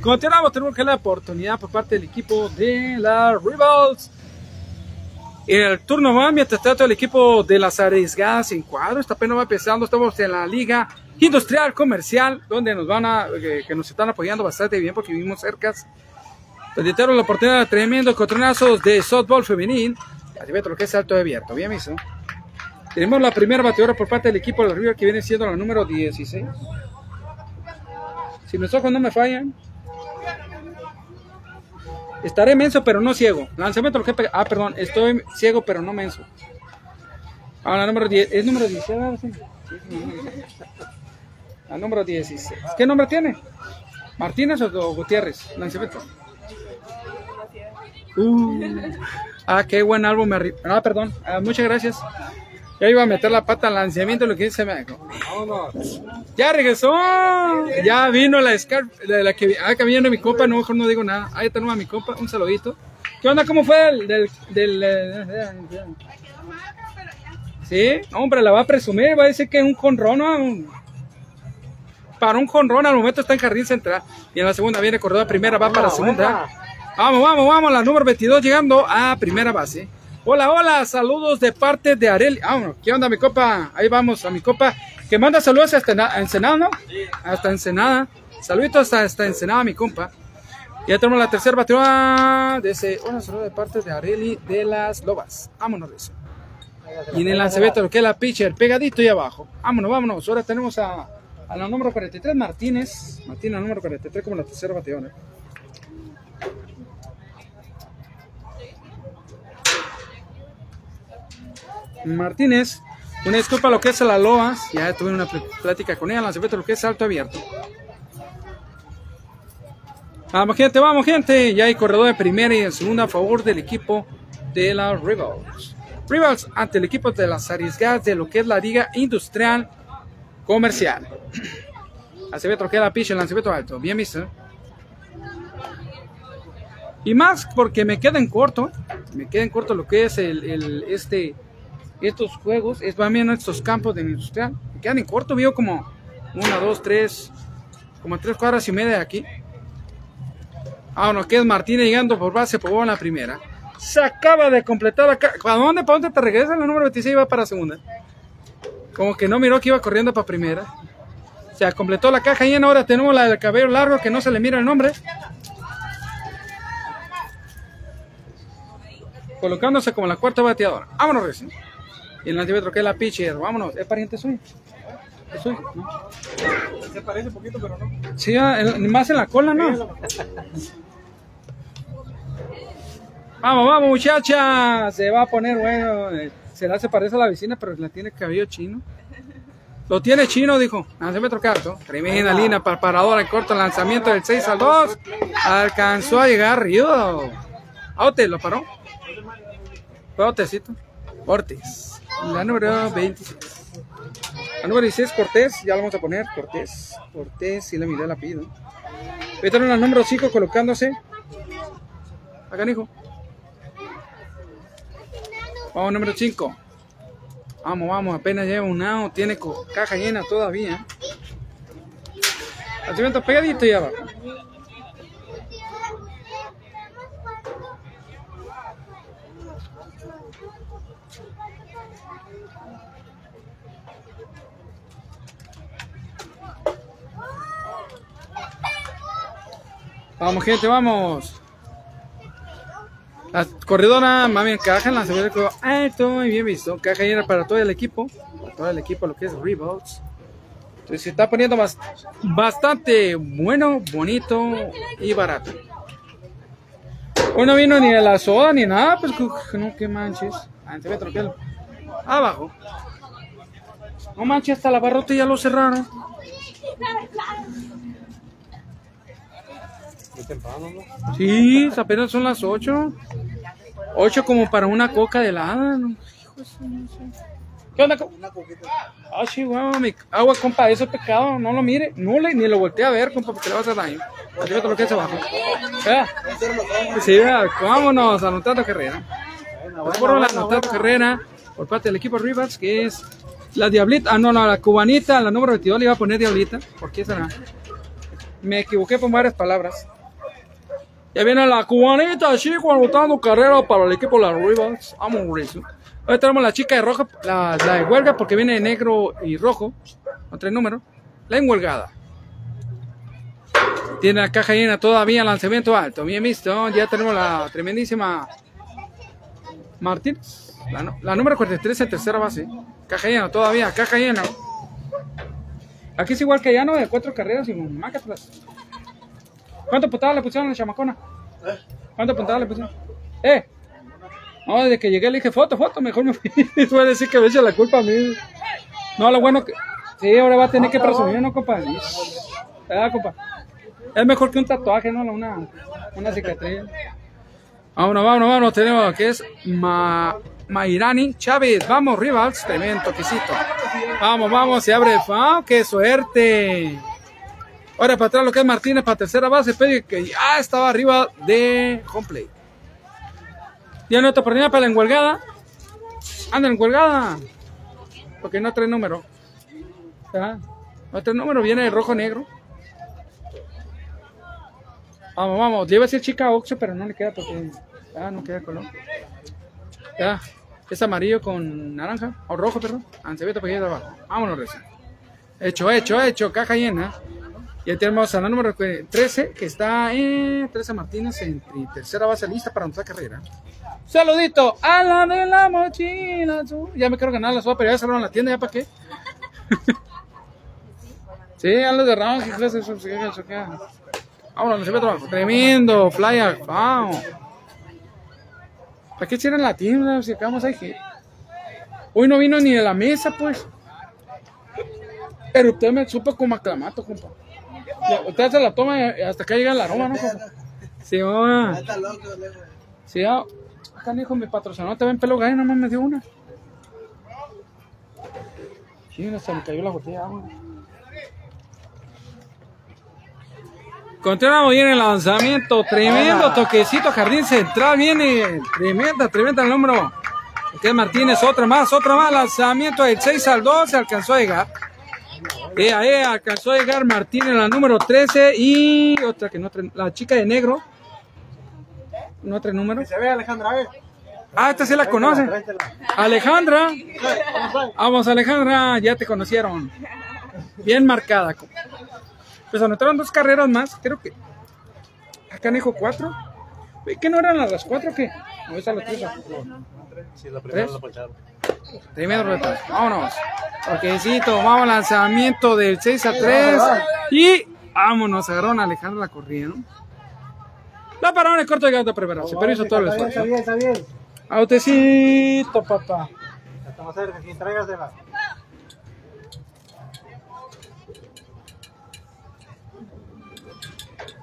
Continuamos, tenemos que la oportunidad por parte del equipo de la Rivals. El turno va mientras tanto el equipo de las arriesgadas en cuadro. Esta apenas va empezando. Estamos en la Liga Industrial Comercial, donde nos van a, eh, que nos están apoyando bastante bien porque vivimos cerca. Reitero la oportunidad de tremendo contronazos de softball femenil. Así lo que es alto abierto. Bien, miso. Tenemos la primera bateadora por parte del equipo de la River que viene siendo la número 16. Si mis ojos no me fallan. Estaré menso, pero no ciego. Lanzamiento que. Ah, perdón, estoy ciego, pero no menso. Ah, la número 10. ¿Es número 16? La número 16. ¿Qué nombre tiene? ¿Martínez o Gutiérrez? Lanzamiento. Uh, ah, qué buen álbum. Ah, perdón. Ah, muchas gracias. Ya iba a meter la pata al lanzamiento, lo que dice me Ya regresó. Ya vino la Scar, la, que ah, que viene mi compa, no mejor no digo nada. Ahí está nueva mi compa, un saludito. ¿Qué onda? ¿Cómo fue el del, del, eh, Sí, hombre, la va a presumir, va a decir que es un conrón, ¿no? Para un conrón al momento está en jardín central. Y en la segunda viene corredor primera, va para la segunda. Vamos, vamos, vamos, la número 22 llegando a primera base. Hola, hola, saludos de parte de Areli. Ah, ¿qué onda, mi copa? Ahí vamos a mi copa. Que manda saludos hasta Ensenada, ¿no? Hasta Ensenada. Saluditos hasta Ensenada, mi compa. Ya tenemos la tercera batería de ese. Hola, saludos de parte de Areli de las Lobas. Vámonos de eso. Y en el lancebeto, lo que es la pitcher, pegadito y abajo. Vámonos, vámonos. Ahora tenemos a, a la número 43, Martínez. Martínez, número 43, como la tercera bateadora. Martínez. Una disculpa lo que es la loa. Ya tuve una plática con ella. Lanzamiento lo que es salto abierto. Vamos gente, vamos gente. Ya hay corredor de primera y de segunda a favor del equipo de la Rivals. Rivals ante el equipo de las arriesgadas de lo que es la liga industrial comercial. Lanzamiento que la picha, lanzamiento alto. Bien visto. Y más porque me queda en corto. Me queda en corto lo que es el este estos juegos, es bien estos campos de industrial, quedan en corto, vio como una, dos, tres, como tres cuadras y media de aquí. Ah, no, que es Martínez llegando por base por la primera. Se acaba de completar acá. ¿Para dónde, para dónde te regresa? La número 26 va para segunda. Como que no miró que iba corriendo para primera. Se completó la caja y ahora tenemos la del cabello largo que no se le mira el nombre. Colocándose como la cuarta bateadora. Vámonos, recién. Y el antímetro que es la pitcher. Vámonos, ¿es pariente suyo? ¿Es suyo? ¿No? Se parece un poquito, pero no. Sí, más en la cola, ¿no? Vamos, vamos, muchacha. Se va a poner bueno. Eh, será se parece a la vecina, pero la tiene cabello chino. Lo tiene chino, dijo. Lanzamiento carto. Tremenda línea para paradora en corto lanzamiento del 6 al 2. Alcanzó a llegar Río. Aute, lo paró. Fue Autecito. Ortiz. La número 26. La número 16, Cortés. Ya lo vamos a poner. Cortés. Cortés. Y la miré la pido. Vete la número 5 colocándose. Acá, hijo. Vamos, número 5. Vamos, vamos. Apenas lleva un out. Tiene caja llena todavía. Lanzamiento pegadito y abajo. Vamos, gente, vamos. La corredora, mami, caja en la segunda alto, muy bien visto. Caja llena para todo el equipo. Para todo el equipo, lo que es Revolts. Entonces se está poniendo más, bastante bueno, bonito y barato. Hoy no vino ni de la soda ni nada, pues no, que manches. Abajo. No manches, hasta la barrota ya lo cerraron. Temprano, ¿no? Sí, apenas son las 8. 8 como para una coca de helada. ¿no? ¿Qué onda? Una coquita. Ah, sí, bueno, mi agua, compa, eso es pecado. No lo mire, no le, ni lo voltee a ver, compa, porque le va a hacer daño. Así que lo que se baja. ¿Eh? Sí, vámonos, anotando carrera. Por la anotando carrera por parte del equipo Rivers, que es la Diablita. Ah, no, no, la cubanita, la número 22 le iba a poner Diablita. ¿Por qué será? Me equivoqué por varias palabras. Ya viene la cubanita chico anotando carrera para el equipo de las Rivals. Vamos, Racing. Hoy tenemos la chica de rojo, la, la de huelga, porque viene de negro y rojo, con tres números. La enhuelgada. Tiene la caja llena todavía, lanzamiento alto. Bien visto. Ya tenemos la tremendísima Martínez. La, la número 43 en tercera base. Caja llena todavía, caja llena. Aquí es igual que allá, ¿no? De cuatro carreras y más que. ¿Cuántas puntadas le pusieron a la chamacona? ¿Cuántas puntadas le pusieron? ¡Eh! No, desde que llegué le dije foto, foto, mejor me fui. Voy a decir que me echa la culpa a mí. No, lo bueno que. Sí, ahora va a tener que presumir, ¿no, compa? ¿Verdad, compa? Es mejor que un tatuaje, ¿no? Una, una cicatriz. Vámonos, vámonos, vámonos. Tenemos que es Ma, Mairani Chávez. Vamos, Rivals. Tremendo toquecito. Vamos, vamos. Se abre. ¡Ah, qué suerte! Ahora para atrás lo que es Martínez para tercera base. Pedro que ya estaba arriba de home plate. Ya no otra oportunidad para la enhuelgada. Anda, enhuelgada. Porque no trae número. ¿Ya? No trae número, viene de rojo-negro. Vamos, vamos. Le iba a decir chica Oxo, pero no le queda porque ya no queda color. Ya. Es amarillo con naranja. O rojo, perdón. Ancebeta para allá de abajo. Vámonos, recién. Hecho, hecho, hecho. Caja llena. Ya tenemos a la número 13, que está en 13 Martínez en tercera base lista para nuestra carrera. Saludito a la de la mochila. Ya me quiero ganar la sopa, pero ya cerraron la tienda, ¿ya para qué? sí, ya lo cerraron. ¿qué clase de clase? Vámonos, se ve otro. Tremendo, flyer. Vamos. ¿Para qué cierran la tienda? Si acabamos ahí. que- Hoy no vino ni de la mesa, pues. Pero usted me supo como aclamato, compa. Usted se la toma hasta que llega el aroma, ¿no? Sí, va. Sí, ya. Acá, hijo, mi patrocinador te ven pelo gallo, nomás me dio una. Sí, no, se me cayó la botella de agua. Continuamos bien el lanzamiento, tremendo toquecito, jardín central, viene tremenda, tremenda el número. Ok, Martínez, otra más, otra más, lanzamiento del 6 al 2, se alcanzó a llegar. Eh, ahí alcanzó a llegar Martínez, la número 13, y otra que no trae, la chica de negro. No trae número. Se ve Alejandra, eh. Ah, esta sí la conoce. Alejandra. Vamos, Alejandra, ya te conocieron. Bien marcada. Pues anotaron dos carreras más, creo que. Acá dijo cuatro. ¿Qué no eran las las cuatro o qué? No, esa la tres. Sí, la primera la. Tremendo reto. Vámonos. Toquecito, vamos lanzamiento del 6 a 3. Y vámonos, agarraron a Alejandra la corrida, ¿no? La pararon en corto de gato primero. Se permiso todo el bien, está esfuerzo. bien, está bien. Autecito, papá. Hasta más cerca, aquí, tráigasela.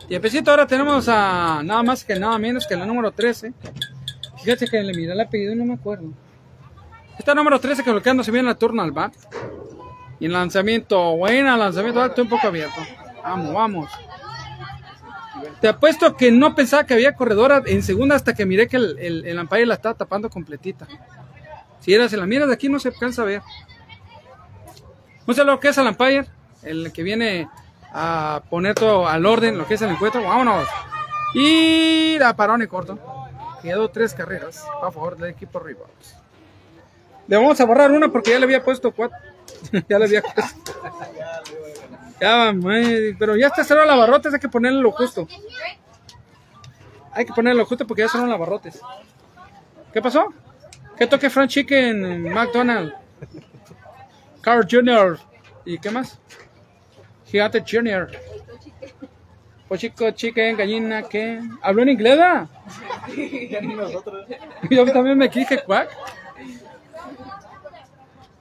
Y empecito ahora tenemos a nada más que nada menos que la número 13. Fíjate que le miré el apellido y no me acuerdo. Esta número 13 colocándose bien la turno al bat. Y el lanzamiento, buena, lanzamiento alto, un poco abierto. Vamos, vamos. Te apuesto que no pensaba que había corredora en segunda hasta que miré que el, el, el umpire la estaba tapando completita. Si era, si la miras de aquí no se alcanza a ver. Sé lo que es el umpire, el que viene a poner todo al orden, lo que es el encuentro. Vámonos. Y la parón y corto. Quedó tres carreras a favor del equipo Rivals. Le vamos a borrar una porque ya le había puesto cuatro. ya le había puesto. Ya, madre, pero ya está cerrado la barrotes, hay que ponerle lo justo. Hay que ponerle lo justo porque ya cerraron las barrotes. ¿Qué pasó? ¿Qué toque Frank Chicken en McDonald's? Carl Jr. ¿Y qué más? Gigante Junior. Pochico, chicken, gallina, ¿qué? ¿Habló en inglés? Yo también me quije, cuac.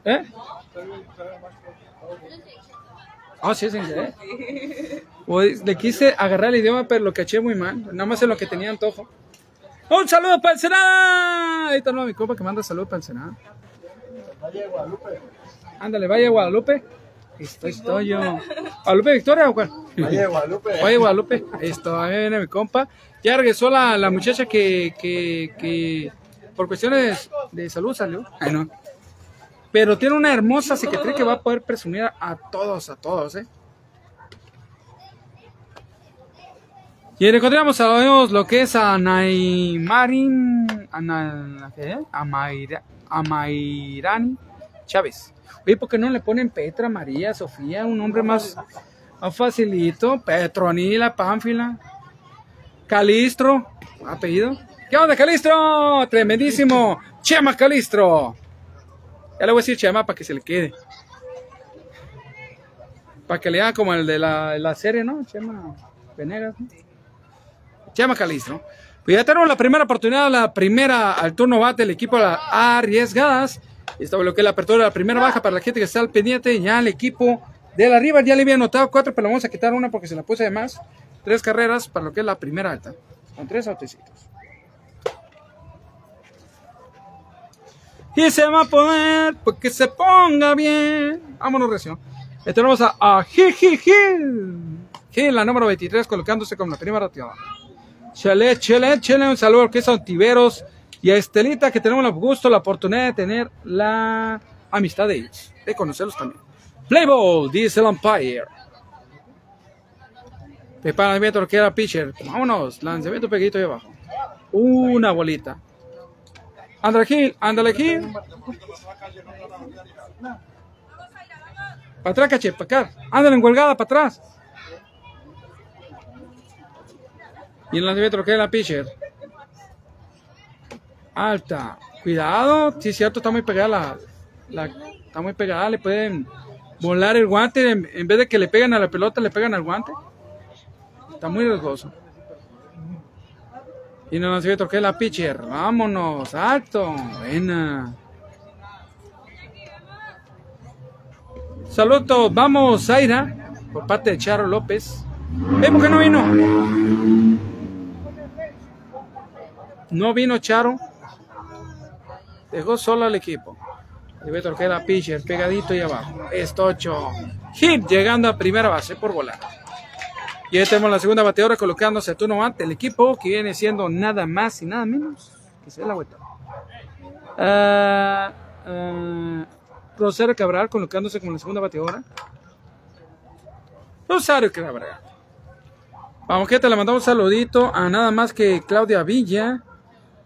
¿Eh? Ah, sí, es inglés. Pues, le quise agarrar el idioma, pero lo caché muy mal. Nada más en lo que tenía antojo. ¡Un saludo para el Senado! Ahí está no, mi compa que manda saludos para el Senado. Valle de Guadalupe. Ándale, vaya Guadalupe. Estoy, estoy yo. ¿Guadalupe Victoria o cuál? Valle de Guadalupe. Oye, Guadalupe, esto, ahí viene mi compa. Ya regresó la, la muchacha que, que, que por cuestiones de salud salió. Ay, no. Pero tiene una hermosa cicatriz que va a poder presumir a todos, a todos, ¿eh? Y encontramos sabemos lo que es a Naimarin, Ana- ¿qué? Amaira- Amairani Chávez. Oye, ¿por qué no le ponen Petra, María, Sofía? Un nombre más, más facilito. Petronila, Pánfila. Calistro, apellido. ¿Qué onda, Calistro? Tremendísimo. Chema Calistro. Ya le voy a decir Chema para que se le quede. Para que le haga como el de la, la serie, ¿no? Chema Venegas. ¿no? Chema Calistro. Pues ya tenemos la primera oportunidad, la primera al turno bate el equipo las arriesgadas. Esto lo que es la apertura la primera baja para la gente que está al pendiente. Ya el equipo de la River ya le había anotado cuatro, pero vamos a quitar una porque se la puse de más. Tres carreras para lo que es la primera alta. Con tres autecitos. Y se va a poner porque se ponga bien. Vámonos, recio. Le tenemos a, a Gil Gil Gil. Gil, la número 23, colocándose con la primera tirada. Chele, chele, chele. Un saludo al que es a Ontiveros y a Estelita, que tenemos el gusto, la oportunidad de tener la amistad de ellos, de conocerlos también. Playball, dice el umpire. Preparamiento que era pitcher. Vámonos, lanzamiento pegadito ahí abajo. Una bolita. Ándale, Gil, ándale, Gil. Para atrás, caché, para acá. Ándale, enguelgada, para atrás. Y lanzamiento lo que era pitcher. Alta. Cuidado. Sí, cierto, está muy pegada la, la- Está muy pegada. Le pueden volar el guante. En, en vez de que le peguen a la pelota, le pegan al guante. Está muy riesgoso. Y no nos que es la pitcher. Vámonos. Alto. Buena. Saludos. Vamos, Zaira. Por parte de Charo López. ¿Eh, por qué no vino? No vino Charo. Dejó solo al equipo. Y Beto que era pitcher, pegadito y abajo. Estocho. Hit llegando a primera base por volar. Y ahí tenemos la segunda bateadora colocándose a turno ante el equipo que viene siendo nada más y nada menos que se la vuelta. Ah, ah, Rosario Cabral colocándose como la segunda bateadora. Rosario Cabral. Vamos que te le mandamos un saludito a nada más que Claudia Villa.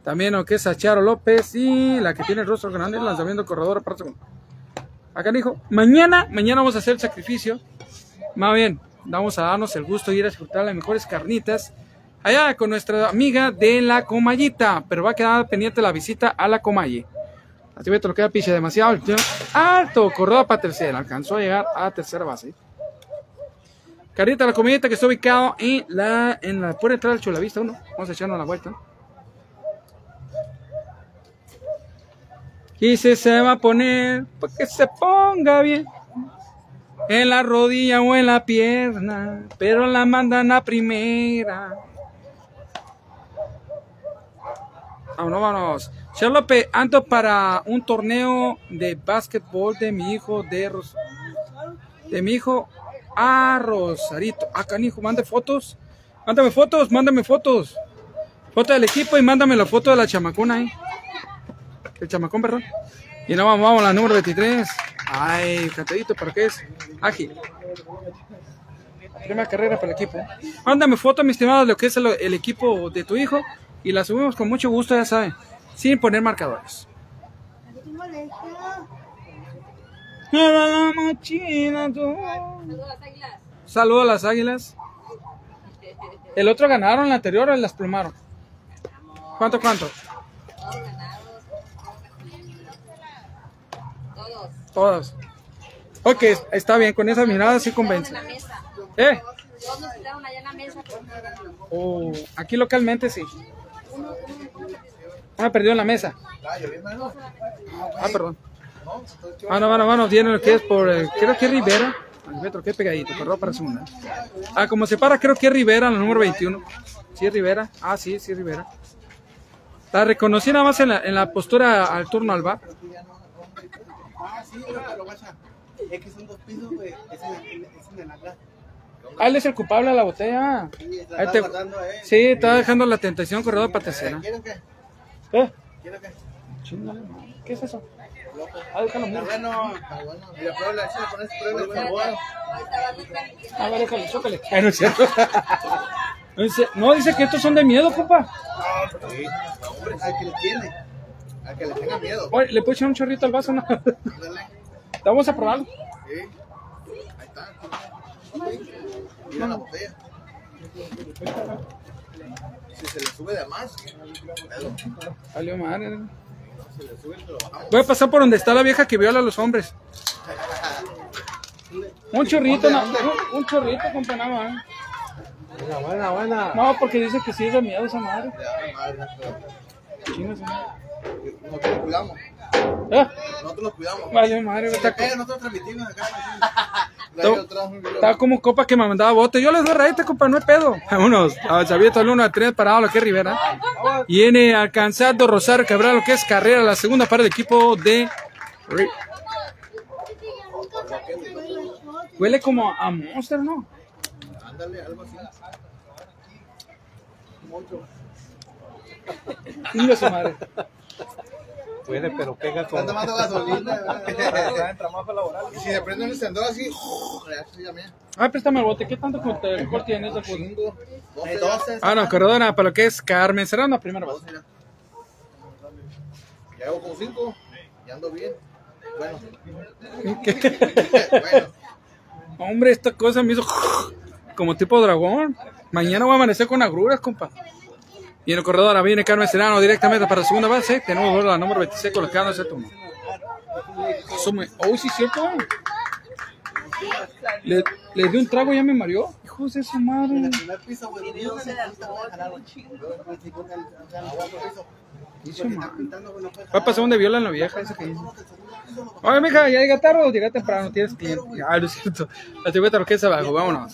También lo que es a Charo López y la que tiene el rostro grande, el lanzamiento corredor para segundo. Acá dijo, mañana, mañana vamos a hacer el sacrificio. Más bien, vamos a darnos el gusto de ir a disfrutar las mejores carnitas allá con nuestra amiga de la Comayita. Pero va a quedar pendiente la visita a la Comalle. Así que lo queda piche demasiado alto. Alto, para tercera. Alcanzó a llegar a tercera base. Carita la Comayita que está ubicado en la, en la puerta de entrada del Chulavista 1. Vamos a echarnos la vuelta. Y si se va a poner, para que se ponga bien. En la rodilla o en la pierna, pero la mandan a primera. Vámonos, vámonos. Charlotte, ando para un torneo de básquetbol de mi hijo de Ros de mi hijo a Rosarito. Ah, canijo, mande fotos. Mándame fotos, mándame fotos. Foto del equipo y mándame la foto de la chamacona ahí. El chamacón, perdón. Y no, vamos, vamos, la número 23. Ay, cantadito, ¿para qué es? Ágil. Primera carrera para el equipo. Mándame foto, mi estimado, de lo que es el, equipo de tu hijo. Y la subimos con mucho gusto, ya saben. Sin poner marcadores. Saludos a las águilas. El otro ganaron, el anterior las plumaron. ¿Cuánto, cuánto? Todas. Ok, está bien, con esa mirada sí convence. ¿Eh? Todos nos quedaron allá en la mesa. Oh, aquí localmente sí. Ah, perdió en la mesa. Ah, perdón. Ah, no, bueno, bueno, tiene lo que es por, eh, creo que Rivera. Al metro, que pegadito, perdón para segunda. Ah, como se para, creo que es Rivera, la número 21. Sí, es Rivera. Ah, sí, sí, es Rivera. La reconocí nada más en la, en la postura al turno al bar. Ah, sí, pero guacha. Es que son dos pisos, güey. Es en, es en el atrás. Ah, él es el culpable de la botella. Sí, la Ahí está te- guardando, eh. Sí, está dejando la tentación corredor para tercera. ¿Quieren qué? ¿Eh? ¿Quieren qué? Chingale, ¿Qué es eso? Ah, déjalo, Está mira. bueno. Está bueno. Y la prueba la chile con ese prueba el sabor. A ver, déjalo, chócale. Ay, no es cierto. Dice- no, dice que estos son de miedo, compa. Sí. Hombre, al que le tiene. Al que le tenga miedo. Oye, ¿le puedo echar un chorrito al vaso? No? Ándale. Vamos a probarlo. Sí. Ahí está. Mira la botella. Si se le sube de más. Valió madre. Voy a pasar por donde está la vieja que viola a los hombres. Un chorrito, no, un, un chorrito, compa, nada más. Buena, buena, buena. No, porque dice que sí es de miedo esa madre. Ya, madre, Nosotros lo cuidamos. Ah, Nosotros lo cuidamos. valió madre. Si Está, pega, nosotros transmitimos acá. Está como copa que me mandaba bote. Yo les doy raíz, compa, no hay pedo. Vámonos. A Xavier el 1 a 3 parado lo que es Rivera. Viene alcanzando Rosario Cabral, lo que es carrera, la segunda para el equipo de. Huele como a Monster, ¿no? Ándale, algo así. Chinga su madre. Puede, pero pega Está con. tomando gasolina. ¿verdad? en trabajo laboral. Y si se prende un encendedor así, ya mía. Ah, préstame el bote. ¿Qué tanto con- alcohol tiene ese fútbol? Cinco, doce, doce. Ah, no, corredora para lo que es Carmen Serrano, primera base. Ya. Ya hago como cinco. Ya ando bien. Bueno. bueno. Hombre, esta cosa me hizo como tipo dragón. Mañana voy a amanecer con agruras, compa. En el corredor viene Carmen Serrano directamente para la segunda base. Tenemos ahora la número 26 colocando ese turno. Eso me- Oh, sí, cierto. Le, le di un trago y ya me mareó. Hijos de su madre. En. Va a pasar donde violan la vieja, esa que dice. Oye, mija, ya llega tarde o llega temprano, tienes cliente. Ah, lo siento. La chiveta orquesta abajo, vámonos.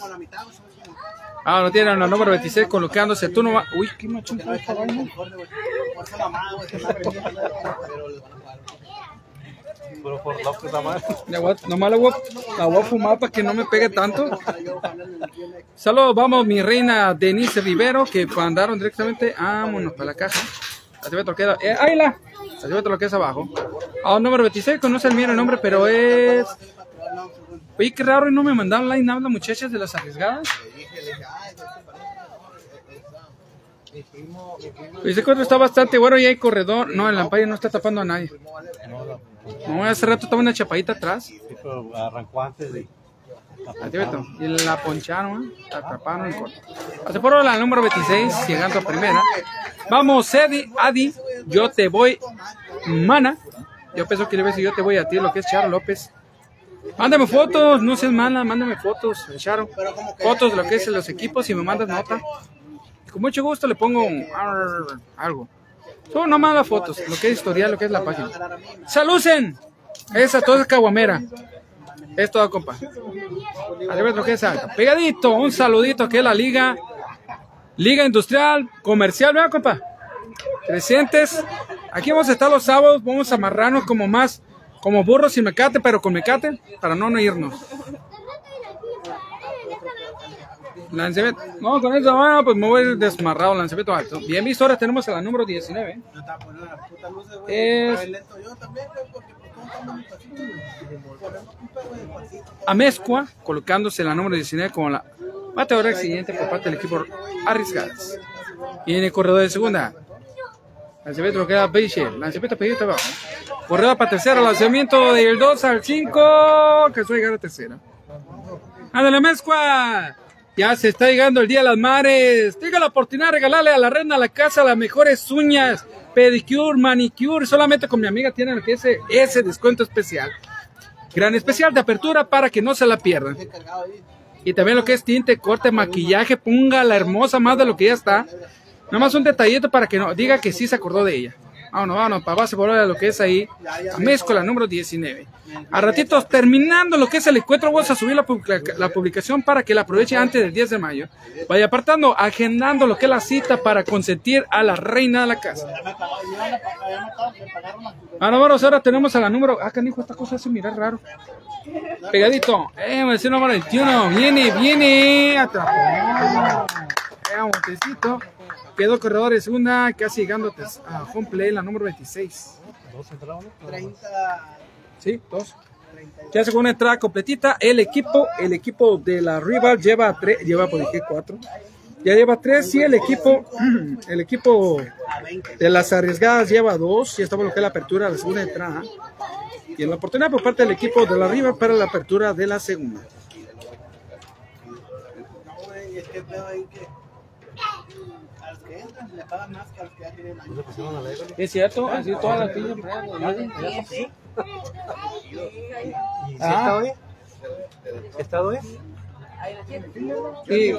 Ah, no tienen la número 26 colocándose. Tú no vas. Uy, qué vaina. Pero por lo que está mal. Nomás la voy, la voy a fumar para que no me pegue tanto. Saludos, vamos, mi reina Denise Rivero, que mandaron directamente. Vámonos para la caja. La chiveta orquesta. Eh, Águila. La chiveta orquesta abajo. Ah, número 26, conoce el mío el nombre, pero es. Oye, qué raro, y no me mandaron line up las muchachas de las arriesgadas. Dice que está bastante bueno y hay corredor. No, el Lampaya no está tapando a nadie. No, hace rato estaba una chapadita atrás. Sí, pero arrancó antes de. Meto. Y la poncharon, ¿eh? la atraparon en corto. Hace por la número 26, llegando a primera. Vamos, Eddie, Adi, yo te voy, mana. Yo pienso que le voy a decir yo te voy a ti, lo que es Charo López. Mándame fotos, no seas mala, mándame fotos, Charo. Fotos de lo que es los equipos y me mandas nota. Con mucho gusto le pongo algo. Son nomás las fotos, lo que es historial, lo que es la página. ¡Salucen! Esa toda es caguamera. Es todo, compa. Lo que es. Pegadito, un saludito que es la liga. Liga Industrial, Comercial, ¿verdad, compa? Crecientes. Aquí vamos a estar los sábados, vamos a amarrarnos como más, como burros sin mecate, pero con mecate, para no, no irnos. Lancebet. No, con eso, bueno, pues me voy desmarrado, Lancebeto alto. Bien visto, ahora tenemos a la número 19. Es Amezcua, colocándose la número 19 como la bateadora siguiente por parte del equipo Arriesgadas. Y en el corredor de segunda, Lo queda Beishe, Lancebeto pedito abajo. Para tercera, lanzamiento del 2 al 5, que suele llegar tercera. ¡Ándale, Mezcua! Ya se está llegando el Día de las Mares. Tenga la oportunidad de regalarle a la reina de la casa las mejores uñas, pedicure, manicure. Solamente con mi amiga tienen ese, ese descuento especial. Gran especial de apertura para que no se la pierdan. Y también lo que es tinte, corte, maquillaje, ponga la hermosa más de lo que ya está. Nada más un detallito para que no diga que sí se acordó de ella. Vámonos, vámonos, para base por ahora lo que es ahí. A Mezco, la número 19. A ratitos, terminando lo que es el encuentro, vamos a subir la, publica- la publicación para que la aproveche antes del 10 de mayo. Vaya apartando, agendando lo que es la cita para consentir a la reina de la casa. Ahora vamos, ahora tenemos a la número. Ah, canijo, esta cosa hace mirar raro. Pegadito. Eh, número 21. Viene, viene. Atrapó. Eh, botecito. Quedó corredor de segunda, casi llegando a home play, la número 26. ¿Dos entraron? Sí, dos. Ya hace una entrada completita. El equipo, el equipo de la rival lleva tres, lleva por dije cuatro. Ya lleva tres y el equipo, el equipo A 20. de las arriesgadas lleva dos. Ya estamos lo que es la apertura de la segunda entrada. Y en la oportunidad por parte del equipo de la Riva para la apertura de la segunda. No, güey, es que veo ahí que a los que entran le pagan más que a los que ya tienen años. Se pusieron alegres. Es cierto, así todas las. ¿Y si Ah. está hoy? ¿Está hoy? Sí.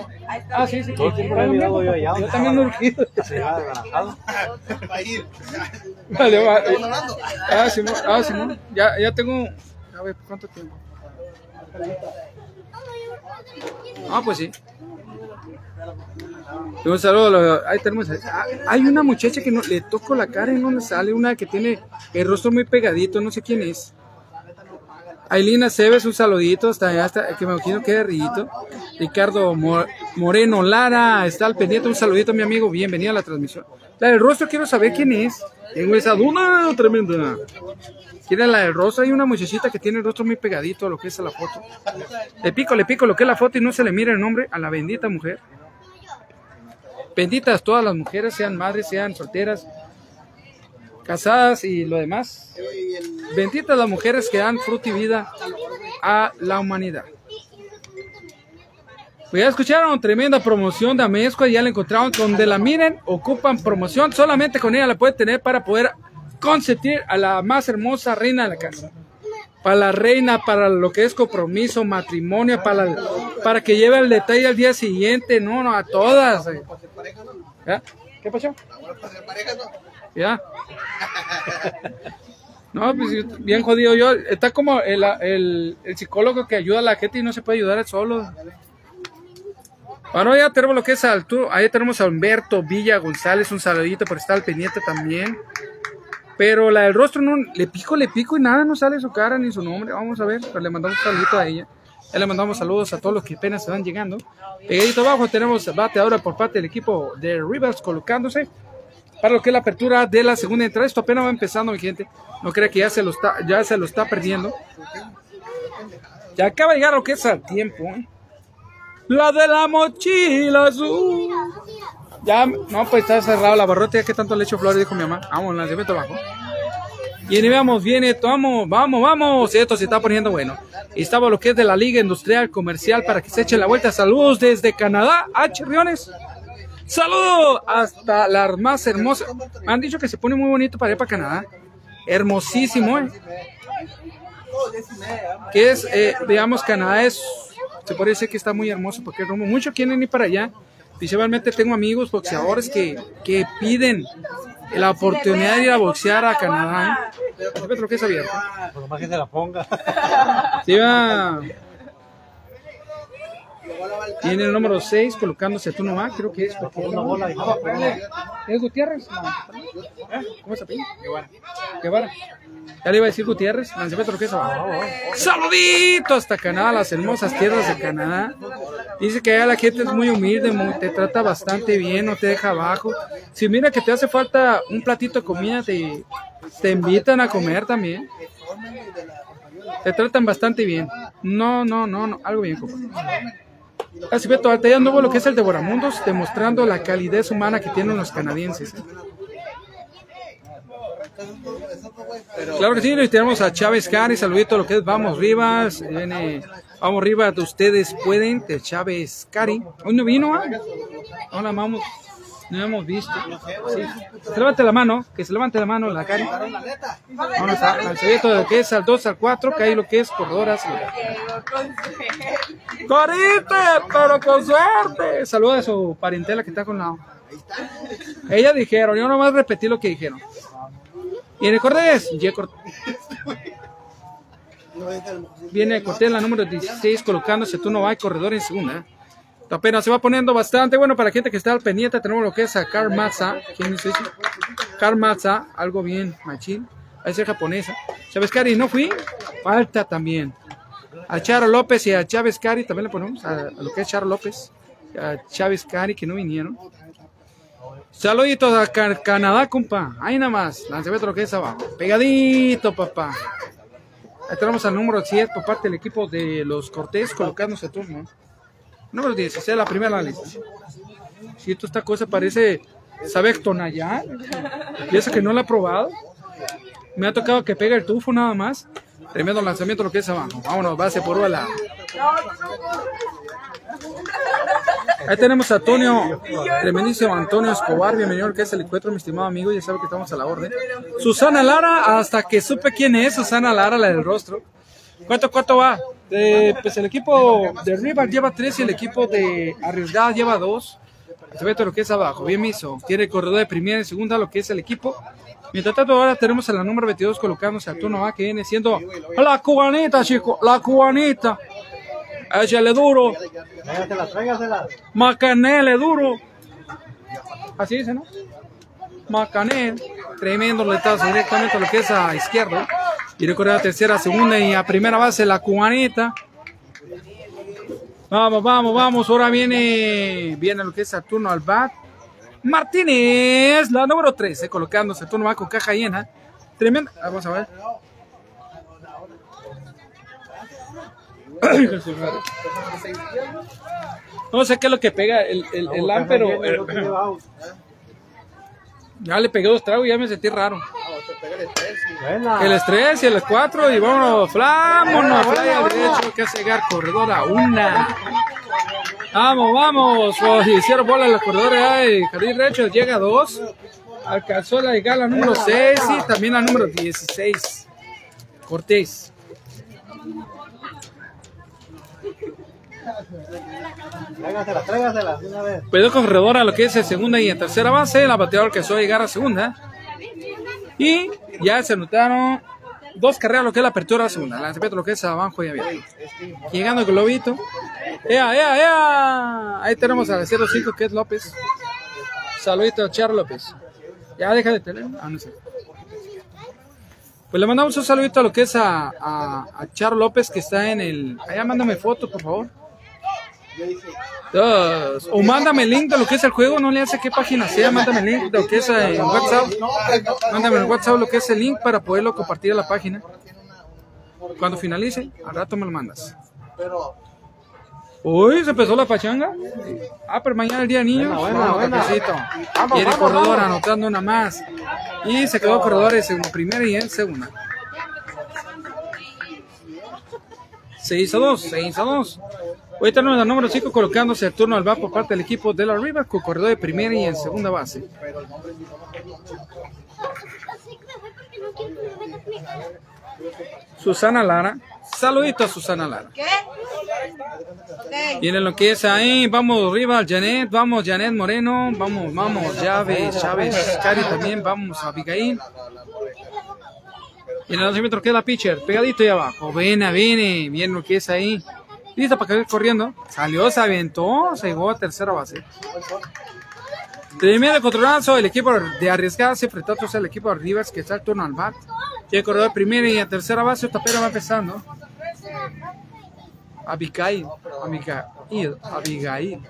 Ah, sí, sí. Todo el tiempo lo he mirado yo allá. Yo también me he urgido. Se va desganajado. Va a ir. Vale, va. Estamos hablando. Ah, Simón, ah, Simón. Ya, ya tengo. A ver, ¿cuánto tiempo? Ah, pues sí. Un saludo. Ahí tenemos. ah, Hay una muchacha que no, le toco la cara y no le sale. Una que tiene el rostro muy pegadito. No sé quién es. Ailina Cebes, un saludito hasta hasta, que me imagino que Rito. Ricardo Mo- Moreno Lara está al pendiente. Un saludito, mi amigo. Bienvenido a la transmisión. La del rostro, quiero saber quién es. Tengo esa duda tremenda. ¿Quién es la del rostro? Hay una muchachita que tiene el rostro muy pegadito a lo que es la foto. Le pico, le pico lo que es la foto y no se le mira el nombre a la bendita mujer. Benditas todas las mujeres, sean madres, sean solteras, casadas y lo demás. Benditas las mujeres que dan fruto y vida a la humanidad. Pues ya escucharon, tremenda promoción de Amezcua, ya la encontraron donde la miren, ocupan promoción, solamente con ella la pueden tener para poder consentir a la más hermosa reina de la casa. Para la reina, para lo que es compromiso, matrimonio, para, la- para que lleve el detalle al día siguiente, no, no, a todas. eh. ¿Ya? ¿Qué pasó? Ya. No, pues bien jodido yo. Está como el, el, el psicólogo que ayuda a la gente y no se puede ayudar solo. Bueno, ya tenemos lo que es alto. Ahí tenemos a Humberto Villa González. Un saludito por estar al pendiente también. Pero la del rostro no, le pico, le pico y nada, no sale su cara ni su nombre. Vamos a ver, pero le mandamos un saludito a ella. Ya le mandamos saludos a todos los que apenas se van llegando. Pegadito abajo tenemos bate ahora por parte del equipo de Rivers colocándose para lo que es la apertura de la segunda entrada. Esto apenas va empezando, mi gente. No crea que ya se lo está, ya se lo está perdiendo. Ya acaba de llegar lo que es al tiempo. ¿eh? La de la mochila azul. Ya, no, pues está cerrado la barrota. Ya que tanto le echo flores, dijo mi mamá. Vamos, lanzamiento abajo. Y ahí vamos, viene, vamos, vamos, vamos. Esto se está poniendo bueno. Estaba lo que es de la Liga Industrial Comercial para que se echen la vuelta. Saludos desde Canadá, a Chirriones. Saludos hasta las más hermosas. Me han dicho que se pone muy bonito para ir para Canadá. Hermosísimo, ¿eh? Que es, eh, digamos, Canadá es, se puede decir que está muy hermoso porque rumbo. Muchos quieren ir para allá. Principalmente tengo amigos boxeadores que, que piden la oportunidad de ir a boxear a Canadá. ¿eh? Lo que es abierto. Por más que se la ponga. Sí, va. Tiene el número 6 colocándose tú nomás, creo que es. porque- Una bola, hijo. ¿Es Gutiérrez? No. ¿Cómo se apellida? Guevara. Guevara. Ya le iba a decir Gutiérrez, lanzamiento que es abajo. Saludito hasta Canadá, las hermosas tierras de Canadá. Dice que allá la gente es muy humilde, te trata bastante bien, no te deja abajo. Si mira que te hace falta un platito de comida, te, te invitan a comer también. Te tratan bastante bien. No, no, no, no, algo bien, compa. Así ve, todo ya anduvo lo que es el Devoramundos, demostrando la calidez humana que tienen los canadienses. Claro que sí, le tenemos a Chávez Cari, saludito lo que es Vamos Rivas, viene Vamos Rivas, ustedes pueden, de Chávez Cari. Hoy no vino, ¿ah? Hola, vamos, no hemos visto. Sí. Se levante la mano, que se levante la mano la Cari. Vamos a- al saludito de lo que es al 2 al 4, que hay lo que es corredoras. ¡Corrite! ¡Pero con suerte! Saluda a su parentela que está con la. Ellas dijeron, yo nomás repetí lo que dijeron. Y en el Cortés, viene Cortés la número 16 colocándose tú no hay corredor en segunda. Apenas se va poniendo bastante bueno para gente que está al pendiente. Tenemos lo que es a Karl. ¿Quién es ese? Karl Matza, algo bien, machín. A ser japonesa. Chávez Cari, no fui. Falta también. A Charo López y a Chávez Cari también le ponemos. A, a lo que es Charo López. A Chávez Cari que no vinieron. Saluditos a Ca- Canadá, compa. Ahí nada más. Lanzamiento lo que es abajo. Pegadito, papá. Ahí tenemos al número 7 por parte del equipo de los Cortés colocándose turno. Número 16, la primera en la lista. Si esto esta cosa parece, sabe. Y eso que no la he probado. Me ha tocado que pega el tufo nada más. Tremendo lanzamiento lo que es abajo. Vámonos, base por bola. Ahí tenemos a Antonio, tremendísimo Antonio Escobar, bienvenido que es el encuentro, mi estimado amigo, ya sabe que estamos a la orden. Susana Lara, hasta que supe quién es Susana Lara, la del rostro. ¿Cuánto, cuánto va? Eh, pues el equipo de Rival lleva tres y el equipo de Arriesgada lleva dos. Todo lo que es abajo, bien miso. Tiene corredor de primera y segunda, lo que es el equipo. Mientras tanto, ahora tenemos a la número 22 colocándose a turno A, que viene siendo la cubanita, chico, la cubanita. Échale duro. Macanele duro. Así dice, ¿no? Macanel. Tremendo letazo directamente a lo que es a izquierda. Y recorre a tercera, segunda y a primera base la cubanita. Vamos, vamos, vamos. Ahora viene, viene lo que es a turno al bat. Martínez, la número 13, colocándose a turno va con caja llena. Tremenda. Vamos a ver. No sé qué es lo que pega el, el, el ya le pegué dos tragos y ya me sentí raro. Buena. El estrés y el 4 y vámonos, fly al derecho que hace llegar corredor a una. Vamos, vamos, oh, hicieron bola en los corredores, ay, jardín derecho llega a dos. Alcanzó la llegada la número 6 y también la número 16. Cortés. Tráigasela, tráigasela, una vez. Pedro corredor a lo que es en segunda y en tercera base. La bateador alcanzó a llegar a segunda. Y ya se anotaron dos carreras, lo que es la apertura a segunda. Lanzamiento lo que es abajo y abierto. Llegando el globito. ¡Ea, ea, ea! Ahí tenemos al 05 que es López. Saludito a Char López. Ya deja de tener. Ah. Pues le mandamos un saludito a lo que es a, a, a Char López que está en el. Allá mándame foto, por favor. Dos. O mándame el link de lo que es el juego, no le hace qué página sea, mándame el link de lo que es eh, en WhatsApp. Mándame en WhatsApp lo que es el link para poderlo compartir a la página. Cuando finalice, al rato me lo mandas. Pero Uy, se empezó la pachanga. Ah, pero mañana el día de niños. Buena, Viene corredor anotando una más. Y se quedó corredores en primera y en segunda. 6 a 2, 6 a 2. Hoy tenemos la número 5 colocándose el turno al bat por parte del equipo de la River con corredor de primera y en segunda base. Susana Lara. Saludito a Susana Lara. ¿Qué? Ok. Viene lo que es ahí, vamos Rival, Janet, vamos Janet Moreno, vamos, vamos, Chávez, Chávez, Cari también, vamos Abigail. Y en el lanzamiento queda la pitcher, pegadito ahí abajo, viene, viene, viene lo que es ahí. Listo para caer corriendo, salió, se aventó, se llegó a tercera base. Tremendo controlazo, el equipo de arriesgarse frente a otros, el equipo de Rivers que está al turno al bat. Tiene corredor de primera y a tercera base, Tapera va empezando. Abigail, Abigail, Abigail.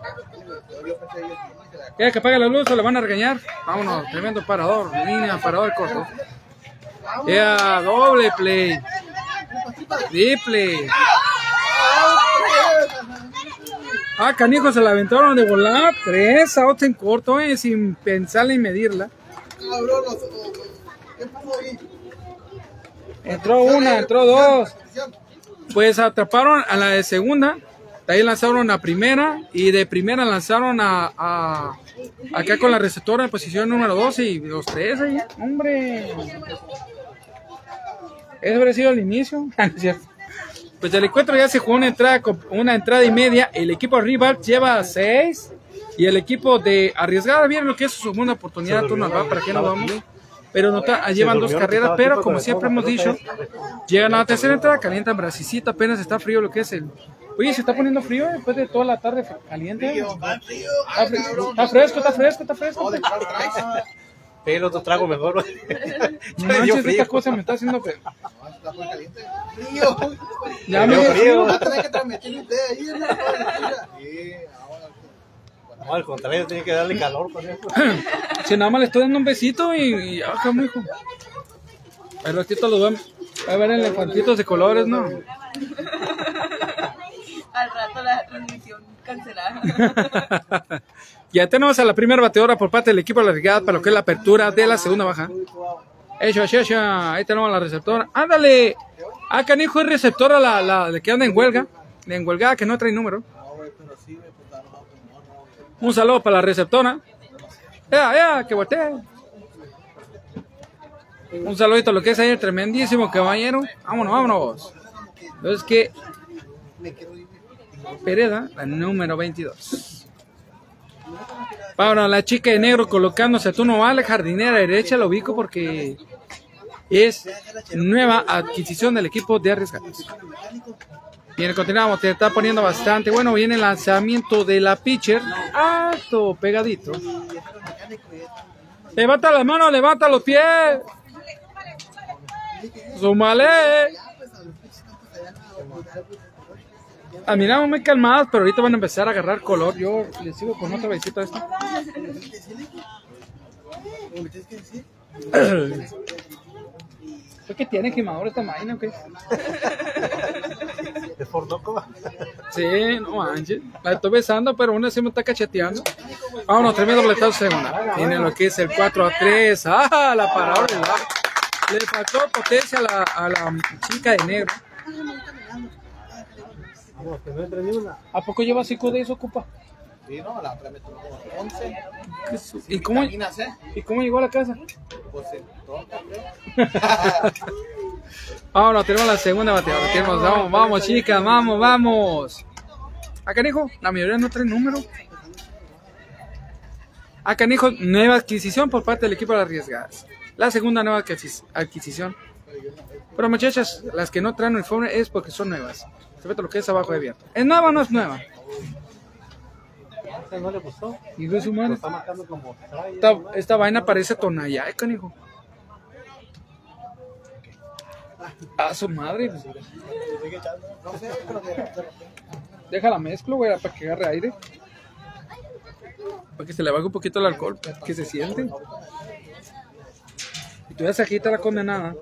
Que apague la luz o le van a regañar. Vámonos, tremendo parador, línea, parador corto. Ya, doble play. Triple. Ah, canijo, se la aventaron de volar. Tres outs en corto, eh, sin pensarla y medirla. Entró una, entró dos. Pues atraparon a la de segunda, ahí lanzaron a primera y de primera lanzaron a, a- acá con la receptora en posición número 12 y los tres ahí, hombre. Eso habría sido el inicio. Ah, no es cierto. Pues el encuentro ya se jugó una entrada, con- una entrada y media. El equipo rival lleva seis y el equipo de arriesgada viene lo que es su segunda oportunidad. Turno al para que no estaba vamos. Pero no llevan dos carreras, pero como siempre hemos dicho, llegan a la tercera entrada, calientan brasicita, apenas está frío lo que es el. Oye, se está poniendo frío después de toda la tarde caliente. Frío, va frío. Está, cabrón. está fresco, está fresco, está fresco. Pégale otro trago mejor. No Ya me dio manches, frío. esta cosa me está haciendo fe- No, está muy caliente. Frío. Ya Me frío. frío. Va a tener que transmitir usted ahí. ¿no? Sí, ahora. No, al contrario, tiene que darle calor con eso. Si nada más le estoy dando un besito y, y acá, mijo. El ratito lo van a ver elefantitos de colores, ¿no? Al rato la transmisión. Cancelada. ya tenemos a la primera bateadora por parte del equipo de la Brigada para lo que es la apertura de la segunda baja. Hecho, hecho, hecho. Ahí tenemos a la receptora. ¡Ándale! Ah, canijo, es receptora la, la, de que anda en huelga. En huelga que no trae número. Un saludo para la receptora. Ya, ya, que voltee. Un saludito a lo que es el tremendísimo caballero. Vámonos, vámonos. Entonces que Pereda, la número 22. Ahora la chica de negro colocándose tú no vale, jardinera derecha, lo ubico porque es nueva adquisición del equipo de arriesgados. Bien, continuamos, te está poniendo bastante. Bueno, viene el lanzamiento de la pitcher. Alto, pegadito. Levanta las manos, levanta los pies. Sumale. Ah, miramos muy calmadas, pero ahorita van a empezar a agarrar color. Yo les sigo con otra visita a esta. ¿Qué tiene quemador esta máquina o qué? ¿De Fordoco? Sí, no manches. La estoy besando, pero una se me está cacheteando. Vámonos, tremendo boletazo segunda. Tiene lo que es el 4 a 3. ¡Ah! La parada Le faltó potencia a la, a la chica de negro. Vamos, que no entre ni una. ¿A poco lleva 5 de eso, ocupa? Sí, no, la otra me tomó 11. ¿Y cómo, Vitaminas. ¿Y cómo llegó a la casa? Pues todo, creo. Vámonos, tenemos la segunda bateadora. Tenemos, vamos, vamos, chicas, vamos, vamos. Acá, hijo, la mayoría no trae número. Acá, hijo, nueva adquisición por parte del equipo de las arriesgadas. La segunda nueva adquis- adquisición. Pero muchachas, las que no traen uniforme es porque son nuevas. Se ve todo lo que es abajo de abierto. ¿Es nueva o no es nueva? ¿A no le gustó? Y de su Lo madre. está marcando como trae. Esta, esta vaina parece tonalla, eh, canijo. A su madre. Déjala mezclo, güey, para que agarre aire. Para que se le baje un poquito el alcohol, que se siente. Y tú ya se agita la condenada.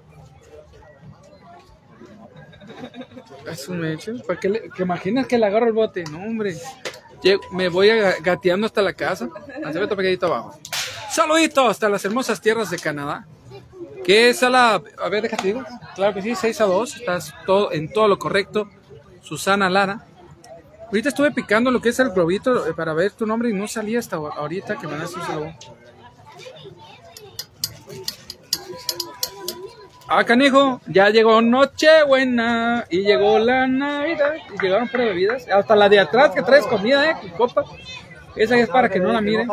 Es un hecho. ¿Para qué que imaginas que le agarro el bote? No, hombre. Llego- me voy a- gateando hasta la casa. Hace otro pegadito abajo. Saluditos hasta las hermosas tierras de Canadá. Que es a la. A ver, déjate digo. Claro que sí, 6 a 2. Estás todo, en todo lo correcto. Susana Lara. Ahorita estuve picando lo que es el globito eh, para ver tu nombre y no salía hasta ahorita que me das un saludo. Ah, canijo, ya llegó Nochebuena y llegó la Navidad y llegaron para bebidas. Hasta la de atrás que traes comida, eh, copa. Esa es para que no la miren.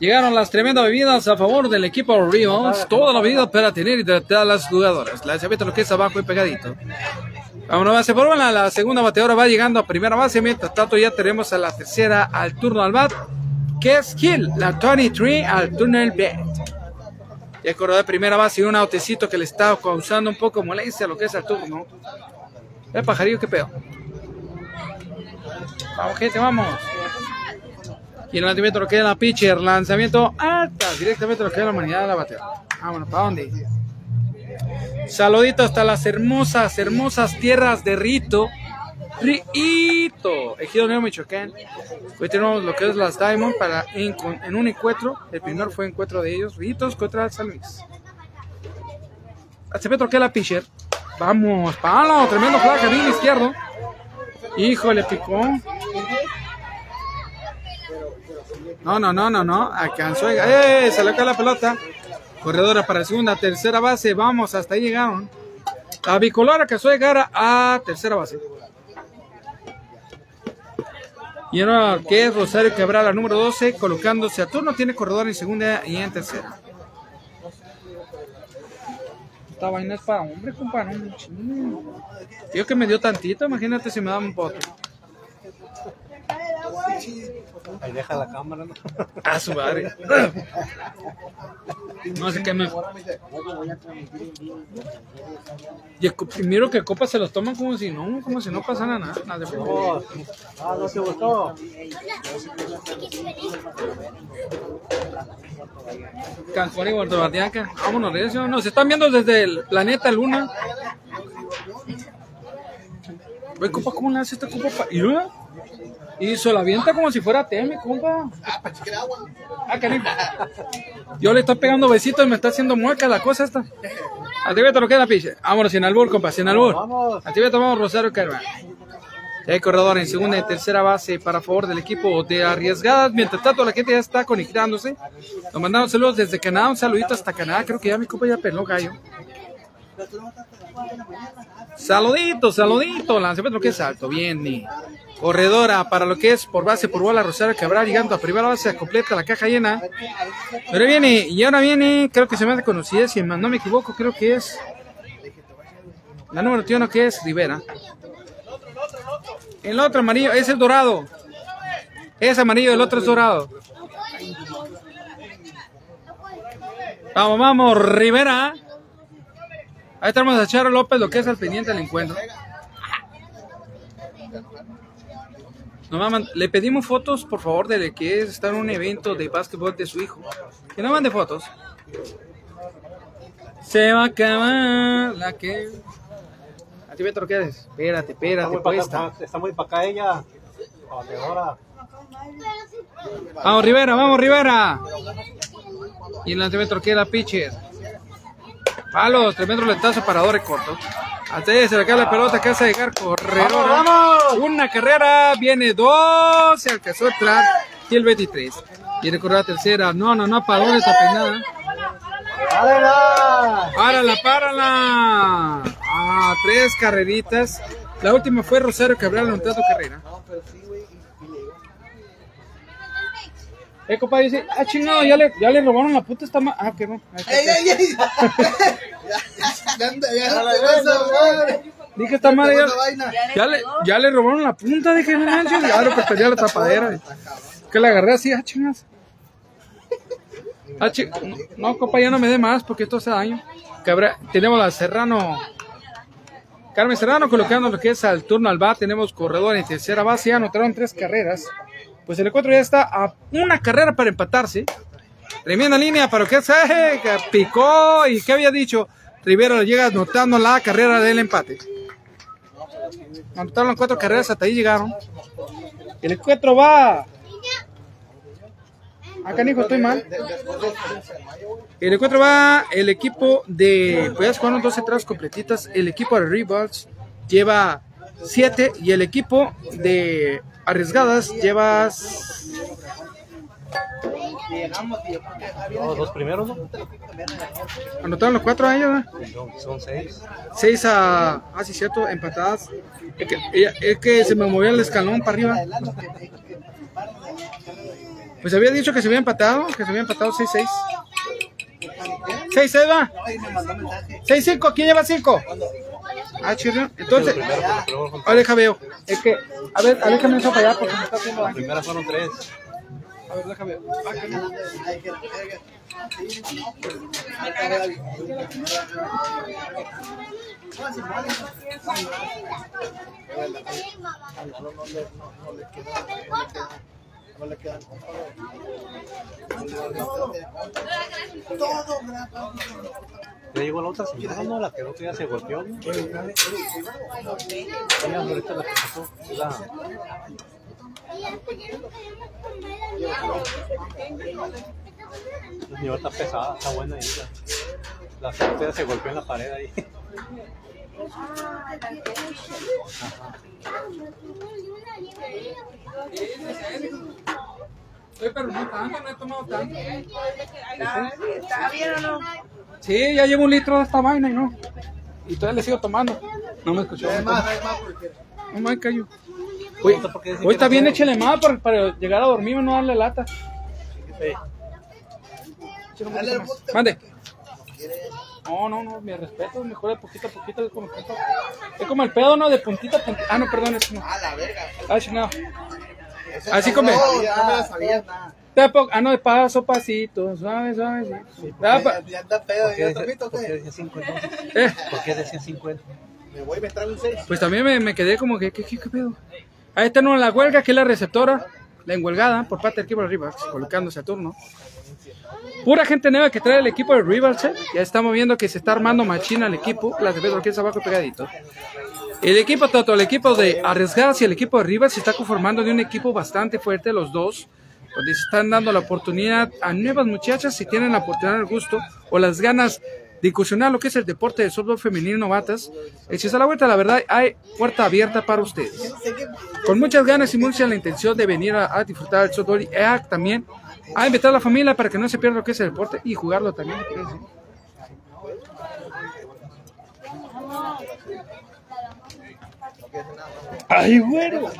Llegaron las tremendas bebidas a favor del equipo Rivals. Toda la bebida para tener hidratadas a las jugadoras. La chaveta lo que es abajo y pegadito. Vámonos, base por bola. La segunda bateadora va llegando a primera base. Mientras tanto, ya tenemos a la tercera al turno al bat. Que es Hill, la 23 al turno al bat. Ya corredor de primera base y un autecito que le está causando un poco molestia a lo que es el turno. El pajarillo, qué pedo. Vamos, gente, vamos. Y el lanzamiento lo queda la pitcher. Lanzamiento alta. Directamente lo queda la humanidad de la batería. Vámonos, ¿para dónde? Saludito hasta las hermosas, hermosas tierras de Rito. Rito. Ejido Nuevo Michoacán. Hoy tenemos lo que es las Diamond para en, un encuentro. El primer fue encuentro de ellos. Ritos contra San Luis. Se ve que la pitcher. Vamos, palo. Tremendo flag jardín izquierdo. Híjole, picó. No, no, no, no, no. Alcanzó. ¡Eh! Le cae la pelota. Corredora para segunda, tercera base. Vamos, hasta ahí llegaron. La bicolor alcanzó a llegar a tercera base. Y ahora que es Rosario Cabral, la número 12, colocándose a turno. Tiene corredor en segunda y en tercera. Esta vaina es para hombre, compadre. no. Yo que me dio tantito, imagínate si me daba un pote. Ahí deja la cámara, ¿no? A su madre. No sé qué me. Y primero que copas se los toman como si no, como si no pasara nada. nada de. Oh, ah, no te gustó. Cancún y Puerto. Vámonos, recio. Nos están viendo desde el planeta Luna. Ve, compa, ¿cómo le hace este compa? pa- Y luego, y se la avienta como si fuera teme, compa. Ah, para chiquera agua. Ah, cariño. Yo le estoy pegando besitos y me está haciendo mueca la cosa esta. A ti te lo queda, piche. Vámonos, sin albur, compa, sin albur. Vamos. A ti vamos Rosario Carvajal. Hay corredor en segunda y tercera base para favor del equipo de Arriesgadas. Mientras tanto, la gente ya está conectándose. Nos mandaron saludos desde Canadá. Un saludito hasta Canadá. Creo que ya mi compa ya peló gallo. Saludito, saludito. Lanzamiento que es alto. Bien. y corredora para lo que es por base por bola Rosario Cabral. Llegando a primera base. Completa la caja llena. Pero viene, y ahora viene, creo que se me hace conocida. Si no me equivoco, creo que es. La número 21 que es Rivera. El otro amarillo es el dorado. Es amarillo, el otro es dorado. Vamos, vamos, Rivera. Ahí estamos a Charo López, lo que es al pendiente del encuentro. Nos maman- le pedimos fotos, por favor, de que es estar en un evento de básquetbol de su hijo. Que no mande fotos. Se va a acabar la que. A ti, ¿qué quedes? Espérate, espérate, acá, está muy para acá ella. Ahora. Vamos, Rivera, vamos, Rivera. Y en el antímetro queda pitcher. Palos, tremendo letazo parador corto. Hasta ahí se le cae la pelota que hace llegar corredor. ¡Vamos, Una carrera, viene dos, se alcanzó a entrar. Y el 23. Quiere correr la tercera. No, no, no, para dónde está peinada. ¡Párala! Párala, párala. Ah, tres carreritas. La última fue Rosario Cabral anotando carrera. No, pero sí, güey. Y, y le digo, Eh, compadre, dice, ah, chingado, ya le, ya le robaron la puta esta ma... Ah, que no. ¡Ey, ey, ey! Ya, ya, ya. Dije esta madre ya, ya le, ya le robaron la punta, dije, no manches. Ya lo que tenía la tapadera. Que la agarré así, ah, chingas. Ah, chi- no, no, compa, ya no me dé más porque esto hace daño. Cabra- tenemos la Serrano. Carmen Serrano colocando lo que es al turno al bat. Tenemos corredor en tercera base. Ya anotaron tres carreras. Pues el encuentro ya está a una carrera para empatarse. Tremenda línea para lo que que picó y ¿qué había dicho? Rivera llega anotando la carrera del empate. Anotaron cuatro carreras, hasta ahí llegaron. El encuentro va. Acá, hijo, estoy mal. El encuentro va el equipo de. Pues ya se jugaron dos entradas completitas. El equipo de Revolts lleva siete y el equipo de Arriesgadas lleva. Llegamos, tío, porque había Los dos primeros, ¿no? Anotaron los cuatro a ellos, ¿verdad? Son, son seis. Seis a. Ah, sí, cierto, empatadas. Es que, es que se me movió el escalón para arriba. Pues había dicho que se había empatado, que se había empatado 6-6. 6-6 va. Ay, me mandó mensaje. 6-5, ¿quién lleva 5? Ah, chido. Entonces, Los primeros, los primeros son- a ver, deja veo. Es que, a ver, aléjame eso para allá porque me está haciendo las daño. primeras fueron tres. A ver, güey. Todo grapa. Ya llegó la otra señora, ¿no? La que el otro día se golpeó. ¿no? Ella, ahorita la que pasó. La, la señora está pesada, está buena ahí. La, día se golpeó en la pared ahí. Oye, pero no tanto, no he tomado tanto. ¿Está bien o no? Sí, ya llevo un litro de esta vaina y no. Y todavía le sigo tomando. No me escuchó. Hay más, hay más, porque No me cayó. Oye, ¿por qué dicen hoy que está no bien, échale más para, para llegar a dormir y no darle lata. el bote. Mande. No, no, no, mi respeto, mejor de poquito a poquito. Es como, es como el pedo, ¿no? De puntita a puntita. Ah, no, perdón, es no. A la verga. Ah, chingado. Así come. No, ya no me la sabía nada. Po- Ah, no, de paso, pasito, suave, suave. sí. Ah, Ya, ya anda pedo, ¿Por qué ya tomito, por qué decía cinco entonces? eh, ¿Por qué decía 50? Me voy a meter un 6. pues también me, me quedé como que, ¿qué, qué, qué pedo? Ahí está no, la huelga, que es la receptora, la enhuelgada por parte del equipo de Rivers, colocándose a turno. Pura gente nueva que trae el equipo de Rivers, eh. ya estamos viendo que se está armando machina el equipo, las de Pedro que es abajo pegadito. El equipo, tanto el equipo de Arriesgadas y el equipo de Rivas se está conformando de un equipo bastante fuerte, los dos, donde se están dando la oportunidad a nuevas muchachas si tienen la oportunidad, el gusto o las ganas de incursionar lo que es el deporte de softball femenino novatas. Si se la vuelta, la verdad, hay puerta abierta para ustedes. Con muchas ganas y mucha la intención de venir a, disfrutar del softball y a, también a invitar a la familia para que no se pierda lo que es el deporte y jugarlo también. ¿qué ¡Ay, güero!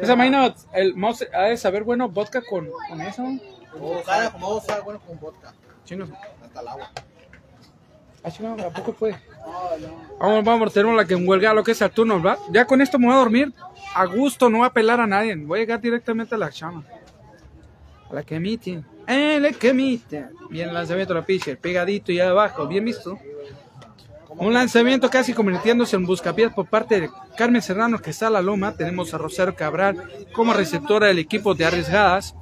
Esa vaina, el mouse ha de saber bueno vodka con, con eso. O cara como vos, sabe bueno con vodka. Chingos. Hasta el agua. Ah, ¿a poco puede? Vamos, vamos, tenemos la que huelga lo que es Saturno, ¿verdad? Ya con esto me voy a dormir. A gusto, no voy a pelar a nadie. Voy a llegar directamente a la chama. A la que emite. Eh, la que emite. Bien lanzamiento de la pitcher, pegadito y abajo, bien visto. Un lanzamiento casi convirtiéndose en buscapiés por parte de Carmen Serrano que está a la loma. Tenemos a Rosario Cabral como receptora del equipo de arriesgadas.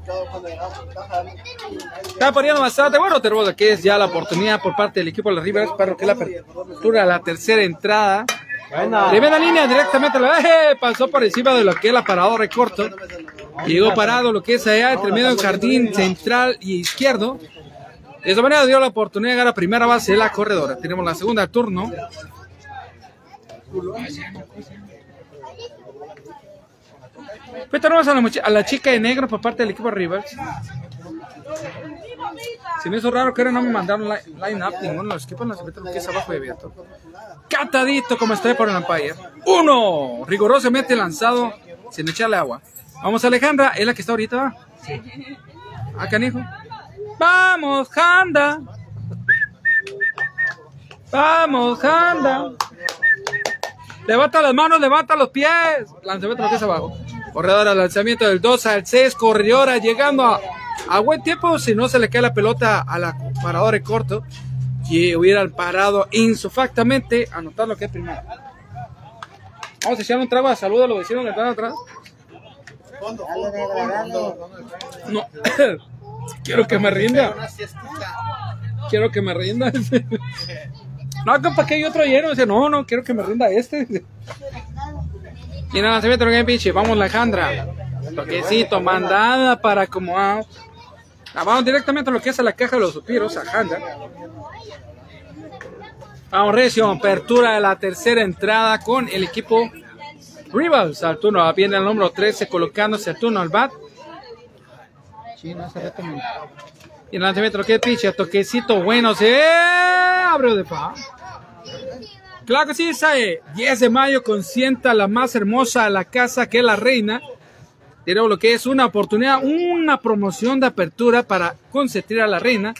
Está poniendo bastante bueno. Tenemos aquí es ya la oportunidad por parte del equipo de la Rivas para que la apertura, la tercera entrada. Buena. Primera línea directamente ¡Eh! pasó por encima de lo que es la paradora corto. Llegó parado lo que es allá entre medio del jardín central y izquierdo. De esa manera dio la oportunidad de llegar a primera base de la corredora. Tenemos la segunda turno. Tenemos a la, a la chica de negro por parte del equipo Rivers. Se me hizo raro que ahora no me mandaron li- line up ninguno de los equipos. No se meten lo que es abajo y abierto. Catadito como está por el umpire. Uno. Rigurosamente lanzado sin echarle agua. Vamos Alejandra. Es la que está ahorita. Ah, canijo. Vamos, Handa. Vamos, Handa. Levanta las manos, levanta los pies. Lanzamiento lo que es abajo. Corredora, lanzamiento del 2 al 6. Corredora llegando a, a buen tiempo. Si no se le cae la pelota a la paradora de corto. Y hubieran parado insufactamente. Anotar lo que es primero. Vamos a echar un trago de salud a los vecinos que están atrás. No. Quiero que me rinda. Quiero que me rinda. no, compa, que hay otro lleno. Dice, no, no, quiero que me rinda este. Y en el lanzamiento de pinche, vamos Alejandra. Toquecito, mandada para como ah, vamos directamente a lo que es a la caja de los suspiros, a Handa. Vamos, Recio, apertura de la tercera entrada con el equipo Rivals. Al turno viene el número 13 colocándose al turno al bat. Sí, no, hace y el lanzamiento que toquecito bueno, se abrió de fa. Claro que sí, sabe. 10 de mayo consienta la más hermosa de la casa que es la reina. Tenemos lo que es una oportunidad, una promoción de apertura para consentir a la reina.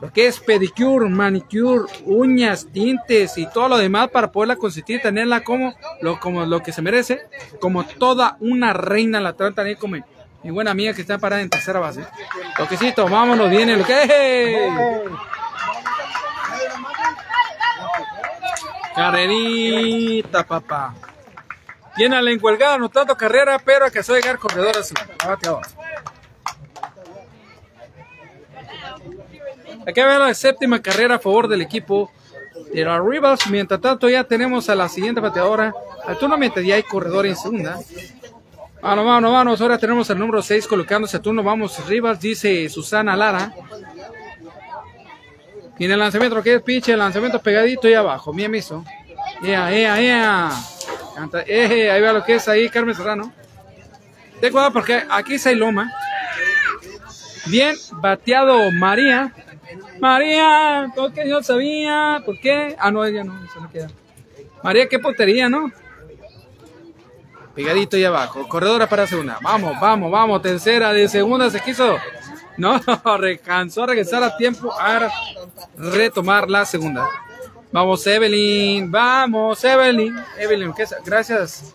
Lo que es pedicure, manicure, uñas, tintes y todo lo demás para poderla consentir, tenerla como lo, como lo que se merece, como toda una reina la tratan ahí como mi buena amiga que está parada en tercera base. Toquecito, vámonos, viene lo que. Carrerita, papá. Viene la encuelgada anotando carrera, pero que se llegar corredor. Bateador. Aquí va la séptima carrera a favor del equipo de los Rivals. Mientras tanto, ya tenemos a la siguiente bateadora. Mientras ya hay corredor en segunda. Vamos, vamos, vamos. Ahora tenemos el número 6 colocándose a turno. Vamos, Rivas, dice Susana Lara. Tiene el lanzamiento, que es pitch, el lanzamiento pegadito y abajo. Bien visto. Ea, ea, ea. Canta, eh, ahí va lo que es ahí, Carmen Serrano. Ten cuidado porque aquí hay loma. Bien bateado María. María, todo que yo sabía. ¿Por qué? Ah, no, ella no, no queda. María, qué potería, ¿no? Pegadito y abajo. Corredora para segunda. Vamos, vamos, vamos. Tercera de segunda se quiso. No, alcanzó a regresar a tiempo a retomar la segunda. Vamos, Evelyn. Vamos, Evelyn. Evelyn, ¿qué es? Gracias.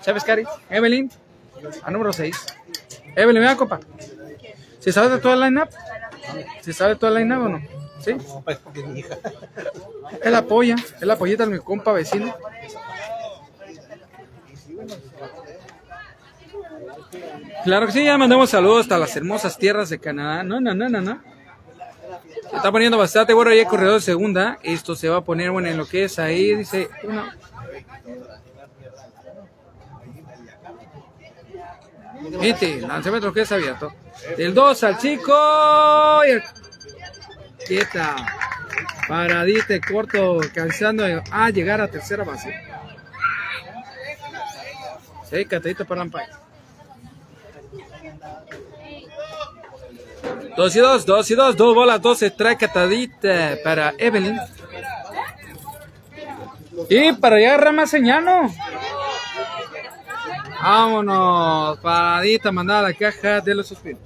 ¿Sabes, Cari? Evelyn. A número 6. Evelyn, venga, copa. ¿Se sabe de toda la line-up? ¿Se sabe toda la line-up o no? ¿Sí? Pues, es mi hija. Él apoya. Él apoyita a mi compa vecino. Claro que sí, ya mandamos saludos hasta las hermosas tierras de Canadá. No, no, no, no, no. Se está poniendo bastante bueno ahí el corredor de segunda. Esto se va a poner bueno en lo que es ahí, dice uno. Este, lanzamiento que es abierto. Del 2 al chico. Y el... Quieta. Paradita corto, cansando a llegar a tercera base. Sí, catadito para Lampay. 2 y 2, 2 y 2, dos bolas, 12, trae catadita para Evelyn. Y para allá Rama Señano. Vámonos, paradita, mandada la caja de los suspiros.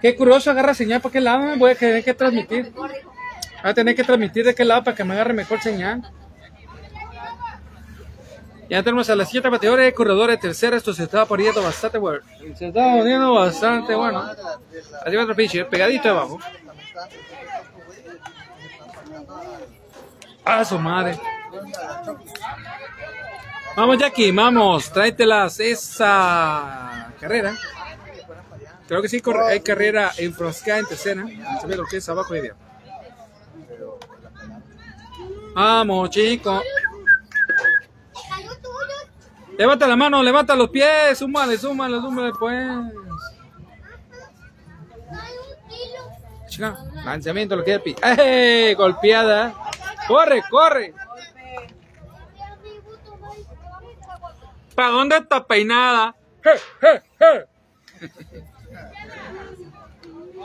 Qué curioso, agarra señal para qué lado, me voy a tener que transmitir. Voy a tener que transmitir de qué lado para que me agarre mejor señal. Ya tenemos a las 7 bateadores de corredor de tercera. Esto se estaba poniendo bastante bueno. Se estaba poniendo bastante bueno. Va otro pitcher, pegadito abajo. A su madre. Vamos, Jackie, vamos. Tráetelas esa carrera. Creo que sí, hay carrera enfroscada en tercera. Lo que es abajo. Vamos, chico. Levanta la mano, levanta los pies. Súmale, súmale, súmale, pues. Chica, lanzamiento, lo que pi. ¡Eh! Golpeada. Corre, corre. ¿Para dónde está peinada?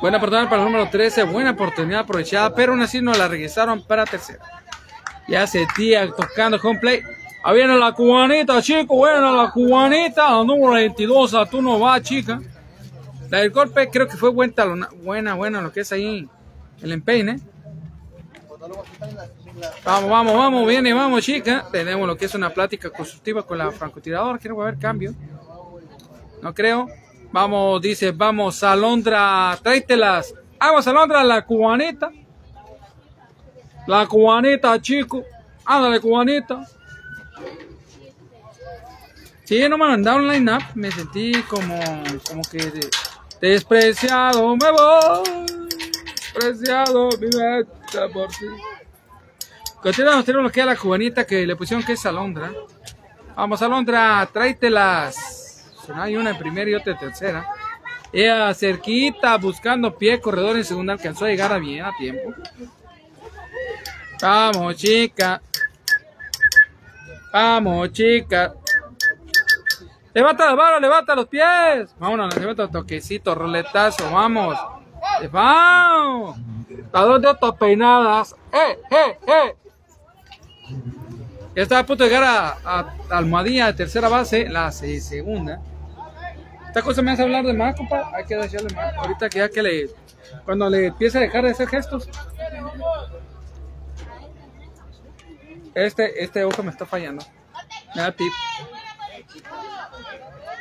Buena oportunidad para el número 13, buena oportunidad aprovechada, pero aún así no la regresaron para tercera. Ya se tía tocando home play. Ahí viene la cubanita, chico, buena la cubanita, número 22, a tú no va, chica. La del golpe creo que fue buen buena, buena lo que es ahí el empeine. Vamos, vamos, vamos, viene, vamos, chica. Tenemos lo que es una plática constructiva con la francotiradora. Quiero ver cambio. No creo. Vamos, dice, vamos, Alondra, tráetelas. Vamos, Alondra, la cubanita. La cubanita, chico. Ándale, cubanita. Sí, no me mandaron line-up. Me sentí como, como que de- despreciado. Me voy. Despreciado, mi meta por ti. Continuamos, tenemos lo que es la cubanita que le pusieron que es Alondra. Vamos, Alondra, tráetelas. Hay una en primera y otra en tercera. Ella cerquita, buscando pie, corredor en segunda, alcanzó a llegar a bien a tiempo. Vamos, chica. Vamos, chica. Levanta la vara, levanta los pies. Vámonos, levanta toquecito, roletazo, vamos. Vamos. ¿A dónde estás peinadas? ¡Eh, eh, eh! Ya está a punto de llegar a, a, Almohadilla de tercera base, la se- segunda. Esta cosa me hace hablar de más, compa. Hay que decirle más. Ahorita que ya que le. Cuando le empiece a dejar de hacer gestos. Este, este ojo me está fallando. Me da tip.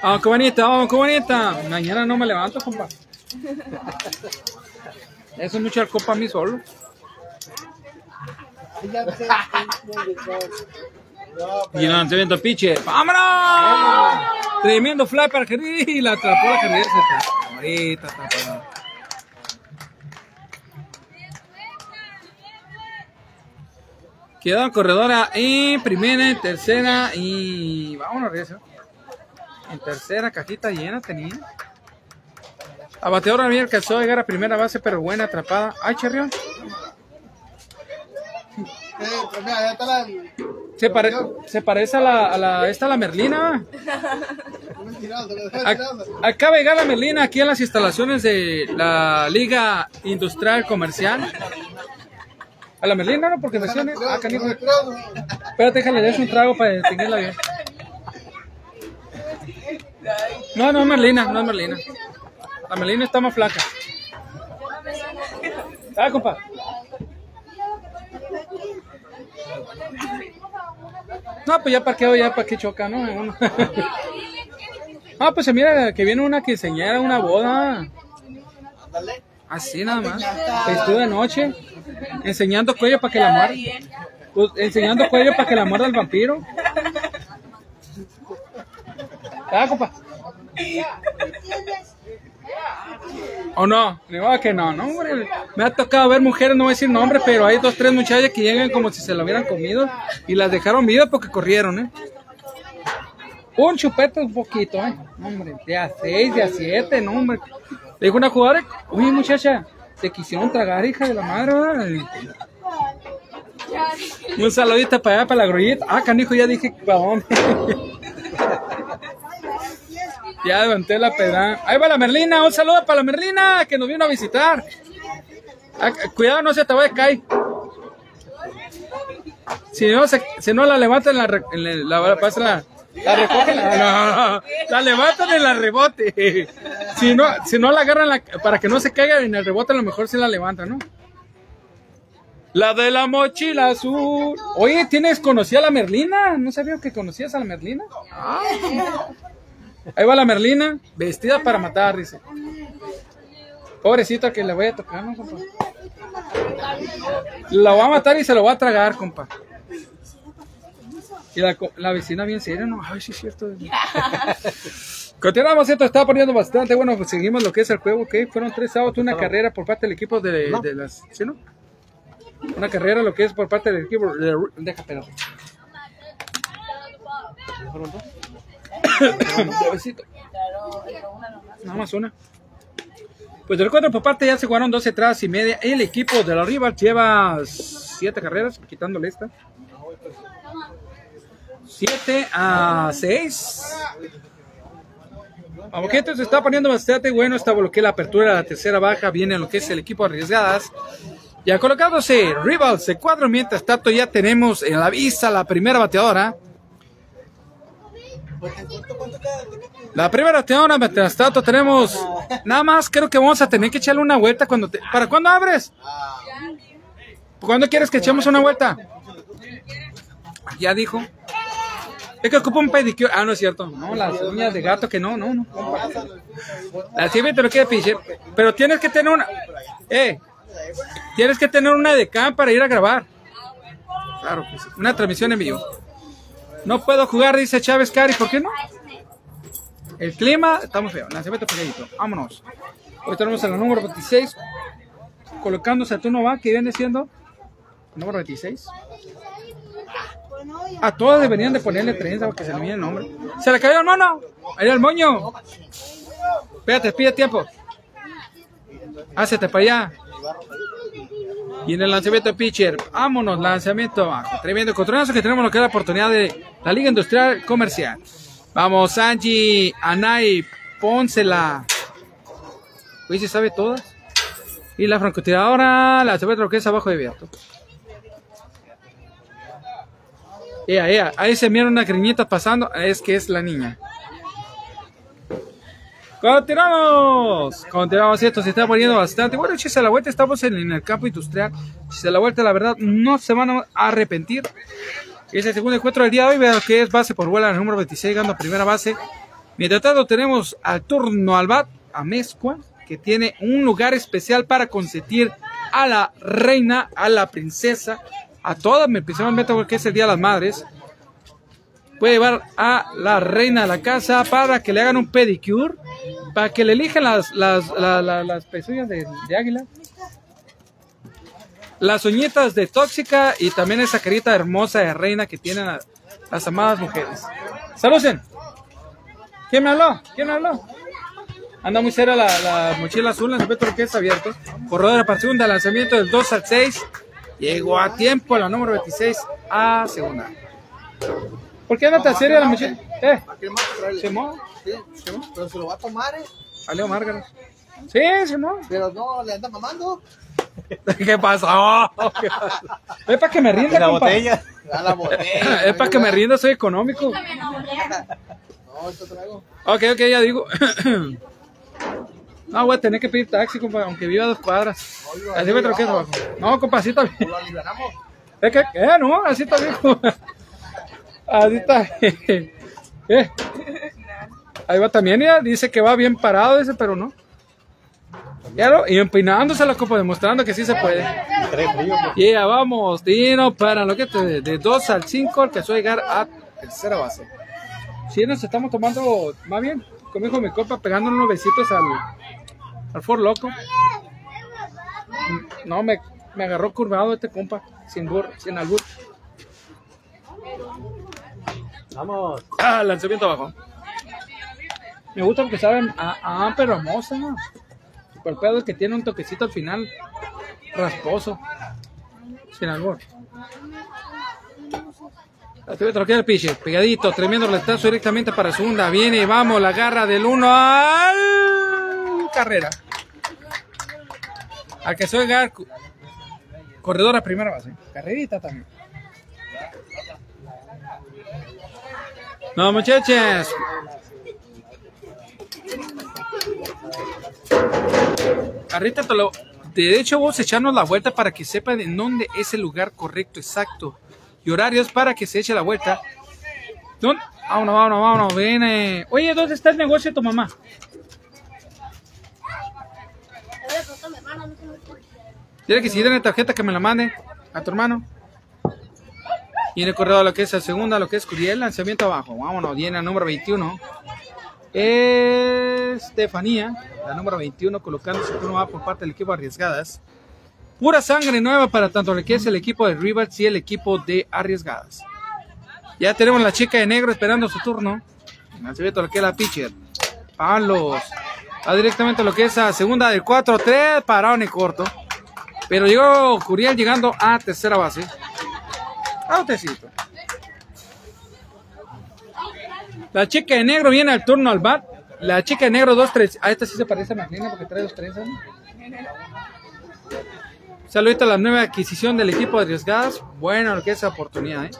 Vamos, qué bonita, vamos, qué bonita. Mañana no me levanto, compa. Eso es mucho alcohol para mí solo. Y el lanzamiento piche. ¡Vámonos! Tremendo fly para Jerry y la atrapó la Jerry. Ahorita atrapada. Quedó corredora en primera, en tercera y vámonos, regresa. En tercera, cajita llena tenía. La bateadora había alcanzó a llegar a primera base, pero buena atrapada. ¡Ay, Cherrión! Pues. Se, pare- se parece a la, a la, esta la Merlina. Acaba de llegar la Merlina aquí en las instalaciones de la Liga Industrial Comercial. A la Merlina, ¿no? Porque me suena. Ah. Espérate, déjale, des un trago para distinguirla bien. No, no es Merlina, no es Merlina. La Merlina está más flaca. Ah, compa. No, pues ya parqueo, ya para que choca, ¿no? Ah, pues se mira que viene una quinceañera, una boda. Así nada más. Vestido de noche. Enseñando cuello para que la muerda. Pues, enseñando cuello para que la muerda el vampiro. Ah, compa. ¿O no? Ni modo que no, no, hombre. Me ha tocado ver mujeres, no voy a decir nombre, pero hay dos, tres muchachas que llegan como si se lo hubieran comido y las dejaron vivas porque corrieron, ¿eh? Un chupete un poquito, ¿eh? Hombre, de a seis, de a siete, no, hombre. Le dijo una jugadora, oye, muchacha, te quisieron tragar, hija de la madre, ¿verdad? Un saludito para allá, para la grullita. Ah, canijo, ya dije, ¿para dónde? ya levanté la peda. Ahí va la Merlina, un saludo para la Merlina, que nos vino a visitar. Ah, cuidado, no se te vaya a caer. Si no, si no la levantan, la, la, la, la, la recogen, no, la levantan en la rebote. Si no, si no la agarran para que no se caiga en el rebote, a lo mejor se la levantan, ¿no? La de la mochila azul. Oye, ¿tienes, conocía a la Merlina? ¿No sabía que conocías a la Merlina? Ah. Ahí va la Merlina, vestida para matar, dice. Pobrecita que le voy a tocar, ¿no, compa? La va a matar y se lo va a tragar, compa. Y la, la vecina bien seria, ¿no? Ay, sí es cierto. Continuamos, esto está poniendo bastante bueno, pues seguimos lo que es el juego, ¿ok? Fueron tres sábados, una carrera por parte del equipo de, de las... ¿Sí, no? Una carrera lo que es por parte del equipo de... Deja, espérate. De besito. Nada una. Pues del cuatro por parte ya se jugaron dos entradas y media. El equipo de la Rival lleva siete carreras, quitándole esta. 7 a 6. Vamos, que esto se está poniendo bastante bueno. Está bloquea la apertura de la tercera baja. Viene lo que es el equipo arriesgadas. Ya colocándose Rivals de cuadro. Mientras tanto, ya tenemos en la vista la primera bateadora. La primera bateadora, mientras tanto, tenemos nada más. Creo que vamos a tener que echarle una vuelta. cuando te- ¿Para cuándo abres? ¿Cuándo quieres que echemos una vuelta? Ya dijo. Es que ocupa un pedicure. Ah, no es cierto. No, las uñas de gato que no, no, no. La sirve te lo quiere pinche. Pero tienes que tener una. Eh, tienes que tener una de cam para ir a grabar. Claro. Una transmisión en vivo. No puedo jugar, dice Chávez Cari. ¿Por qué no? El clima está muy feo. Lanzamiento pequeñito. Vámonos. Hoy tenemos a la número 26. Colocándose a turno va, que viene siendo. Número 26. A todos deberían de ponerle trenza porque se le viene el nombre. ¡Se le cayó el mono! ¡Ahí el moño! Espérate, pide tiempo. Hácete para allá. Y en el lanzamiento de pitcher, vámonos, lanzamiento bajo. Tremendo controlazo que tenemos lo que es la oportunidad de la Liga Industrial Comercial. Vamos, Angie, Anay, pónsela. Uy, se sabe todas. Y la francotiradora, la lo que es abajo de abierto. Ea, ea, ahí se miran unas griñitas pasando, es que es la niña. Continuamos, continuamos, esto se está poniendo bastante. Bueno, chise la vuelta, estamos en, en el campo industrial. Chise la vuelta, la verdad, no se van a arrepentir. Es el segundo encuentro del día de hoy, vean que es base por vuela, el número 26, ganando primera base. Mientras tanto, tenemos al turno al bat, a Mezcua, que tiene un lugar especial para consentir a la reina, a la princesa, a todas, principalmente porque es el Día de las Madres. Puede llevar a la reina a la casa para que le hagan un pedicure, para que le elijan las, las, la- la- las pezuñas de, águila, las uñitas de tóxica y también esa carita hermosa de reina que tienen la- las amadas mujeres. ¡Saluden! ¿Quién me habló? ¿Quién me habló? Anda muy seria la, la mochila azul, lanzamiento que es abierto. Corredora para segunda, lanzamiento del 2 al 6. Llegó a tiempo la número 26 a segunda. ¿Por qué anda tan seria la mochila? ¿Eh? ¿Qué más traerle? ¿Simón? Sí, pero se lo va a tomar, ¿eh? ¿Aleo Márgara? Sí, Simón. Pero no, le anda mamando. ¿Qué pasó? ¿Qué pasó? Es para que me rinda, la compa. botella. A la botella. Es para que me rinda, soy económico. No, esto traigo. Ok, ok, ya digo. No, voy a tener que pedir taxi, compa, aunque viva a dos cuadras. Así me troqué abajo. No, compa, así está bien. Lo alivianamos. Es que, ¿qué? No, así está bien. Así está bien. ¿Qué? Ahí va también, ya dice que va bien parado ese, pero no. Ya lo, y empinándose la copa, demostrando que sí se puede. Frío. pues. Y ya vamos, Dino, para lo que te, de 2 al 5 alcanzó a llegar a tercera base. Sí, nos estamos tomando, más bien, como dijo mi copa, pegando unos besitos al, Al Ford Loco. No, me, me agarró curvado este compa. Sin, bur, sin albur. Vamos. Ah, lanzamiento abajo. Me gusta porque saben a, a Amper hermosa, ¿no? Pero el pedo es que tiene un toquecito al final rasposo. Sin albur. La tuve troquear el pitcher, pegadito, tremendo retazo directamente para segunda. Viene, vamos, la garra del 1 al carrera. Al que soy Gar, corredor a primera base. Carrerita también. No, muchachos. Carrita, te de hecho, vos echarnos la vuelta para que sepan en dónde es el lugar correcto, exacto. Y horarios para que se eche la vuelta. ¿Dónde? Vámonos, vámonos, vámonos. Ven, eh. Oye, ¿dónde está el negocio de tu mamá? Dile que si tiene tarjeta que me la mande a tu hermano. Y en el corredor lo que es la segunda, lo que es Curiel, lanzamiento abajo. Vámonos, viene la número 21. Estefanía, la número 21, colocando su turno A por parte del equipo Arriesgadas. Pura sangre nueva para tanto lo que es el equipo de Rivers y el equipo de Arriesgadas. Ya tenemos la chica de negro esperando su turno. Lanzamiento lo que es la pitcher. Palos. Va directamente a lo que es la segunda del 4-3, parado en corto. Pero llegó Curiel llegando a tercera base. Autecito. La chica de negro viene al turno al bat. La chica de negro 2-3. A esta sí se parece a Maglina porque trae dos trenzas. ¿no? A la nueva adquisición del equipo de Arriesgadas. Bueno, lo que es esa oportunidad.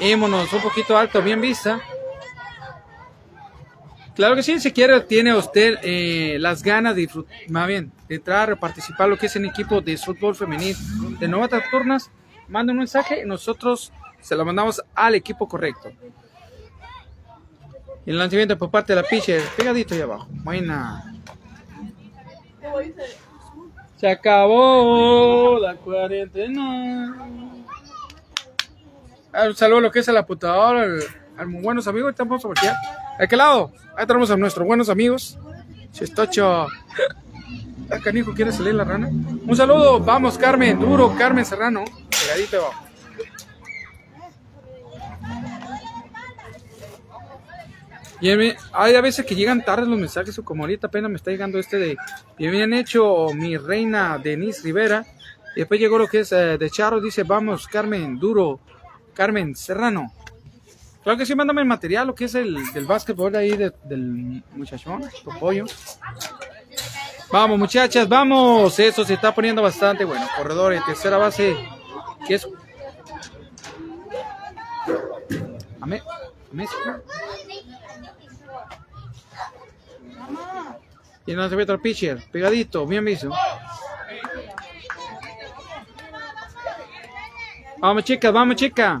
¿eh? Un poquito alto, bien vista. Claro que sí, si quiere, tiene usted eh, las ganas de disfrutar, más bien, de entrar a participar lo que es en equipo de fútbol femenil de novatas turnas, manda un mensaje y nosotros se lo mandamos al equipo correcto. Y el lanzamiento por parte de la pitcher, pegadito ahí abajo. Buena. Se acabó la cuarentena. Ah, Un saludo a lo que es a la putadora, al, al muy buenos amigos. Ahorita vamos a voltear. ¿A qué lado? Ahí tenemos a nuestros buenos amigos. Chistocho. Ah, canijo, ¿quiere salir la rana? Un saludo, vamos Carmen, duro, Carmen Serrano. Pegadito abajo. Mí- hay a veces que llegan tarde los mensajes, o como ahorita apenas me está llegando este de han hecho mi reina Denise Rivera. Y después llegó lo que es eh, de Charo, dice, vamos, Carmen, duro, Carmen Serrano. Claro que sí, mándame el material, lo que es el del básquetbol ahí de- del muchachón, pollo. Vamos, muchachas, vamos. Eso se está poniendo bastante bueno. Corredor en tercera base, que es. Amé- Amésco. Y no se ve otro pitcher, pegadito, bien visto. Vamos, chicas, vamos, chicas.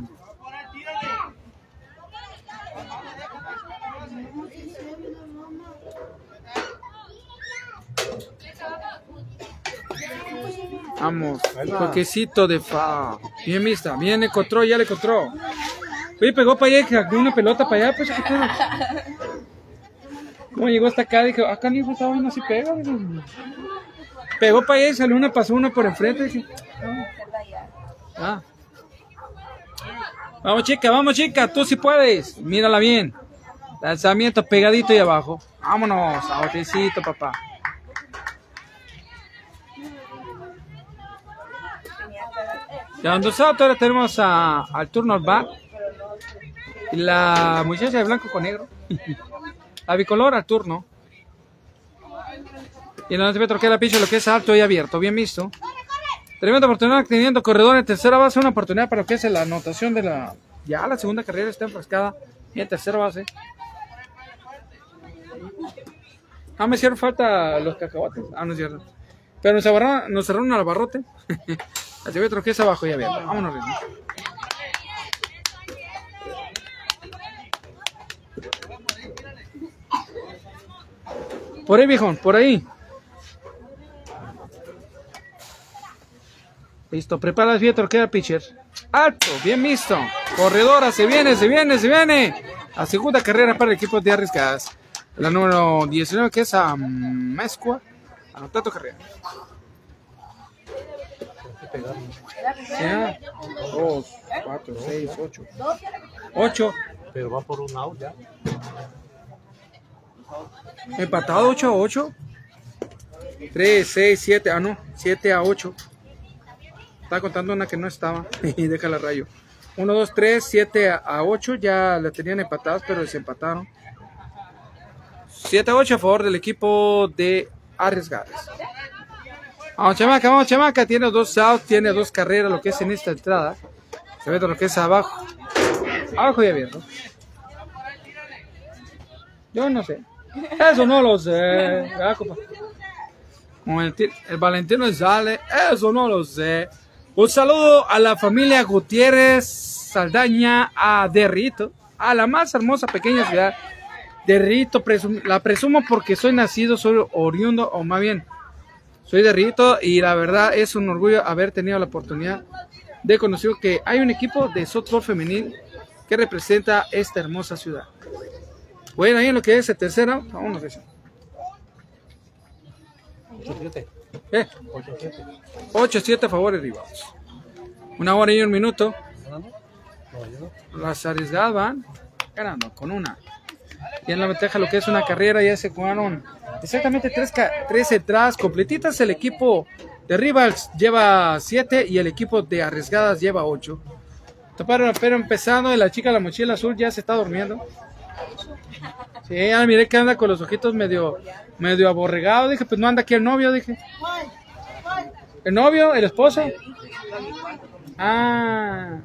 Vamos, toquecito de fa. Bien vista, bien le encontró, ya le encontró. Oye, pegó para allá, que una pelota para allá, pues. ¿qué pedo? ¿Cómo llegó hasta acá? Dije, acá ni estaba viendo si pega. dije. Pegó para allá y salió una, pasó una por enfrente. Dije, ah. Vamos, chica, vamos, chica, tú sí puedes. Mírala bien. Lanzamiento pegadito y abajo. Vámonos, a botecito, papá. Nosotros tenemos a, al turno. Y la muchacha de blanco con negro. La bicolor al turno. Y el lanzamiento que la picha lo que es alto y abierto. Bien visto. Tremenda oportunidad teniendo corredor en tercera base. Una oportunidad para lo que es la anotación de la. Ya la segunda carrera está enfrascada. En tercera base. Ah, me hicieron falta los cacahuates. Ah, no es cierto. Pero nos cerraron, nos cerraron al barrote. Así que otro que es abajo y abierto. Vámonos, Ritmo. Por ahí, viejón, por ahí. Listo, prepara el Pietro, queda pitcher. Alto, bien visto. Corredora, se viene, se viene, se viene. A segunda carrera para el equipo de arriesgadas. La número 19 que es a Mescua. Anota tu carrera. Pegarle. Ya. Dos, cuatro, seis, ocho. Ocho. Pero va por un out ya. Empatado 8 a 8. 3, 6, 7. Ah, no. 7 a 8. Estaba contando una que no estaba. Y déjala rayo. 1, 2, 3, 7 a 8. Ya la tenían empatadas, pero desempataron. 7 a 8 a favor del equipo de Arriesgadas. Vamos, chamaca, vamos, chamaca. Tiene dos outs, tiene dos carreras, lo que es en esta entrada. Se ve todo lo que es abajo. Abajo y abierto. Yo no sé. Eso no lo sé. ti- el Valentino sale, eso no lo sé. Un saludo a la familia Gutiérrez Saldaña, a Derrito, a la más hermosa pequeña ciudad. Derrito, presum- la presumo porque soy nacido, soy oriundo, o más bien, soy de Rito y la verdad es un orgullo haber tenido la oportunidad de conocer que hay un equipo de softball femenil que representa esta hermosa ciudad. Bueno, ahí en lo que es el tercero, vámonos a eso. 8-7. Eh, 8-7. 8-7 a favor de. Una hora y un minuto. Las arriesgadas van ganando con una. Y en la ventaja lo que es una carrera ya se jugaron exactamente tres, tres entradas completitas. El equipo de Rivals lleva 7 y el equipo de arriesgadas lleva 8. Taparon pero empezando la chica de la mochila azul ya se está durmiendo. Sí, ya miré que anda con los ojitos medio, medio aborregado. Dije, pues no anda aquí el novio, dije. ¿El novio? ¿El esposo? Ah.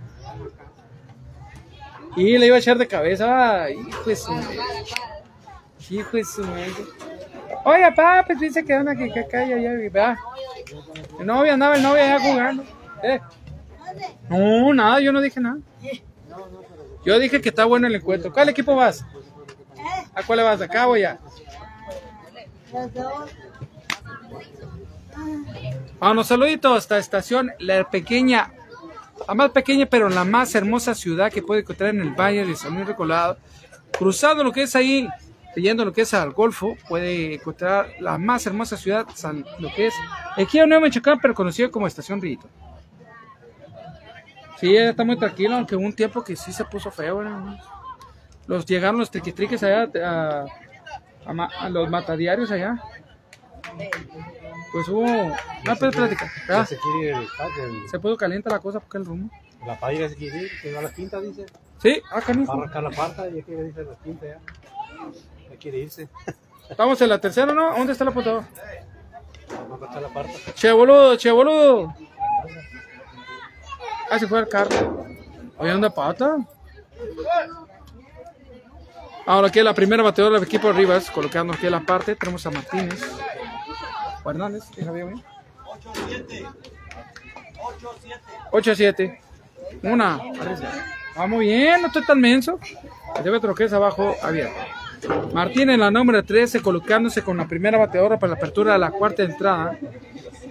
Y le iba a echar de cabeza. Hijo de su madre. Hijo de su madre. Oye, papá, pues dice que anda que y allá, ¿verdad? El novio andaba el novio allá jugando. Eh. No, nada, yo no dije nada. Yo dije que está bueno el encuentro. ¿Cuál equipo vas? ¿A cuál le vas? ¿Acá o allá? Vamos, saluditos hasta estación La Pequeña, la más pequeña pero la más hermosa ciudad que puede encontrar en el Valle de San Luis Recolado. Cruzando lo que es ahí, yendo lo que es al Golfo, puede encontrar la más hermosa ciudad, San- lo que es Ejido Nuevo Michoacán, pero conocido como Estación Rito. Sí, ella está muy tranquilo, aunque hubo un tiempo que sí se puso feo. Los llegaron los triquitriques allá a, a ma- a los matadiarios allá. Pues hubo una plática, Ya ¿verdad? se quiere el, el- Se puso caliente la cosa porque el rumbo. la padre se quiere ir, que va a la quinta, dice. Sí, acá mismo. arrancar la cuarta y ya quiere irse a la quinta ya. Quiere irse. Estamos en la tercera, ¿no? ¿Dónde está el apuntador? Va a arrancar la cuarta. Che boludo, che boludo. Ah, se fue al carro. Oye, anda pata. Ahora aquí la primera bateadora del equipo Rivas, colocando aquí la parte, tenemos a Martínez. O Hernández, ¿quién sabía bien? 8 a 7. Una. arriesga. Vamos bien, no estoy tan menso. Debe otro que es abajo abierto. Martínez, la número 13, colocándose con la primera bateadora para la apertura de la cuarta entrada.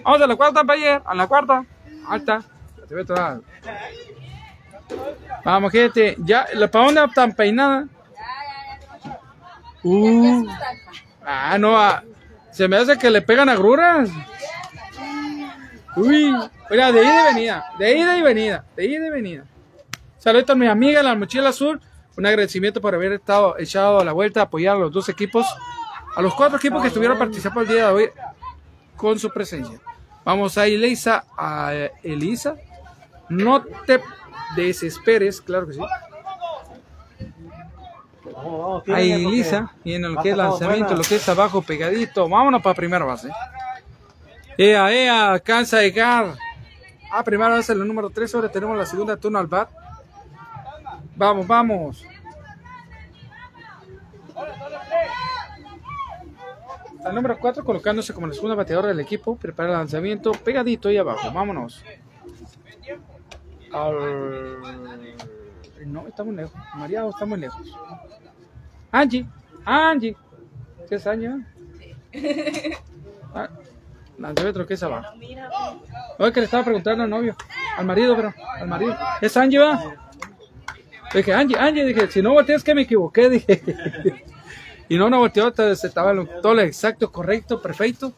Vamos a la cuarta. A la cuarta. Alta. Debe otro Vamos, gente. Ya, ¿la va tan peinada? Uh. Ah, no. ah, se me hace que le pegan agruras. Uy. Mira, de ida y venida. De ida y venida. De ida y venida. Saludos a mi amiga, la mochila azul. Un agradecimiento por haber estado echado a la vuelta, apoyar a los dos equipos, a los cuatro equipos que estuvieron participando el día de hoy con su presencia. Vamos a Elisa, a Elisa. No te desesperes, claro que sí. Vamos, vamos, A tírenle, porque Elisa, y en lo que es lanzamiento, lo que es abajo pegadito. Vámonos para primera base. Ea, ea, alcanza a llegar. A primera base, el número 3. Ahora tenemos la segunda turno al bat. Vamos, vamos. Al número 4 colocándose como la segunda bateadora del equipo. Prepara el lanzamiento pegadito y abajo. Vámonos. Al- No, está muy lejos. María está muy lejos. Angie, Angie. ¿Qué es Angie? Ah, lanzamiento que es abajo. Oye, que le estaba preguntando al novio. Al marido, pero. Al marido. ¿Es Angie, va? Dije, Angie, Angie, dije, si no volteas que me equivoqué, dije. y no, no volteó, estaba todo lo exacto, correcto, perfecto.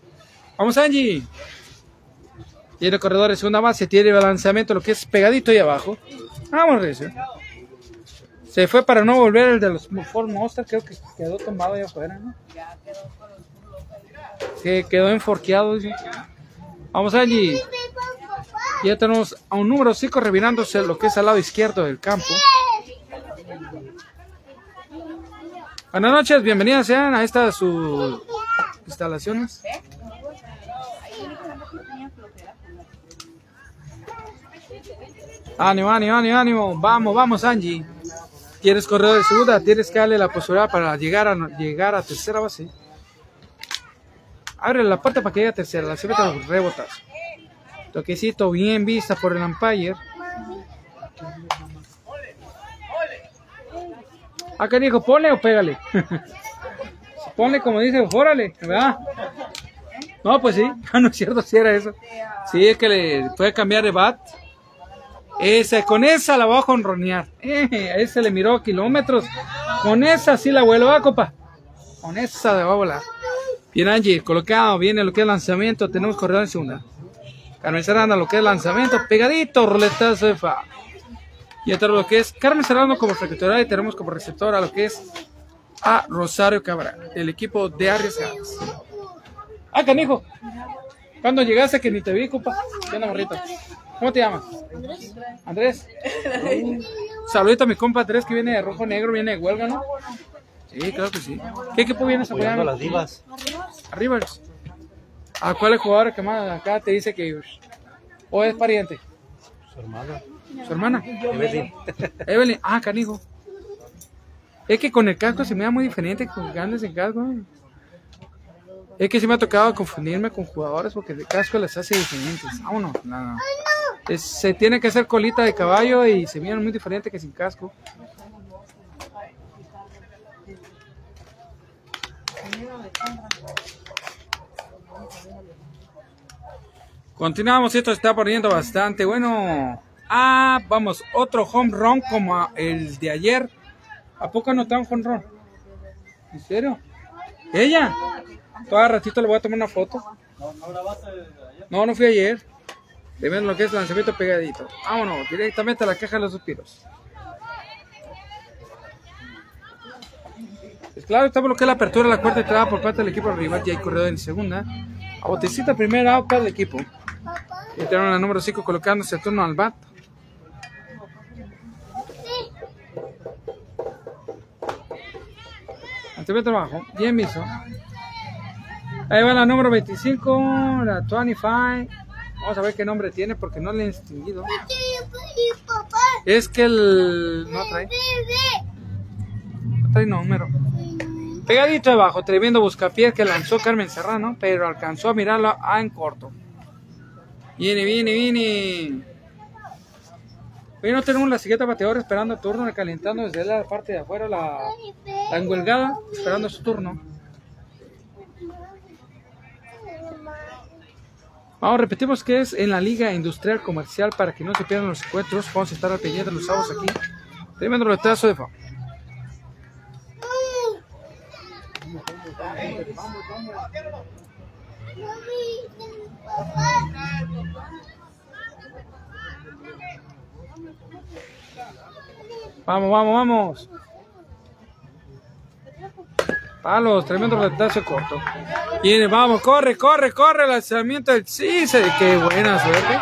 Vamos, Angie. Tiene corredor de segunda base, tiene balanceamiento, lo que es pegadito ahí abajo. Vamos, Recio. Se fue para no volver el de los Ford Monster, creo que quedó tumbado allá afuera, ¿no? Se quedó enforqueado. dice. Vamos, Angie. Ya tenemos a un número 5 revirándose lo que es al lado izquierdo del campo. Buenas noches, bienvenidas sean a estas sus instalaciones. Ánimo, ánimo, ánimo, ánimo. Vamos, vamos, Angie. Tienes corredor de segunda, tienes que darle la posibilidad para llegar a llegar a tercera base. Abre la puerta para que llegue a tercera, la te rebotas. Toquecito bien vista por el umpire. Acá dijo, ponle o pégale. ponle como dice, órale, ¿verdad? No, pues sí, no es cierto, si era eso. Sí, es que le puede cambiar de bat. Esa, con esa la voy a jonronear. Eh, a ese le miró a kilómetros. Con esa sí la vuelo, va, copa. Con esa le va a volar. Bien, Angie, colocado, viene lo que es lanzamiento. Tenemos corredor en segunda. Carmen Serrano, lo que es lanzamiento, pegadito, roletazo de fa. Y otro lo que es Carmen Serrano como secretaria y tenemos como receptora lo que es a Rosario Cabral, del equipo de Arriesgadas. Ah, canijo. ¿Cuándo llegaste que ni te vi, compa? ¿Qué onda, morrito? ¿Cómo te llamas? Andrés. Uh, saludito a mi compa Andrés que viene de rojo negro, viene de huelga, ¿no? Sí, claro que sí. ¿Qué equipo vienes a Apoyando a las divas. A Rivers. ¿A cuál es el jugador que más acá te dice que o es pariente? Su hermana. ¿Su hermana? Evelyn. Evelyn. Ah, canijo. Es que con el casco se me da muy diferente con que andes en casco. Es que sí me ha tocado confundirme con jugadores porque el casco las hace diferentes. Vámonos. No, no. Es- se tiene que hacer colita de caballo y se miran muy diferente que sin casco. Continuamos, esto está poniendo bastante bueno. Ah, vamos, otro home run como a- el de ayer. ¿A poco no está un home run? ¿En serio? ¿Ella? Todo ratito le voy a tomar una foto. No, no fui ayer. De ver lo que es lanzamiento pegadito. Vámonos, directamente a la caja de los suspiros. Pues claro, estamos lo que es la apertura de la cuarta entrada por parte del equipo rival. Ya hay corredor en segunda. A botecita primera para el equipo. Tenemos la número 5 colocándose el turno al bat. Lanzamiento abajo. Bien visto. Ahí va la número 25, la 25. Vamos a ver qué nombre tiene porque no le he distinguido. Es que el... No trae. No trae número. Pegadito abajo, tremendo buscapiés que lanzó Carmen Serrano, pero alcanzó a mirarlo en corto. Viene, viene, viene. Hoy no tenemos la siguiente bateadora esperando turno, calentando desde la parte de afuera la, la enguelgada, esperando su turno. Vamos, repetimos que es en la Liga Industrial Comercial para que no se pierdan los encuentros. Vamos a estar al pendiente los sábados aquí. Tremendo retraso de. Vamos, vamos, vamos. Palos, tremendo retraso corto. Viene, vamos, corre, corre, corre. Lanzamiento del sí, se, qué buena suerte.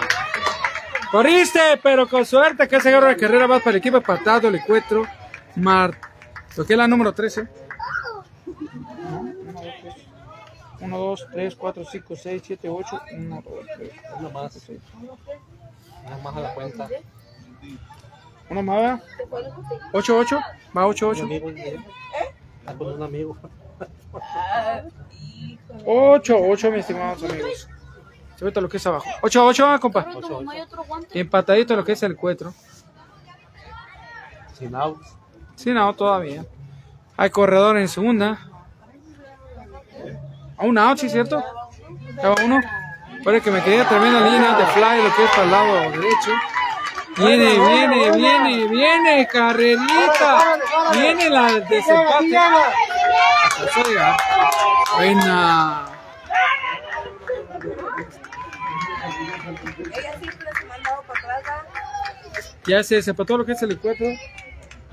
Corriste, pero con suerte que ese agarro de carrera va para el equipo empatado, el encuentro. Mar, lo que es la número 13. 1, 2, 3, 4, 5, 6, 7, 8. 1, 2, 3, Una más. Una más a la cuenta. Uno más, ¿verdad? 8, 8. Va 8, Un 8. amigo. Está con un amigo. 8, 8, mis estimados amigos. Se ve todo lo que es abajo. 8, 8, compa. Ocho, ocho. Y empatadito lo que es el encuentro. Sin outs. Sí, no, todavía. Hay corredor en segunda. A un out, sí, ¿cierto? Cada uno. Pero que me quedé tremenda línea de fly, lo que es para el lado derecho. Viene, viene, viene, viene, carrerita. Viene la desempate. Pues oiga. Buena. Ya se zapató lo que es el encuentro.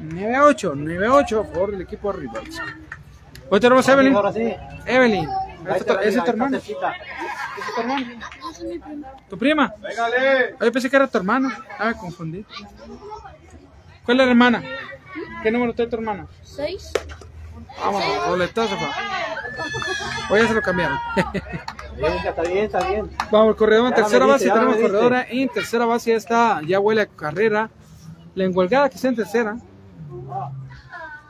9-8, 9-8 a favor del equipo rival. Hoy tenemos Evelyn. Evelyn, esa es tu hermano es tu hermano? está cerquita. ¿Ese es tu prima? Ah, Yo pensé que era tu hermano. Ah, me confundí. ¿Cuál es la hermana? ¿Qué número trae tu hermana? Seis. Vámonos, roletazo, pa. O ya se lo cambiaron. Bien, está bien, está bien. Vamos, el corredor en tercera base. Tenemos corredora en tercera base. Ya está, ya huele a carrera. La enguelgada que está en tercera.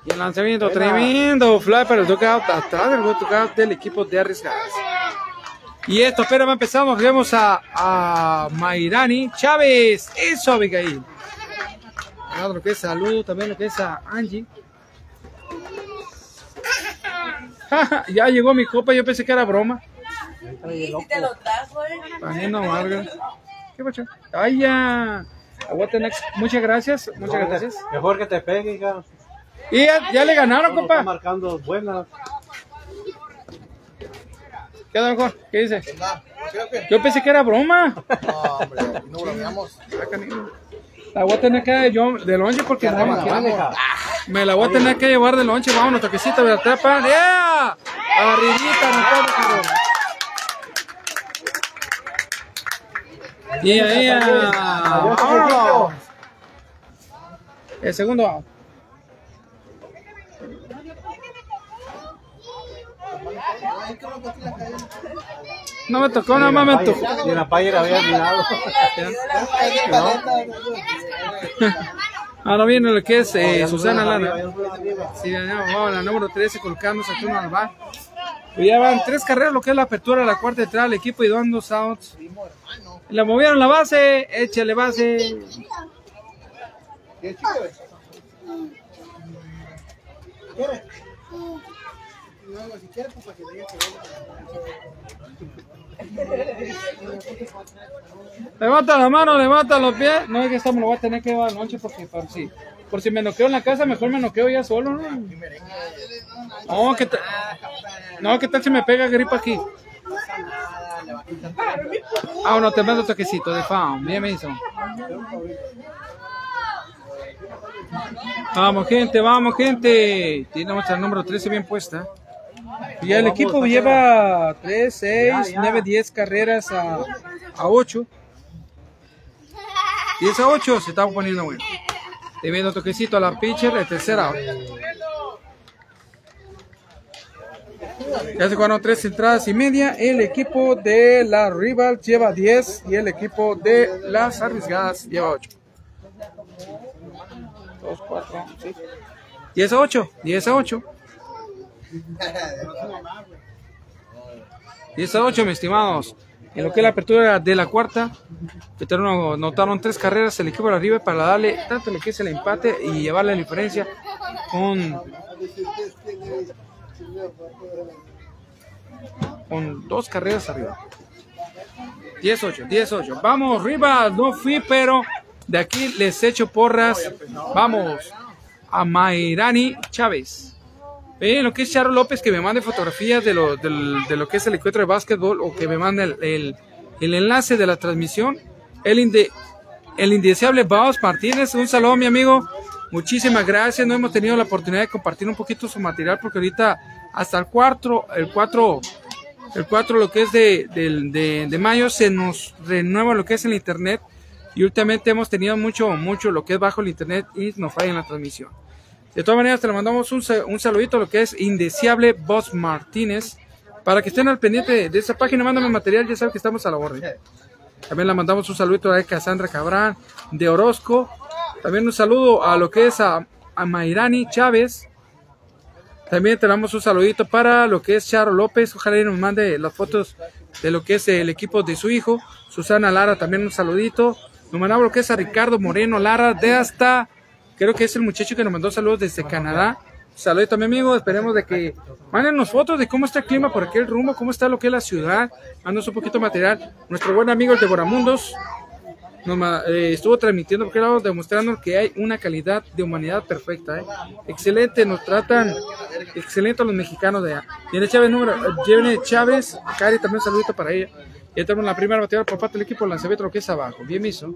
Y el lanzamiento Buena. tremendo. Fly para el dugout atrás del dugout del equipo de arriesgadas. Y esto, espera, empezamos. Vemos a, a Mayrani Chávez. Eso, Abigail. Lo que es salud, también lo que es a Angie. ya llegó mi copa, yo pensé que era broma. Y loco. te lo trajo, eh. ¿Qué pacho? Ay, ya. Muchas gracias, muchas gracias. Mejor que te pegue, hija. Y ya, ya le ganaron, Uno está compa. marcando buenas. ¿Qué onda, mejor? ¿Qué dice? Yo pensé que era broma. No, hombre, no bromeamos. Ah. La voy a tener que yo de lonche porque no me. Me la voy a tener que llevar de lonche. Vámonos, toquecito de la tapa. ¡Yeah! Arribita, no puedo, cabrón. ¡Yeah, yeah! ¡Vámonos! El segundo No me tocó, nada más me tocó. Y la paya había mirado. Ahora viene lo que es eh, Susana Lana. Sí, vamos, la número 13 colocándose aquí uno al bar. Pues ya van tres carreras, lo que es la apertura la cuarta entrada, el equipo y dando dos outs. La movieron la base, échale base. ¿Qué No, Levanta la mano, levanta los pies. No es que esta me lo voy a tener que llevar noche porque por si, por si me noqueo en la casa, mejor me noqueo ya solo, ¿no? No, que tal, no, ¿qué tal si me pega gripa aquí? Ah, no, te mando toquecito de fan. Bien me hizo. Vamos, gente, vamos, gente. Tenemos el número 13 bien puesta. Y ya el equipo lleva 3, 6, Ya, ya. 9, 10 carreras a, a 8. 10 a 8 se está poniendo bueno. Te viendo toquecito a la pitcher de tercera. Ya se jugaron tres entradas y media. El equipo de la Rival lleva 10 y el equipo de las arriesgadas lleva 8. 2, 4, 6. 10 a 8. 10 a 8. 10 a 8, mis estimados. En lo que es la apertura de la cuarta, anotaron tres carreras el equipo de River para darle tanto lo que es el empate y llevarle la diferencia con, con dos carreras arriba. 18, 18. Vamos, Rivas, no fui, pero de aquí les echo porras. Vamos a Mayrani Chávez. Ven lo que es Charo López que me mande fotografías de lo, del- de lo que es el encuentro de básquetbol o que me mande el, el- el enlace de la transmisión. El, inde- el indeseable Baos Martínez, un saludo mi amigo. Muchísimas gracias. No hemos tenido la oportunidad de compartir un poquito su material porque ahorita hasta el 4, el 4, el 4 lo que es de, de- de mayo se nos renueva lo que es el internet y últimamente hemos tenido mucho, mucho lo que es bajo el internet y nos falla en la transmisión. De todas maneras, te le mandamos un, un saludito a lo que es Indeseable Boss Martínez. Para que estén al pendiente de, esa página, mándame material, ya saben que estamos a la orden. También le mandamos un saludito a Cassandra Cabrán de Orozco. También un saludo a lo que es a, a Mayrani Chávez. También te damos un saludito para lo que es Charo López. Ojalá y nos mande las fotos de lo que es el equipo de su hijo. Susana Lara, también un saludito. Nos mandamos lo que es a Ricardo Moreno Lara de hasta, creo que es el muchacho que nos mandó saludos desde Canadá. Saludito a mi amigo, esperemos de que mándenos fotos de cómo está el clima por aquel rumbo, cómo está lo que es la ciudad. Mándanos un poquito de material. Nuestro buen amigo el de Boramundos nos eh, estuvo transmitiendo porque lado demostrando que hay una calidad de humanidad perfecta. ¿eh? Excelente, nos tratan excelente a los mexicanos de allá. Viene Chávez, número, viene Chávez, Cari también un saludito para ella. Ya tenemos la primera batería por parte del equipo lanzamiento lo que es abajo. Bien miso.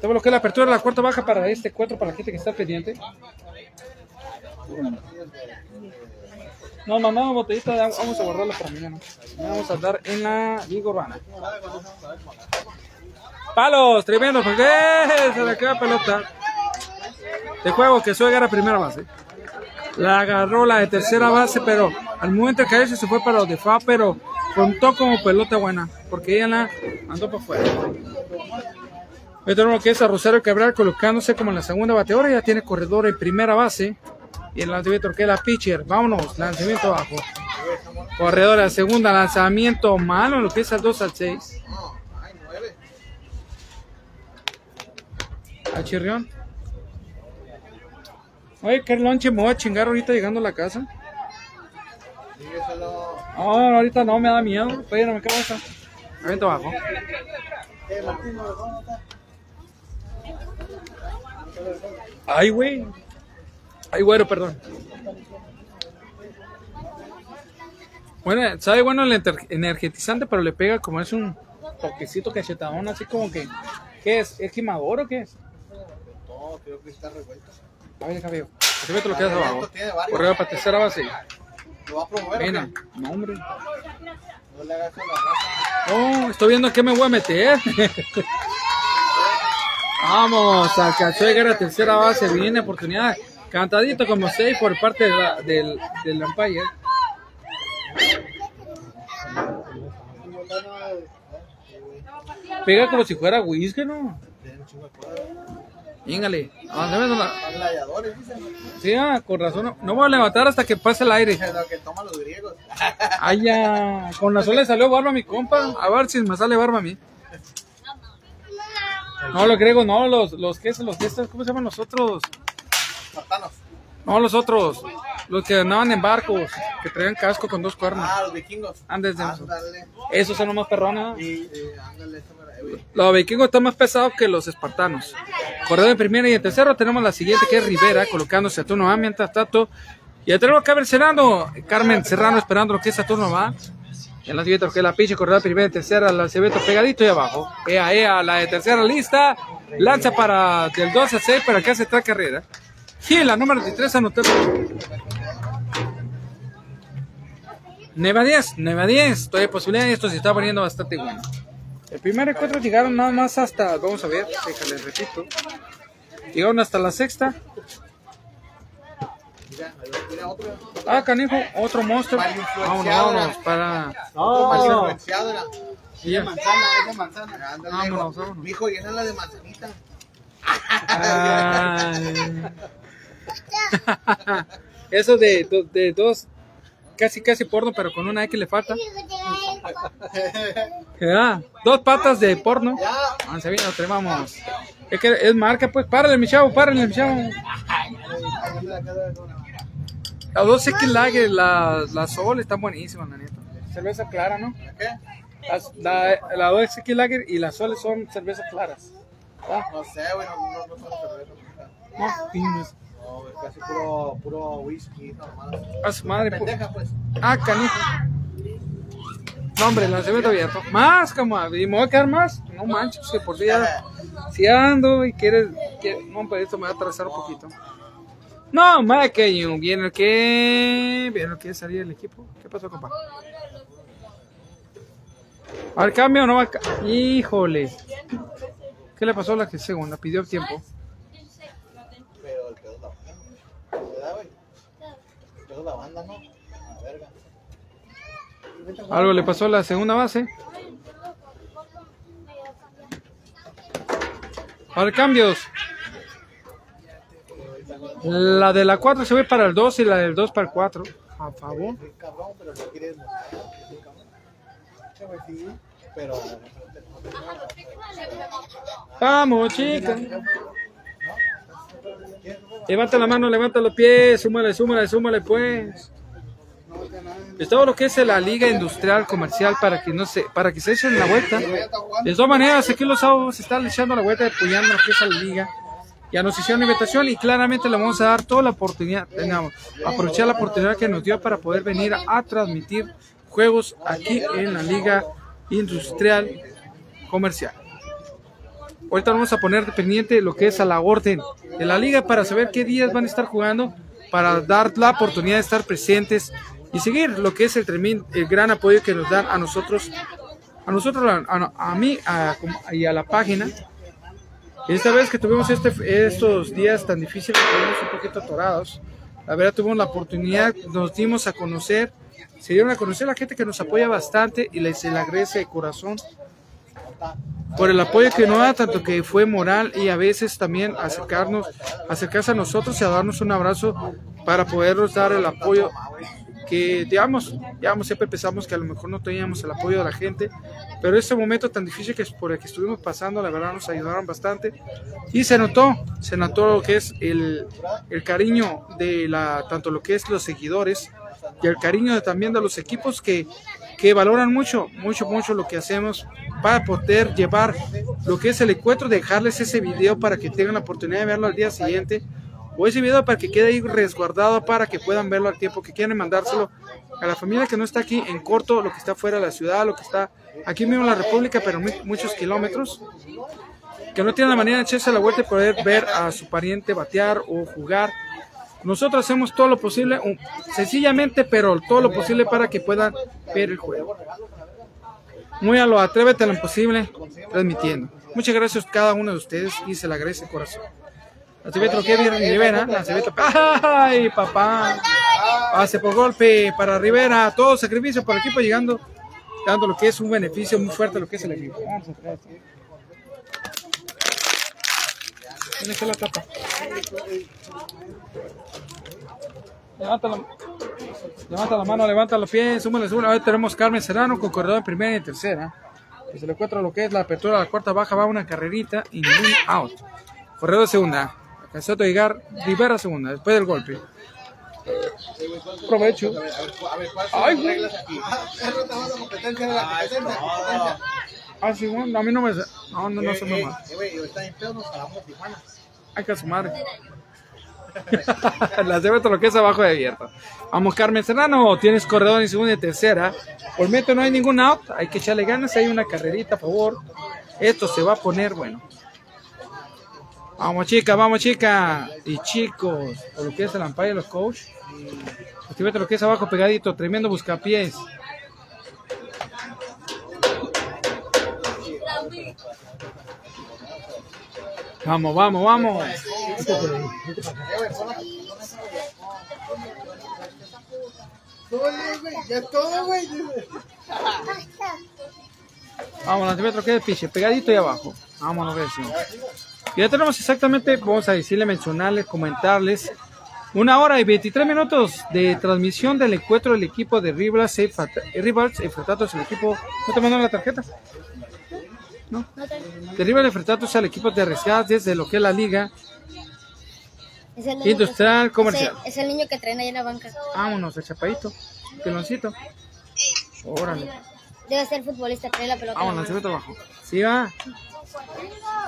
Todo lo que es la apertura de la cuarta baja para este cuatro para la gente que está pendiente. No, mamá, botellita, de agua, vamos a guardarla para mañana. Vamos a dar en la Liga Urbana. Palos, tremendo, porque se le queda pelota. De juego que suega era primera base. La agarró la de tercera base, pero al momento de caerse se fue para los de FA, pero contó como pelota buena, porque ella la mandó para afuera. Tenemos lo que es a Rosario Cabral colocándose como en la segunda bateadora, ya tiene corredor en primera base. Y el lanzamiento que es la pitcher, vámonos, lanzamiento abajo. Corredor a segunda, lanzamiento malo, lo que es al 2 al 6. A Chirrión. Oye, ¿qué lonche me voy a chingar ahorita llegando a la casa? No, ahorita no me da miedo. Oye, no me quedo esa. Aviento abajo. Eh, Martín, ¿dónde está? Ay, güey. Ay, güero, perdón. Bueno, sabe bueno el energetizante, pero le pega como es un toquecito cachetadón, así como que. ¿Qué es? ¿Es quemador o qué es? No, creo que está revuelto. A ver, cabello. Así ve lo que hace abajo. Correo para tercera base. ¿Lo va a promover Mira, no, hombre. No le hagas la raza. Oh, estoy viendo qué me voy a meter. Vamos, alcanzó a llegar a tercera base. Viene oportunidad. Cantadito como seis por parte de la- del, del umpire. Pega como si fuera whisky, ¿no? Íngale. Ah. Sí, ah, con razón. No, no voy a levantar hasta que pase el aire. Es lo que toman los griegos. Ay, ya. Con razón le salió barba a mi compa. A ver si me sale barba a mí. No, los griegos, no, los, los que los que estos, ¿cómo se llaman los otros? Espartanos. No, los otros. Los que andaban en barcos, que traían casco con dos cuernos. Ah, los vikingos. Andes de eso. Esos son los más perrones. Ándale, eh, güey. Los vikingos están más pesados que los espartanos. Corredor en primera y en tercero tenemos la siguiente que es Rivera, colocándose a turno A mientras tanto. Y ya tenemos que haber Serrano, Carmen Serrano esperando lo que es a turno va. En la siguiente que la pinche corredor primera y tercera, la Acevedo pegadito y abajo. Ea, ea, la de tercera lista. Lanza para del 2 al 6 para que hace tres carrera. Y la número 23 anotó. Neva 10, Neva 10. Todavía posibilidad esto se está poniendo bastante bueno. El primer encuentro llegaron nada más hasta, vamos a ver, déjale, repito. Llegaron hasta la sexta. Ah, canijo, otro monstruo. Vámonos, vámonos, para. No, influenciado, era. Ya. Manzana, es de manzana. Ándale, Vámonos, vámonos. Mijo, llénala de manzanita. Eso de, do- de dos, casi casi porno, pero con una X le falta. Dos patas de porno. Avance bien, lo vamos. Es que es marca, pues, párale, mi chavo, párale, mi chavo. Las dos X Lager, la, la Sol, están buenísimas, la neta. Cerveza clara, ¿no? ¿Qué? Las, la, la dos X Lager y las Soles son cervezas claras. Ah, No sé, güey, no, no, no son cerveza. no, piñas. No, güey, casi puro, puro whisky, normal. A su madre, pues. Pendeja, pues. Ah, canijo. No, hombre, lanzamiento abierto. Más, como, y me voy a quedar más. No manches, que por ya, si ando y quieres, que, no, pero esto me va a atrasar un poquito. No, más que viene que, que salir el equipo. ¿Qué pasó, compa? Al cambio o no va a Híjole. ¿Qué le pasó a la que segunda? Pidió tiempo. Pero el pedo es la banda. ¿no? A la verga. Algo le pasó a la segunda base. Ahora cambios. La de la 4 se ve para el 2 y la del 2 para el 4. A favor. Vamos, chica. Levanta la mano, levanta los pies, súmale, súmale, súmale, pues. Es todo lo que es la liga industrial comercial para que no se, para que se echen la vuelta. De todas maneras, aquí los sábados se están echando la vuelta, apoyando lo que es la liga. Ya nos hicieron invitación y claramente le vamos a dar toda la oportunidad, tengamos, aprovechar la oportunidad que nos dio para poder venir a, transmitir juegos aquí en la liga industrial comercial. ahorita vamos a poner pendiente lo que es a la orden de la liga para saber qué días van a estar jugando, para dar la oportunidad de estar presentes y seguir lo que es el, tremen- el gran apoyo que nos dan a nosotros, a nosotros, a, mí y a la página. Esta vez que tuvimos este, estos días tan difíciles, estuvimos un poquito atorados. La verdad, tuvimos la oportunidad, nos dimos a conocer, se dieron a conocer la gente que nos apoya bastante y les agradece de corazón por el apoyo que nos da, tanto que fue moral y a veces también acercarnos, acercarse a nosotros y a darnos un abrazo para podernos dar el apoyo que, digamos, digamos, siempre pensamos que a lo mejor no teníamos el apoyo de la gente, pero este momento tan difícil que por el que estuvimos pasando, la verdad nos ayudaron bastante. Y se notó, se notó lo que es el, el cariño de la, tanto lo que es los seguidores y el cariño también de los equipos que, que valoran mucho, mucho, mucho lo que hacemos para poder llevar lo que es el encuentro, dejarles ese video para que tengan la oportunidad de verlo al día siguiente o ese video para que quede ahí resguardado para que puedan verlo al tiempo que quieren mandárselo a la familia que no está aquí en corto, lo que está fuera de la ciudad, lo que está aquí mismo en la República, pero mu- muchos kilómetros, que no tienen la manera de echarse la vuelta y poder ver a su pariente batear o jugar. Nosotros hacemos todo lo posible, sencillamente, pero todo lo posible para que puedan ver el juego. Muy a lo atrévete a lo imposible, transmitiendo. Muchas gracias a cada uno de ustedes y se le agradece de corazón. Lanzamiento Kevin Rivera. ¡Ay, papá! Pase por golpe para Rivera, todo sacrificio para el equipo llegando, dando lo que es un beneficio muy fuerte lo que es el equipo. ¿Dónde está la tapa? Levanta la, levanta la mano, levanta los pies, súmale, súmale. Ahora tenemos Carmen Serrano con corredor en primera y en tercera. Y se le encuentra lo que es la apertura de la cuarta baja, va una carrerita y ningún out. Corredor de segunda. Alcanzó a llegar Rivera segunda, después del golpe. Provecho. A ver, a ver, ¿cuáles Ay, güey. de. Ah, sí, bueno, a mí no me. No, no, no se me mal. güey, ahorita en pedo nos jalamos a Tijuana. Hay que sumar. Las debe lo que es abajo de abierto. Vamos, Carmen Serrano. Tienes corredor en segunda y tercera. Por momento no hay ningún out. Hay que echarle ganas. Hay una carrerita, a favor. Esto se va a poner bueno. Vamos, chicas, vamos, chicas. Y chicos, por lo que es el umpire y los coach. Activate lo que es abajo pegadito. Tremendo buscapiés. Vamos, vamos, vamos. Ya todo, güey. Vamos, lanzamiento que es pegadito y abajo. Vámonos, vecino. Ya tenemos exactamente, vamos a decirle, mencionarles, comentarles, una hora y 23 minutos de transmisión del encuentro del equipo de Rivers enfrentados al equipo. ¿No te mandaron la tarjeta? ¿No? De Rivers enfrentados al equipo de Arriesgadas desde lo que es la liga Es el niño industrial que- comercial. Es, es el niño que traen ahí en la banca. Vámonos, el chapadito, peloncito. Órale. Debe ser futbolista, trae la pelota. Vámonos, se abajo. Sí, va.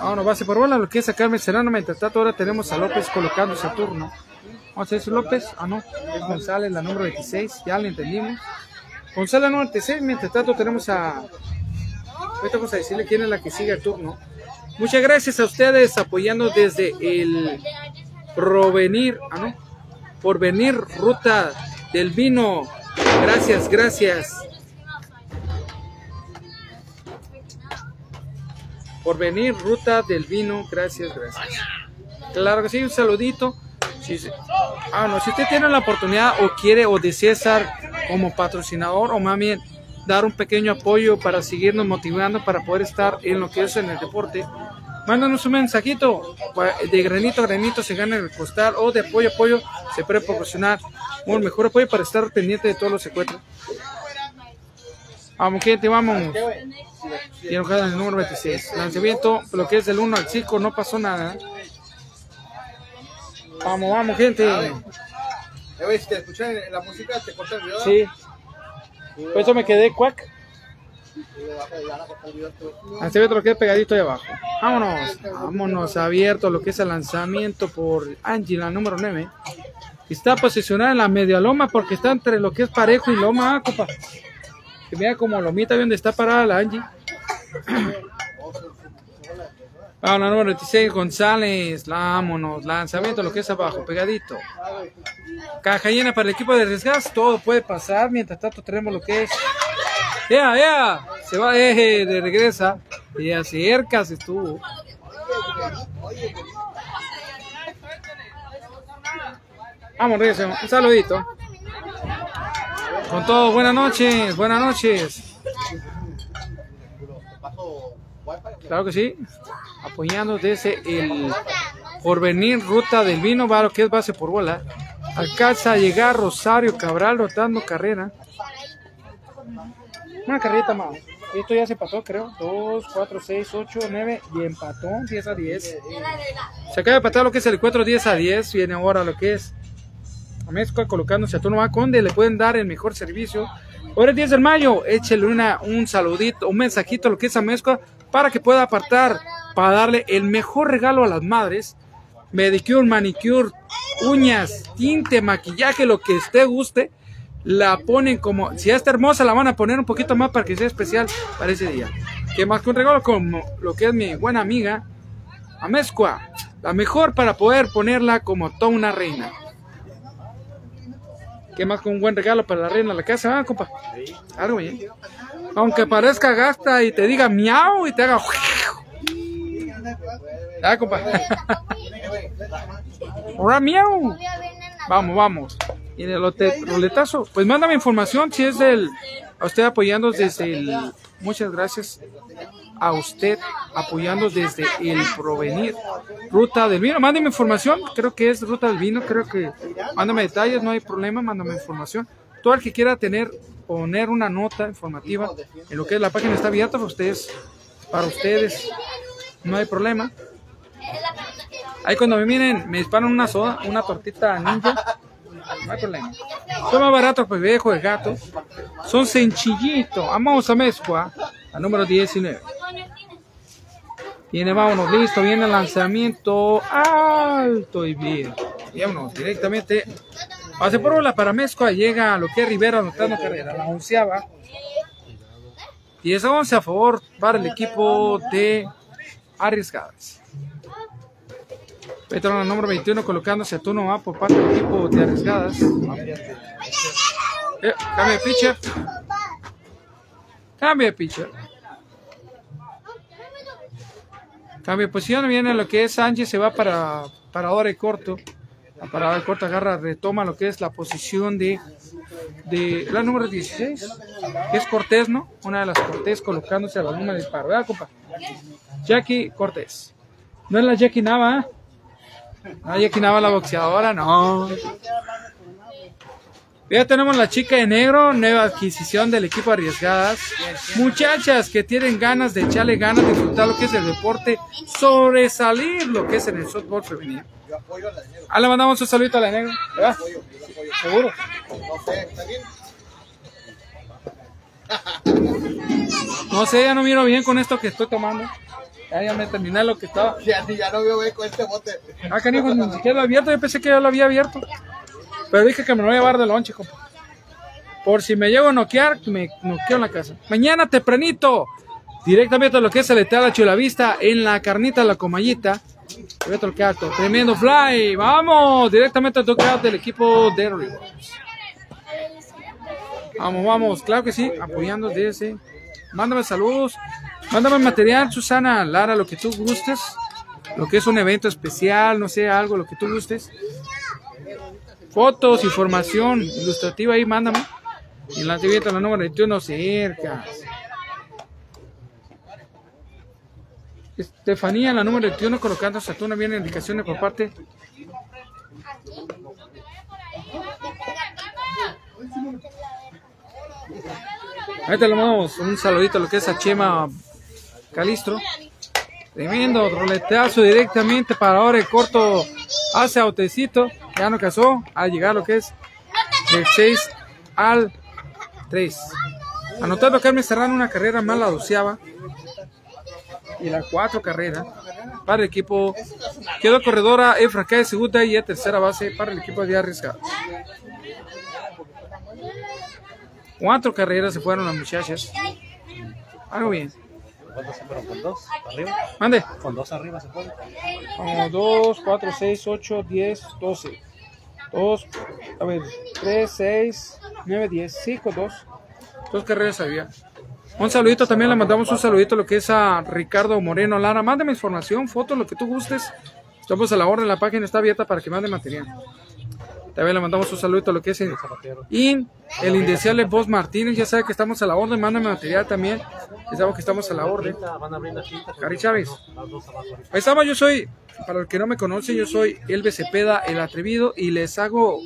Vámonos, base por bola, lo que es sacarme Serrano. Mientras tanto, ahora tenemos a López colocándose a turno. Vamos a ver López. Ah, no. Es González, la número 26. Ya lo entendimos. González, número 26. Mientras tanto, tenemos a. Ahorita vamos a decirle quién es la que sigue el turno. Muchas gracias a ustedes apoyando desde el provenir. Ah, no. Por venir, ruta del vino. Gracias, gracias. Por venir, Ruta del Vino, gracias, gracias. Claro que sí, un saludito. Si, ah, no, si usted tiene la oportunidad o quiere o desea estar como patrocinador o más bien dar un pequeño apoyo para seguirnos motivando para poder estar en lo que es en el deporte, mándanos un mensajito de granito a granito se gana el costal o de apoyo a apoyo se puede proporcionar un mejor apoyo para estar pendiente de todos los encuentros. Vamos, gente, vamos. Enojada en el número 26. Lanzamiento, lo que es del 1 al 5, no pasó nada. Vamos, vamos, gente. Si te escuchan la música, te corta el video. Sí. Por eso me quedé cuac. A a. Lanzamiento, lo que es pegadito ahí abajo. Vámonos. Vámonos, abierto lo que es el lanzamiento por Angie, la número 9. Está posicionada en la media loma porque está entre lo que es parejo y loma, compa. Que mira como lomita, donde está parada la Angie. Vamos, la número 26, González. Vámonos. Lanzamiento, lo que es abajo, pegadito. Caja llena para el equipo de Resgas. Todo puede pasar. Mientras tanto, tenemos lo que es. ¡Ya, ya! Se va eje de regresa. Y acerca se estuvo. Vamos, regresa. Un saludito. Con todo, buenas noches. Buenas noches. Claro que sí. Apoyando desde el porvenir ruta del vino, lo que es base por bola. Alcanza a llegar Rosario Cabral rotando carrera. Una carrerita más. Esto ya se empató, creo. 2, 4, 6, 8, 9 y empató 10 a 10. Se acaba de empatar lo que es el encuentro 10 a 10. Viene ahora lo que es Amezcua colocándose a turno a Conde. Le pueden dar el mejor servicio. Ahora el 10 de mayo, échele una, un saludito, un mensajito a lo que es Amezcua para que pueda apartar, para darle el mejor regalo a las madres. Medicure, manicure, uñas, tinte, maquillaje, lo que usted guste. La ponen como, si ya está hermosa, la van a poner un poquito más para que sea especial para ese día. Que más que un regalo como lo que es mi buena amiga, Amezcua. La mejor para poder ponerla como toda una reina. Que más que un buen regalo para la reina de la casa, ah, compa. Algo bien. Aunque parezca gasta y te diga miau y te haga. Ah, compa. Ahora miau. Vamos, vamos. Y en el roletazo, pues mándame información si es del. A usted apoyando desde el. Muchas gracias a usted apoyando desde el provenir. Ruta del vino, mándame información. Creo que es Ruta del vino. Creo que. Mándame detalles, no hay problema. Mándame información. Todo el que quiera tener, poner una nota informativa en lo que es la página está abierta para ustedes. Para ustedes, no hay problema. Ahí cuando me miren, me disparan una soda, una tortita ninja. No hay problema. Son más baratos, pues viejo de gato. Son sencillitos. Vamos a mezcua, a número 19. Viene, vámonos, listo. Viene el lanzamiento alto y bien. Vámonos directamente. Pase por la para mezcua. Llega a lo que es Rivera anotando carrera. La onceava. 10 a 11 a favor para el equipo de Arriesgadas. Petrona número 21 colocándose a turno A por parte del equipo de Arriesgadas. Eh, cambia de pitcher. Cambia de pitcher. Cambia de posición. Viene lo que es Sánchez. Se va para parador de corto. La parada corta agarra, retoma lo que es la posición de, de la número 16. Que es Cortés, ¿no? Una de las Cortés colocándose a la número de disparo. ¿Verdad, compa? Jackie Cortés. No es la Jackie Nava, ¿eh? Ah, Nava la boxeadora, no. Ya tenemos la chica de negro, nueva adquisición del equipo Arriesgadas. Muchachas que tienen ganas de echarle ganas de disfrutar lo que es el deporte, sobresalir lo que es en el softball femenino. Yo apoyo a la negro. Ah, le mandamos un saludito a la negro. Seguro. No ¿está bien? No sé, ya no miro bien con esto que estoy tomando. Ya, ya me terminé lo que estaba. Ya, ya no veo con este bote. Ah, canijo, ni siquiera lo abierto. Yo pensé que ya lo había abierto. Pero dije que me lo voy a llevar de lonche, compa. Por si me llego a noquear, me noqueo en la casa. Mañana tempranito, directamente a lo que es el Etal Chulavista en la carnita la. Beto el alto. Tremendo fly. Vamos, directamente al toque del equipo de Rivers. Vamos, vamos, claro que sí, apoyando desde. Mándame saludos, mándame material, Susana, Lara, lo que tú gustes, lo que es un evento especial, no sé, algo, lo que tú gustes. Fotos, información ilustrativa ahí, mándame. Y el lanzamiento, la número 21, cerca. Estefanía, la número 21, colocando Saturno, viene indicaciones por parte. Ahí te le mandamos un saludito a lo que es a Chema Calistro. Tremendo roletazo directamente para ahora el corto hace autecito. Ya no casó al llegar lo que es del 6 al 3. Anotando Carmen Serrano una carrera más la doceava y la cuatro carrera para el equipo. Quedó corredora Efra de segunda y a tercera base para el equipo de Arriesgado. Cuatro carreras se fueron las muchachas. Algo bien. ¿Cuántos se fueron? ¿Con dos? ¿Arriba? Mande. ¿Con dos arriba se fueron? Como 2, 4, 6, 8, 10, 12. 2, a ver, 3, 6, 9, 10. Sí, con dos. Dos carreras había. Un saludito también, le mandamos un saludito a lo que es a Ricardo Moreno Lara. Mándame información, fotos, lo que tú gustes. Estamos a la orden, la página está abierta para que mande material. También le mandamos un saludito a lo que es el, el indeseable Boss Martínez. Ya sabe que estamos a la orden, mándame material también. Ya sabe que estamos a la orden. Cari Chávez. Ahí estamos, yo soy, para el que no me conoce, yo soy Elbe Cepeda, el atrevido, y les hago,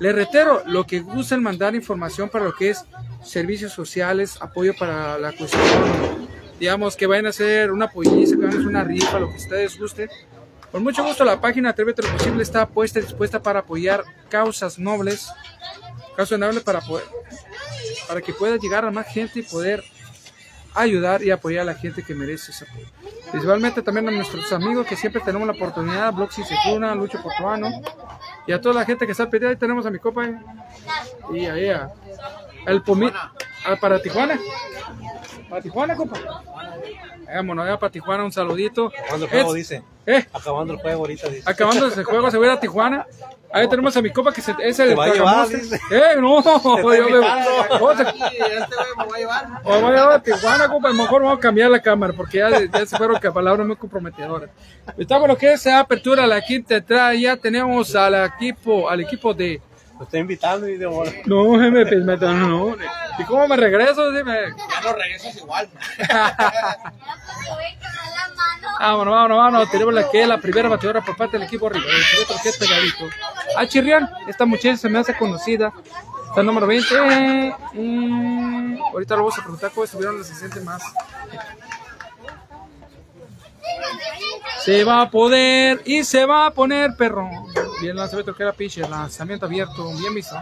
les reitero, lo que gusten mandar información para lo que es servicios sociales, apoyo para la cuestión, digamos, que vayan a hacer una polliza, que vayan a hacer una rifa, lo que ustedes gusten. Con mucho gusto la página Atrévete lo posible está puesta y dispuesta para apoyar causas nobles, causas nobles para poder, para que pueda llegar a más gente y poder ayudar y apoyar a la gente que merece ese apoyo. Principalmente también a nuestros amigos que siempre tenemos la oportunidad, Bloxy Secuna, Lucho Portuano, y a toda la gente que está pedida. Ahí tenemos a mi copa. eh. Y ahí a, el Pomi, a- para Tijuana. Para Tijuana, compa. Vámonos, ya para Tijuana, un saludito. Acabando el juego, Es- dice. eh, Acabando el juego ahorita, dice. acabando ese juego, se va a ir a Tijuana. Ahí tenemos a mi copa que se- es el Te va a llevar, dice. Eh, no, yo me- se- Y este güey me va a llevar. o voy a llevar a Tijuana, compa. A lo mejor vamos a cambiar la cámara porque ya, ya se fueron que palabras muy comprometedoras. Estamos lo que es la apertura, la quinta entrada. Ya tenemos al equipo, al equipo de. Lo está invitando y de bola. No, me, me, me- no. ¿Y cómo me regreso? Dime. Ya no regresas igual. Vámonos, vámonos, vámonos. Tenemos la que es la primera bateadora por parte del equipo arriba. El otro que es pegadito. A Chirrián, esta muchacha se me hace conocida. Está el número 20. eh, mm, ahorita lo vamos a preguntar cómo estuvieron los asistentes más. Se va a poder y se va a poner perro. Bien, lanzamiento que era pitcher, lanzamiento abierto, bien visto.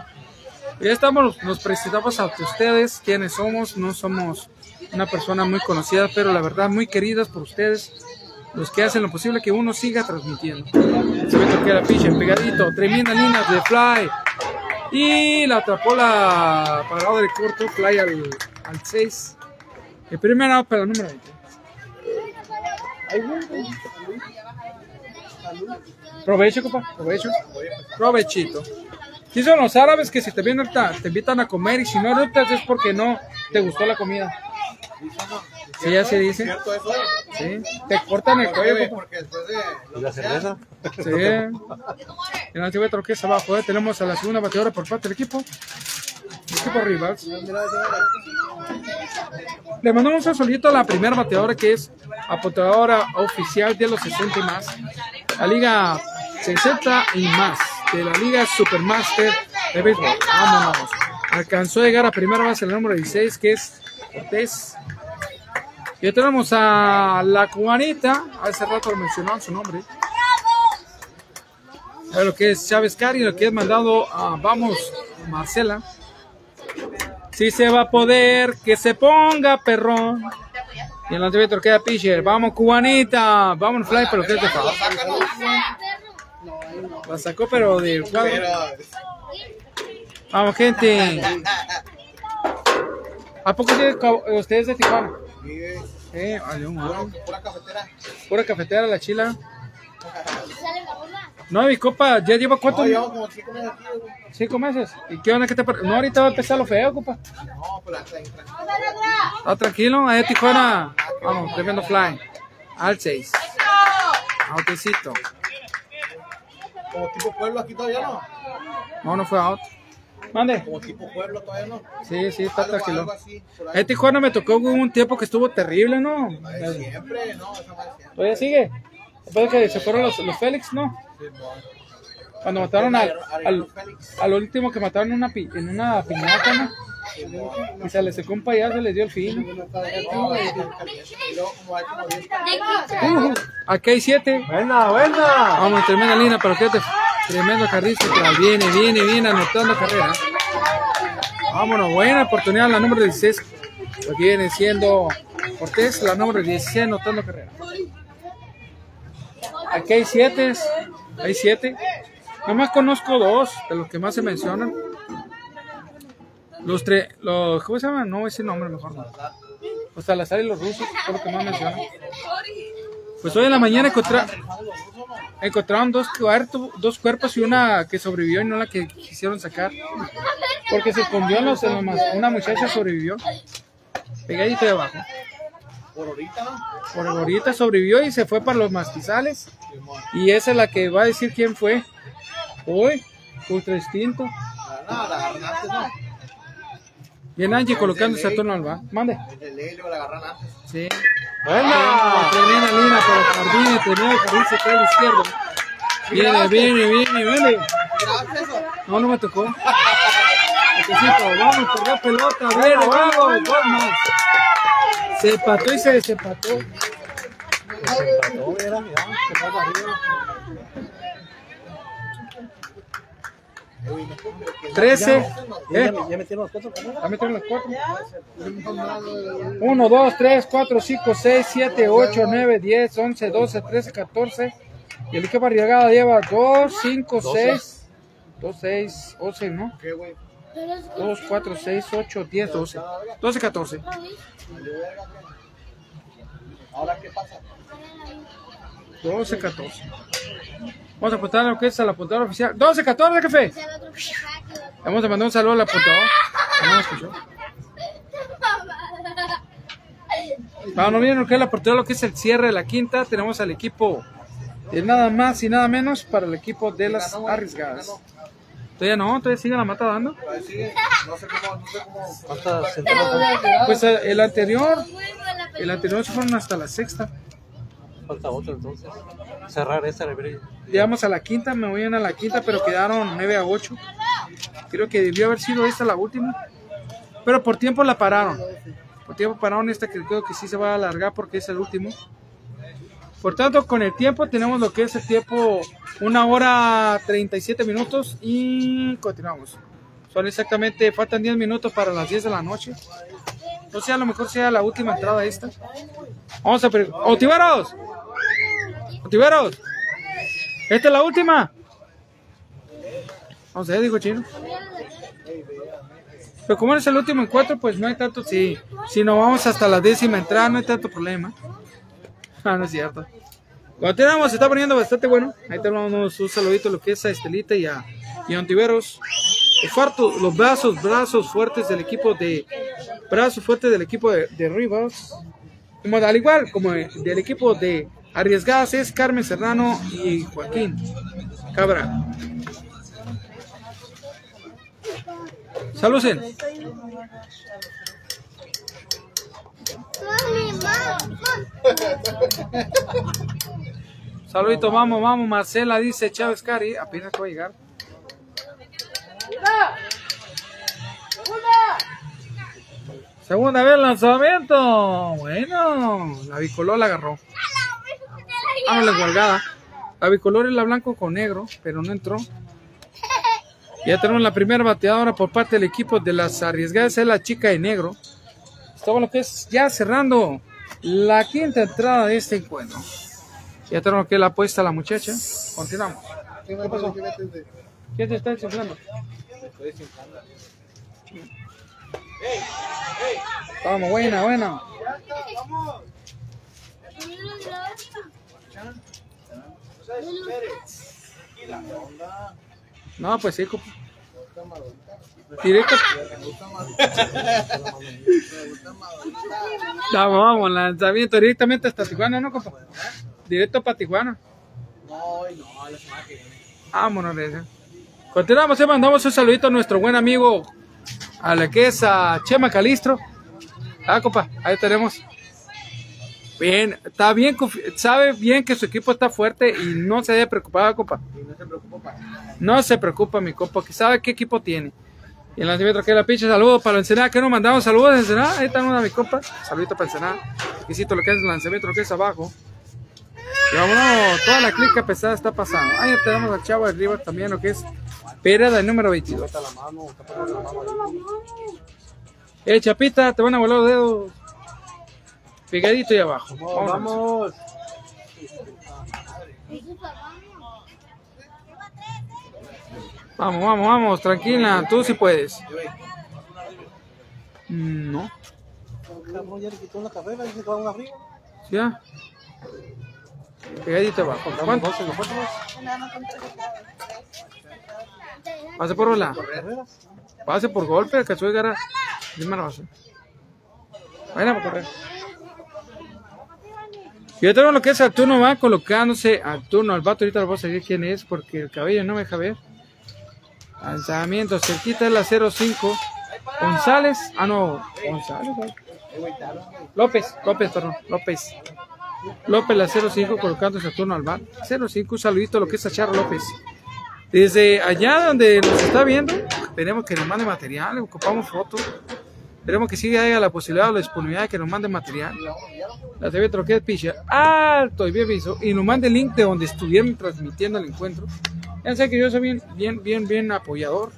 Ya estamos, nos presentamos a ustedes, quiénes somos. No somos una persona muy conocida, pero la verdad muy queridas por ustedes, los que hacen lo posible que uno siga transmitiendo. Se ve que era pitcher, pegadito, tremenda línea de fly. Y la atrapó la parada de corto, fly al, al 6. El primer out para el número 20. Provecho, compa, provecho. Provechito. Sí son los árabes que si te vienen ahorita, te invitan a comer y si no ahorita es porque no te gustó la comida. Sí, ya se dice. Sí. Te cortan el cuello, porque después de. ¿Y la cerveza? Sí. En la que es abajo, eh, tenemos a la segunda bateadora por parte del equipo. Equipo Rivals. Le mandamos un solito a la primera bateadora que es apuntadora oficial de los 60 y más. La liga 60 y más de la liga Supermaster de béisbol. Vámonos. Alcanzó a llegar a primera base el número 16 que es Cortés. Y tenemos a la cubanita, hace rato lo mencionaron su nombre. A lo que es Chávez Cari, lo que es mandado a Vamos Marcela. Si se va a poder, que se ponga perrón. Y en la anterior queda pitcher. Vamos, cubanita. Vamos, fly, pero que es de foul. La sacó, pero del cuadro. Vamos, gente. ¿A poco ustedes de Tijuana? Vive. Eh, madre. pura cafetera. Pura cafetera, la chila. No, mi copa, ya lleva cuánto? No, llevamos como cinco meses aquí, güey. Cinco meses. ¿Y qué onda que te No, ahorita va a empezar lo feo, copa. No, pero hasta ahí, tranquilo. Está tranquilo, ahí Tijuana. Vamos, tremendo fly. Al 6. Outecito. Como tipo pueblo aquí todavía no. No, no fue out. Mande. Como tipo pueblo todavía no. Sí, sí, está Algo, tranquilo. Ahí Tijuana me tocó un tiempo que estuvo terrible, ¿no? Siempre, no, esa madre siempre. Todavía sigue. Después de que se fueron los, los Félix, ¿no? Cuando mataron al, al, al último que mataron en una, pi- en una piñata, ¿no? Y se le secó un payaso y le dio el fin. No, es tan caliente. Y luego como hay como 10 Uh, aquí hay siete. Buena, buena. Vamos, tremenda línea, pero que tremendo carrista que viene, viene, viene anotando carrera. Vámonos, buena oportunidad la número 16. Lo que viene siendo Cortés, la número 16 anotando carrera. Aquí hay siete, hay siete. Nomás conozco dos de los que más se mencionan. Los tres, los, ¿cómo se llaman? No, ese nombre mejor no. Los Salazar y los rusos, por lo que más mencionan. Pues hoy en la mañana encontra- encontraron dos, cuarto- dos cuerpos y una que sobrevivió y no la que quisieron sacar. Porque se escondió en los, en los una muchacha sobrevivió. Pegadito de abajo. Por ahorita, ¿no? Por ahorita sobrevivió y se fue para los mastizales. Y esa es la que va a decir quién fue. Hoy, ultra distinto. La, no, la agarran antes, ¿no? Bien Angie colocándose a turno al va. Mande. El de ley luego la agarran antes. Sí. ¡Buena! Tremenda línea por el jardín, tremendo jardín se cae izquierda. Viene, viene, viene, viene. No, no me tocó. Necesito, vamos, por la pelota, viene, vamos, más. Se empató y se desempató. No, mira, mira, se fue para arriba. 13. ¿Ya, ¿Eh? ya metieron los cuatro? ¿Ya metieron las cuatro? 1, 2, 3, 4, 5, 6, 7, 8, 9, 10, 11, 12, 13, 14. Y el equipo Arriagada lleva 2, 5, 6, 2, 6, 11, ¿no? ¿Qué, güey? 2, 4, 6, 8, 10, 12. 12, 14. Ahora, ¿qué pasa? 12, 14. Vamos a apuntar lo que es a la apuntadora oficial. 12, 14, jefe. Vamos a mandar un saludo a la apuntadora. No me escuchó. Para no miren lo que es la apertura, lo que es el cierre de la quinta, tenemos al equipo de nada más y nada menos para el equipo de las arriesgadas. Todavía no, todavía sigue la mata dando. Ahí sigue. No sé cómo, no sé cómo. ¿Cuántas entradas? Pues eh, el anterior, el anterior se fueron hasta la sexta. Falta otro entonces. Cerrar esa libreta. Llegamos a la quinta, me voy a la quinta, pero quedaron 9 a 8. Creo que debió haber sido esta la última. Pero por tiempo la pararon. Por tiempo pararon esta que creo que sí se va a alargar porque es el último. Por tanto, con el tiempo tenemos lo que es el tiempo, una hora 37 minutos y continuamos. Son exactamente, faltan 10 minutos para las 10 de la noche. No sé, a lo mejor sea la última entrada esta. Vamos a... ¡Otiveros! ¡Otiveros! ¿Esta es la última? Vamos a ver, dijo Chino. Pero como es el último encuentro, pues no hay tanto, si, si no vamos hasta la décima entrada, no hay tanto problema. Ah, no es cierto. Continuamos, se está poniendo bastante bueno. Ahí tenemos un saludito a lo que es a Estelita y a, y. Los, brazos, brazos fuertes del equipo de brazos fuertes del equipo de, de Rivas. Como, al igual como del equipo de Arriesgadas es Carmen Serrano y Joaquín Cabra. Salucen. Saludito, vamos, vamos. Marcela dice Chávez Cari. Apenas acaba de llegar. Segunda vez lanzamiento. Bueno, la bicolor la agarró. Ah, la guargada. La bicolor es la blanco con negro, pero no entró. Ya tenemos la primera bateadora por parte del equipo de las arriesgadas, es la chica de negro. Estamos lo que es ya cerrando la quinta entrada de este encuentro. Ya tenemos que la apuesta a la muchacha. Continuamos. ¿Qué pasó? ¿Quién te está desinflando? Vamos, buena, buena. No, pues sí. Directo. Vamos, vamos, lanzamiento directamente hasta Tijuana, ¿no, compa? Directo para Tijuana. No, y no, la semana que viene. Vámonos. Continuamos, eh, mandamos un saludito a nuestro buen amigo, a la que es a Chema Calistro. Ah, compa, ahí tenemos. Bien, está bien, sabe bien que su equipo está fuerte y no se debe preocupar, compa. Y no se preocupa para nada. No se preocupa, mi compa, que sabe qué equipo tiene. Y el lanzamiento que la pinche, saludos para Ensenada, que nos mandamos saludos de Ensenada. Ahí está una mi compa, saludito para Ensenada. Quisito lo que es el lanzamiento, lo que es abajo. Y vámonos, toda la clica pesada está pasando. Ahí tenemos al chavo de arriba también, lo que es Pereda, el número 22. Está la mano, está poniendo la mano ahí. Eh, chapita, te van a volar los dedos. Pegadito y abajo. Vámonos. vamos. Vamos, vamos, vamos, tranquila, tú sí puedes. Mm, No. Ya le quitó una carrera, dice que va una arriba. Ya. Pegadito abajo. ¿Cuánto? 12 nosotros. Pase por la. Carreras. Pase por golpe, alcanzó a llegar a primera base. Vayan a correr. Lo que es Arturo va colocándose Arturo al vato. Ahorita lo voy a seguir quién es porque el cabello no me deja ver. Lanzamiento cerquita de la 05. González. Ah, no. González. López. López, perdón. López. López la 05 colocándose Arturo al bar. 05. Un saludito a lo que es a Charo López. Desde allá donde nos está viendo, esperemos que nos mande material, ocupamos fotos. Esperemos que sí haya la posibilidad o la disponibilidad de que nos mande material. La TV Troquet Pitcher, alto y bien visto, y nos mande el link de donde estuvieron transmitiendo el encuentro. Ya sé que yo soy bien, bien, bien, bien apoyador.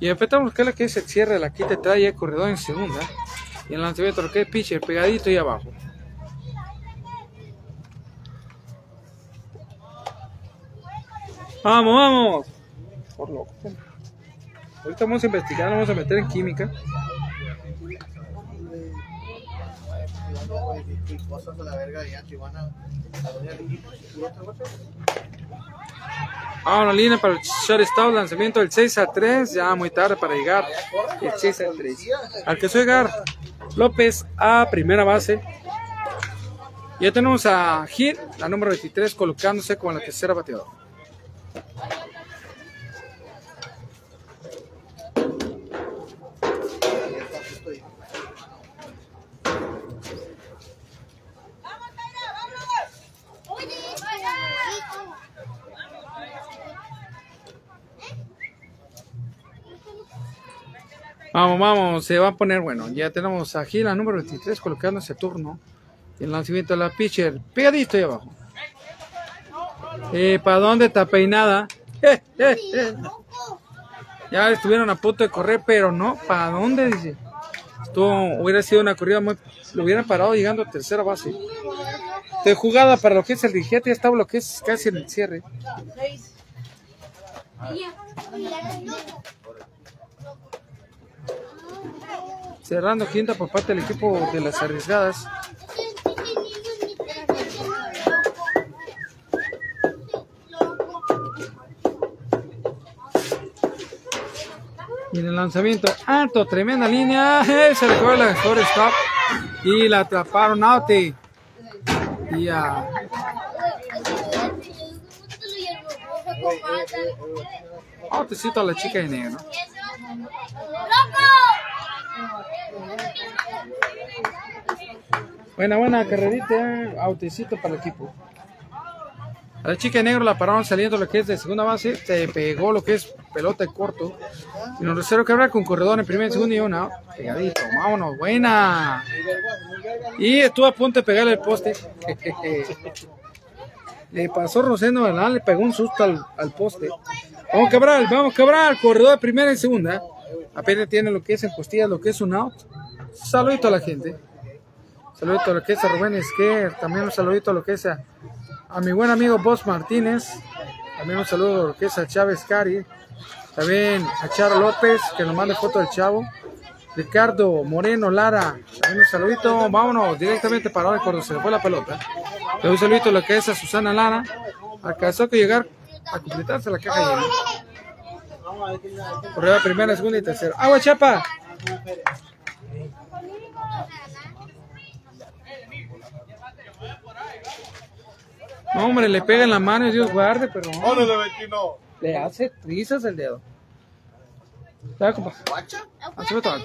Y empezamos que la que es el cierre, la quita trae el corredor en segunda. Y el lanzamiento Troquet Pitcher pegadito y abajo. Vamos, vamos. Por loco. Ahorita vamos a investigar, vamos a meter en química. Y cosas a la verga allá en Tijuana. Ahora línea para el shortstop, lanzamiento del 6 a 3, ya muy tarde para llegar. El 6 a 3. Alcanzó a llegar López a primera base. Ya tenemos a Gil, la número 23, colocándose como la tercera bateadora. Vamos, vamos, se va a poner bueno. Ya tenemos a Gil, la número 23, colocándose turno. El lanzamiento de la pitcher, pegadito ahí abajo. Eh, ¿Para dónde está peinada? Eh, eh, eh. Ya estuvieron a punto de correr, pero no. ¿Para dónde? Dice. Esto hubiera sido una corrida muy. Lo hubieran parado llegando a tercera base. De jugada para lo que es el rigete, ya estaba lo que es casi en el cierre. Cerrando quinta por parte del equipo de las arriesgadas. Y en el lanzamiento alto, tremenda línea. Se recoge la mejor stop. Y la atraparon out. Y y a outcito a la chica de negro. Buena, buena carrerita. Outcito para el equipo. A la chica de negro la pararon saliendo lo que es de segunda base. Se pegó lo que es pelota de corto. Y nos reserva que habrá con corredor en primer, segundo y una. Pegadito. Vámonos. Buena. Y estuvo a punto de pegarle el poste. Le pasó Rosendo. Le pegó un susto al, al poste. Vamos Cabral, vamos Cabral. Corredor de primera y segunda. Apenas tiene lo que es en costillas, lo que es un out. Saludito a la gente. Saludito a lo que es a Rubén Esquer. También un saludito a lo que es a, mi buen amigo Boss Martínez. También un saludo a lo que es a Chávez Cari. También a Charo López, que nos manda foto del chavo. Ricardo Moreno Lara, también un saludito. Vámonos directamente para ahora cuando se le fue la pelota. Un saludito a lo que es a Susana Lara. Alcanzó que llegar a completarse la caja llena. Correo primera, segunda y tercera. ¡Agua chapa! No, hombre, le pega en la mano y Dios guarde, pero no, ¡Órale, vecino! le hace trizas el dedo. ¿Sabes, compa?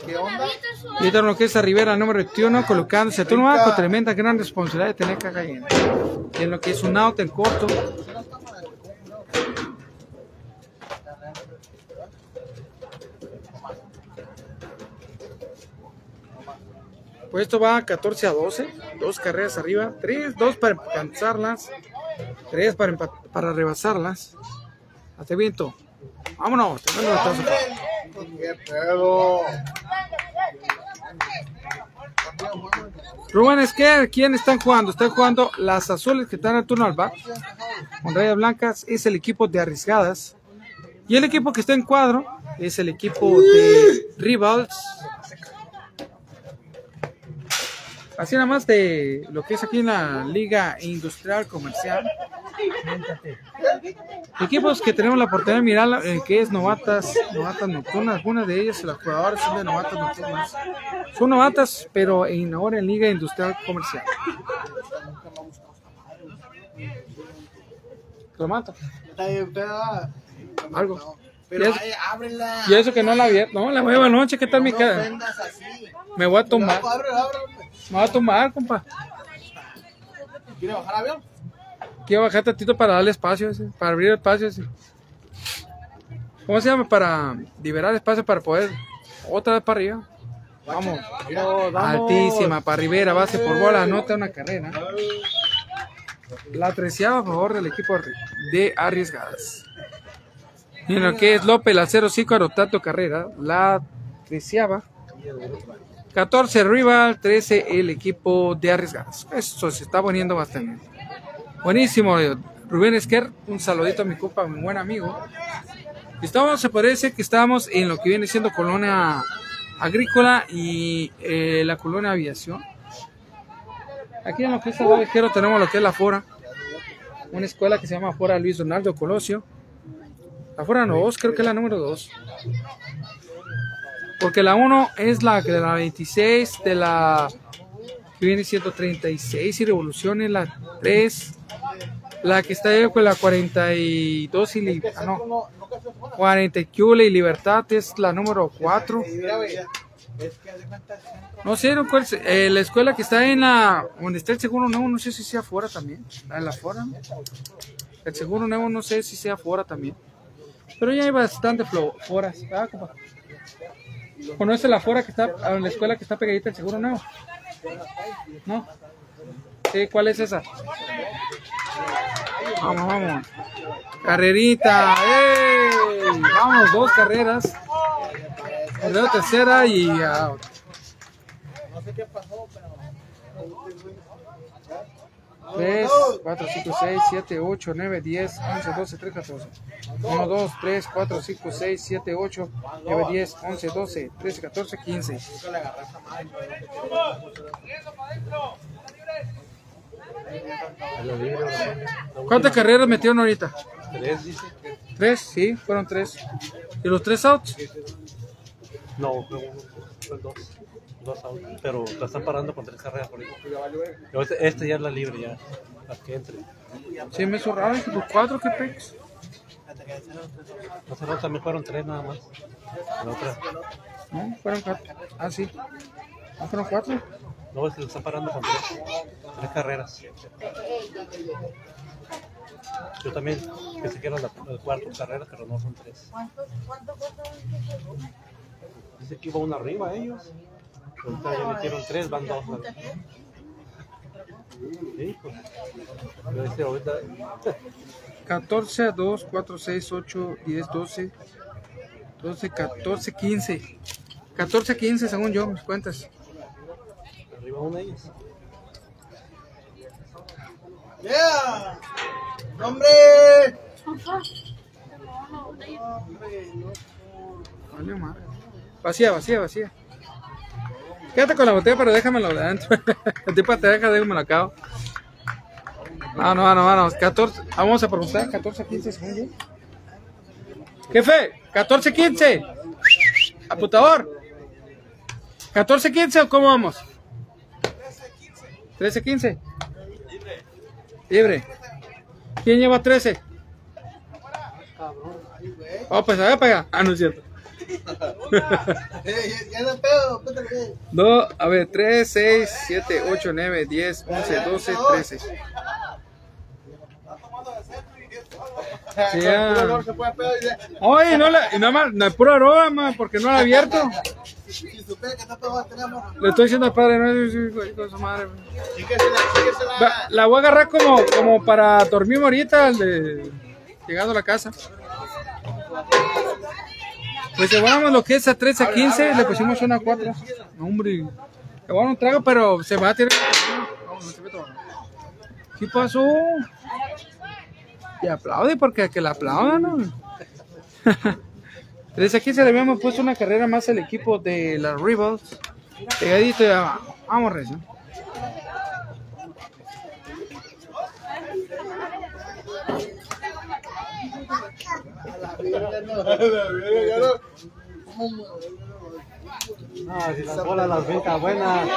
¿Qué onda? Y ahorita lo que es a Rivera, número 21, colocándose turno va con tremenda gran responsabilidad de tener caja llena. Y en lo que es un out en corto. Pues esto va 14 a 12, dos carreras arriba, tres, dos para alcanzarlas, tres para, para rebasarlas. Hasta viento. Vámonos. ¡Qué pedo! Rubén Esquer, ¿quién están jugando? Están jugando las azules que están al turno al bat. Con rayas blancas es el equipo de arriesgadas. Y el equipo que está en cuadro es el equipo de Rivals. Así nada más de lo que es aquí en la Liga Industrial Comercial. Equipos que tenemos la oportunidad de mirar, eh, que es novatas, novatas nocturnas. Algunas de ellas, las jugadoras son de novatas nocturnas. Son novatas, pero en, ahora en Liga Industrial Comercial. Lo mata. Algo. Pero Y eso- ay, ábrela. Y eso que no la vi. No, la nueva noche, ¿qué tal mi No cara? ofendas así. Me voy a tomar. No, ábrela, ábrela. Me voy a tomar, compa. ¿Quiere bajar avión? Quiero bajar tantito para darle espacio, ese, para abrir espacio. ese. ¿Cómo se llama? Para liberar espacio para poder otra vez para arriba. Vamos. Altísima, para Rivera, base por bola, anota una carrera. La treceava a favor del equipo de Arriesgadas. Y lo que es López, la 05 anotando carrera. La treceava. 14 Rival, 13 el equipo de Arriesgadas. Eso se está poniendo bastante. Buenísimo, eh, Rubén Esquer, un saludito a mi compa, mi buen amigo. Estamos, se decir que estamos en lo que viene siendo colonia agrícola y eh, la colonia aviación. Aquí en lo que es el tenemos lo que es la Fora, una escuela que se llama Fora Luis Donaldo Colosio. La Fora 2, creo que es la número 2. Porque la 1 es la de la 26, de la que viene siendo 36 y revoluciones, la 3, la que está ahí con la 42 y li- ah, no, 40 Cule y Libertad es la número 4. Y mira, güey, es que haz de cuenta el centro. No sé no, cuál eh, la escuela que está en la donde está el seguro nuevo, no sé si sea afuera también, en la afuera. ¿no? El seguro nuevo no sé si sea afuera también. Pero ya hay bastante foras. Ah, compa. ¿Conoce la fora que está, a la escuela que está pegadita al seguro nuevo? ¿No? Sí, ¿cuál es esa? Vamos, vamos. Carrerita. Vamos, dos carreras. Carrera tercera y out. No sé qué pasó, pero. 3, 4, 5, 6, 7, 8, 9, 10, 11, 12, 13, 14. 1, 2, 3, 4, 5, 6, 7, 8, 9, 10, 11, 12, 13, 14, 15. ¿Cuántas carreras metieron ahorita? Tres, dice. ¿Tres? Sí, fueron tres. ¿Y los tres outs? No, fue uno, fue dos. Dos out, pero la están parando con tres carreras por ahí. Este, este ya es la libre, ya. La que entre. Sí, me hizo raro. pues cuatro, ¿qué pex? No sé, no, también fueron tres nada más. La otra. No, fueron cuatro. Ah, sí. Ah, fueron cuatro. No, es que lo están parando con tres. Tres carreras. Yo también que era la, la cuarta carrera, pero no son tres. Dice que iba una arriba ellos. Ahorita ya metieron tres, van dos. Sí, pues. Pero este ahorita 14, 2, 4, 6, 8, 10, 12, 12, 14, 15. 14, 15 según yo, mis cuentas. arriba una de ellas. ¡Yeah! ¡Hombre! Vale, madre. Vacía, vacía, vacía. Quédate con la botella, pero déjamelo de adentro. El tipo te deja, déjamelo acá. No, no, no, no, 14. Vamos a preguntar, 14, 15 según yo. Jefe, 14, 15. Aputador. 14, 15 o cómo vamos? 13, 15. Libre. ¿Quién lleva 13? Oh, pues a ver, pega. Ah, no es cierto. No. No, a ver, 3, 6, 7, 8, 9, 10, 11, 12, 13. Sí, ya. Puro olor se puede pedo y dice, Oye, no, la, nada más, no es puro aroma, porque no la abierto. Le estoy diciendo al padre, no es hijo de su madre. Va, La voy a agarrar como, como para dormirme ahorita, de, llegando a la casa. Pues llevábamos lo que es a 13 a 15, le pusimos una a 4. No, hombre, dar un trago, pero se va a tirar. ¿Qué pasó? Y aplaude porque que la aplaudan, ¿no? Desde aquí se le habíamos puesto una carrera más al equipo de las Rebels. Pegadito ya va. Vamos, Recio. No, si las bolas las avienta buenas.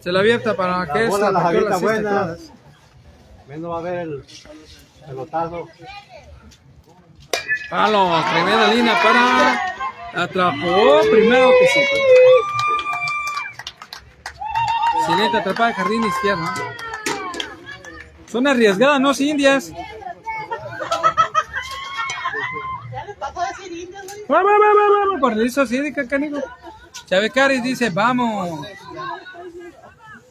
Se la abierta para que Las bolas las avienta buenas. Viendo va a ver el pelotazo. Palo, tremenda línea para. Atrapó primero que sí. Excelente atrapada jardín izquierdo. Son arriesgadas, ¿no? Sí, indias. Vamos, vamos, vamos, vamos. Por eso sí, de canijo. Chávez Caris dice, vamos.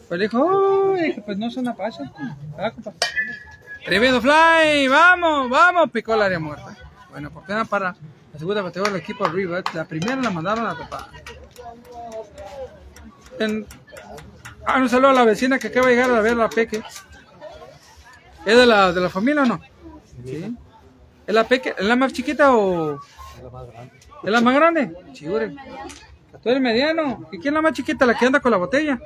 Pues dijo, uy, pues no son apaches. Ah. Tremendo fly, vamos, vamos, picó el área muerta. Bueno, oportunidad para la segunda bateadora del equipo River. La primera la mandaron a tapar. En... Ah, un saludo a la vecina que acaba de llegar a ver la peque. ¿Es de la, de la familia o no? Sí. ¿Es la peque? ¿Es la más chiquita o Lo más grande. es la más grande? Chure. Tú eres mediano. ¿Y quién es la más chiquita? La que anda con la botella.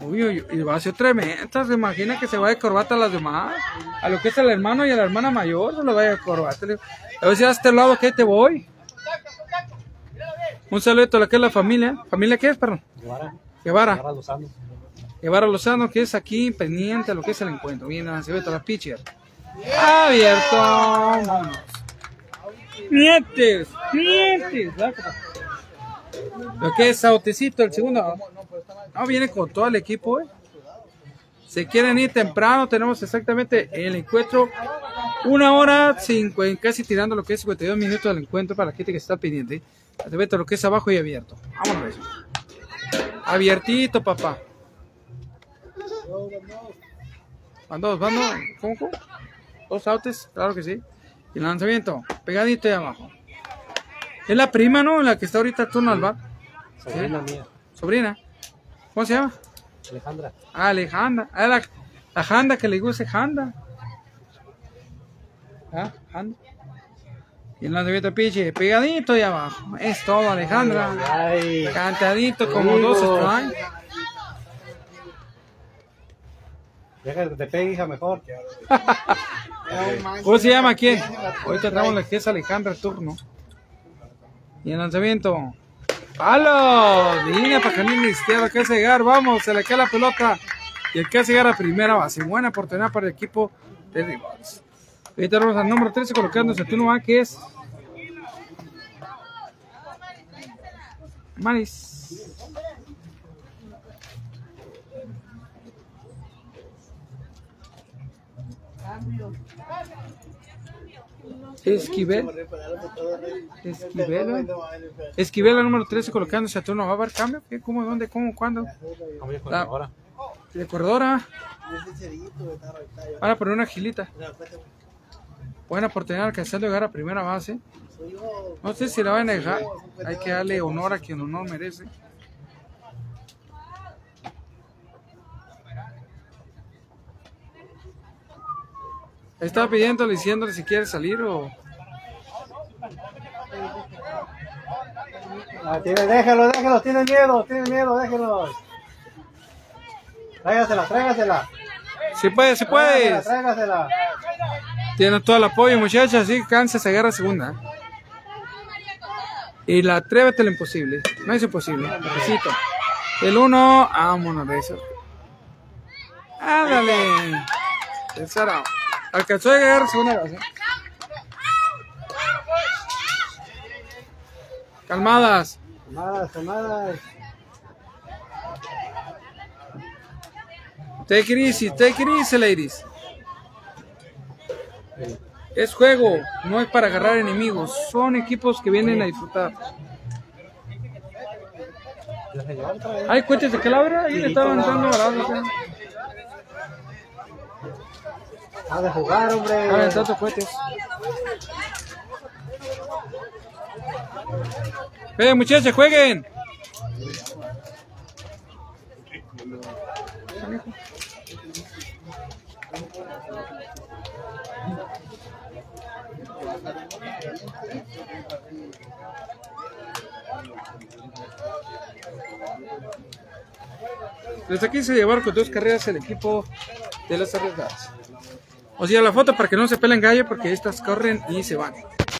Uy, uy, y va a ser tremenda. Se imagina que se va de corbata a las demás. A lo que es el hermano y a la hermana mayor, se lo vaya de corbata. Le A ver si a este lado que te voy. Un saludo a lo que es la familia. ¿Familia qué es, perdón? Guevara. Guevara. Guevara Lozano. Guevara Lozano, que es aquí pendiente a lo que es el encuentro. Viene toda la pitcher. Abierto. Vámonos. Mientes, mientes. Lo que es Sautecito, el segundo. No, viene con todo el equipo, eh. Se quieren ir temprano, tenemos exactamente el encuentro. Una hora, cinco, casi tirando lo que es 52 minutos del encuentro para la gente que está pendiente. Te vete lo que es abajo y abierto. Vámonos. Abiertito, papá. Van dos, van dos. ¿Cómo? Dos outs, claro que sí. Y el lanzamiento, pegadito y abajo. Es la prima, ¿no? La que está ahorita turno al bar. Sobrina mía. Sobrina. ¿Cómo se llama? Alejandra. Ah, Alejandra. Ah, la, la Janda que le gusta Janda. Ah, Janda. Y el lanzamiento piche, pegadito y abajo. Es todo, Alejandra. Ay. Cantadito como dos strikes. Deja que te pegue, hija, mejor. ¿Cómo se llama quién? Ahorita traemos la que es Alejandra turno. Y el lanzamiento. ¡Palo! Línea para Canil izquierda que llegar. Vamos, se le cae la pelota. Y el que hace llegar a primera base. Buena oportunidad para el equipo de Rivals. Ahorita vamos al número 13 colocándose el turno A que es. Maris. Esquivel. Esquivel. Esquivel, número 13, colocándose a turno. ¿Va a haber cambio? ¿Qué? ¿Cómo? ¿Dónde? ¿Cómo? ¿Cuándo? Con Ah. ahora. De corredora. Van a poner una gilita. Buena oportunidad alcanzando a llegar a primera base. No sé si la van a dejar. Hay que darle honor a quien honor merece. Estaba pidiéndole, diciéndole si quiere salir o. Ah, tiene, déjalo, déjalo, tiene miedo, tiene miedo, déjalo. Tráigasela, tráigasela. Si puede, si puede. Tráigasela, tráigasela. Tiene todo el apoyo, muchachos. Así cansa, se agarra segunda. Y la atrévete lo imposible. No es imposible. Necesito. El uno, vámonos de eso. Ándale. Sarao. Alcanzó a llegar a segunda base. Calmadas. Calmadas, calmadas. Take it easy, take it easy, ladies. Es juego, no es para agarrar enemigos. Son equipos que vienen a disfrutar. Ya se llevó otra vez. ¿Hay cohetes de calabra? Ahí le estaban dando balados. ya. Ha de jugar, hombre. Ah, tantos cohetes. Eh, muchachos, jueguen. Desde aquí se llevaron con dos carreras el equipo de los arriesgados. O sea, la foto para que no se peleen gallo porque estas corren y se van.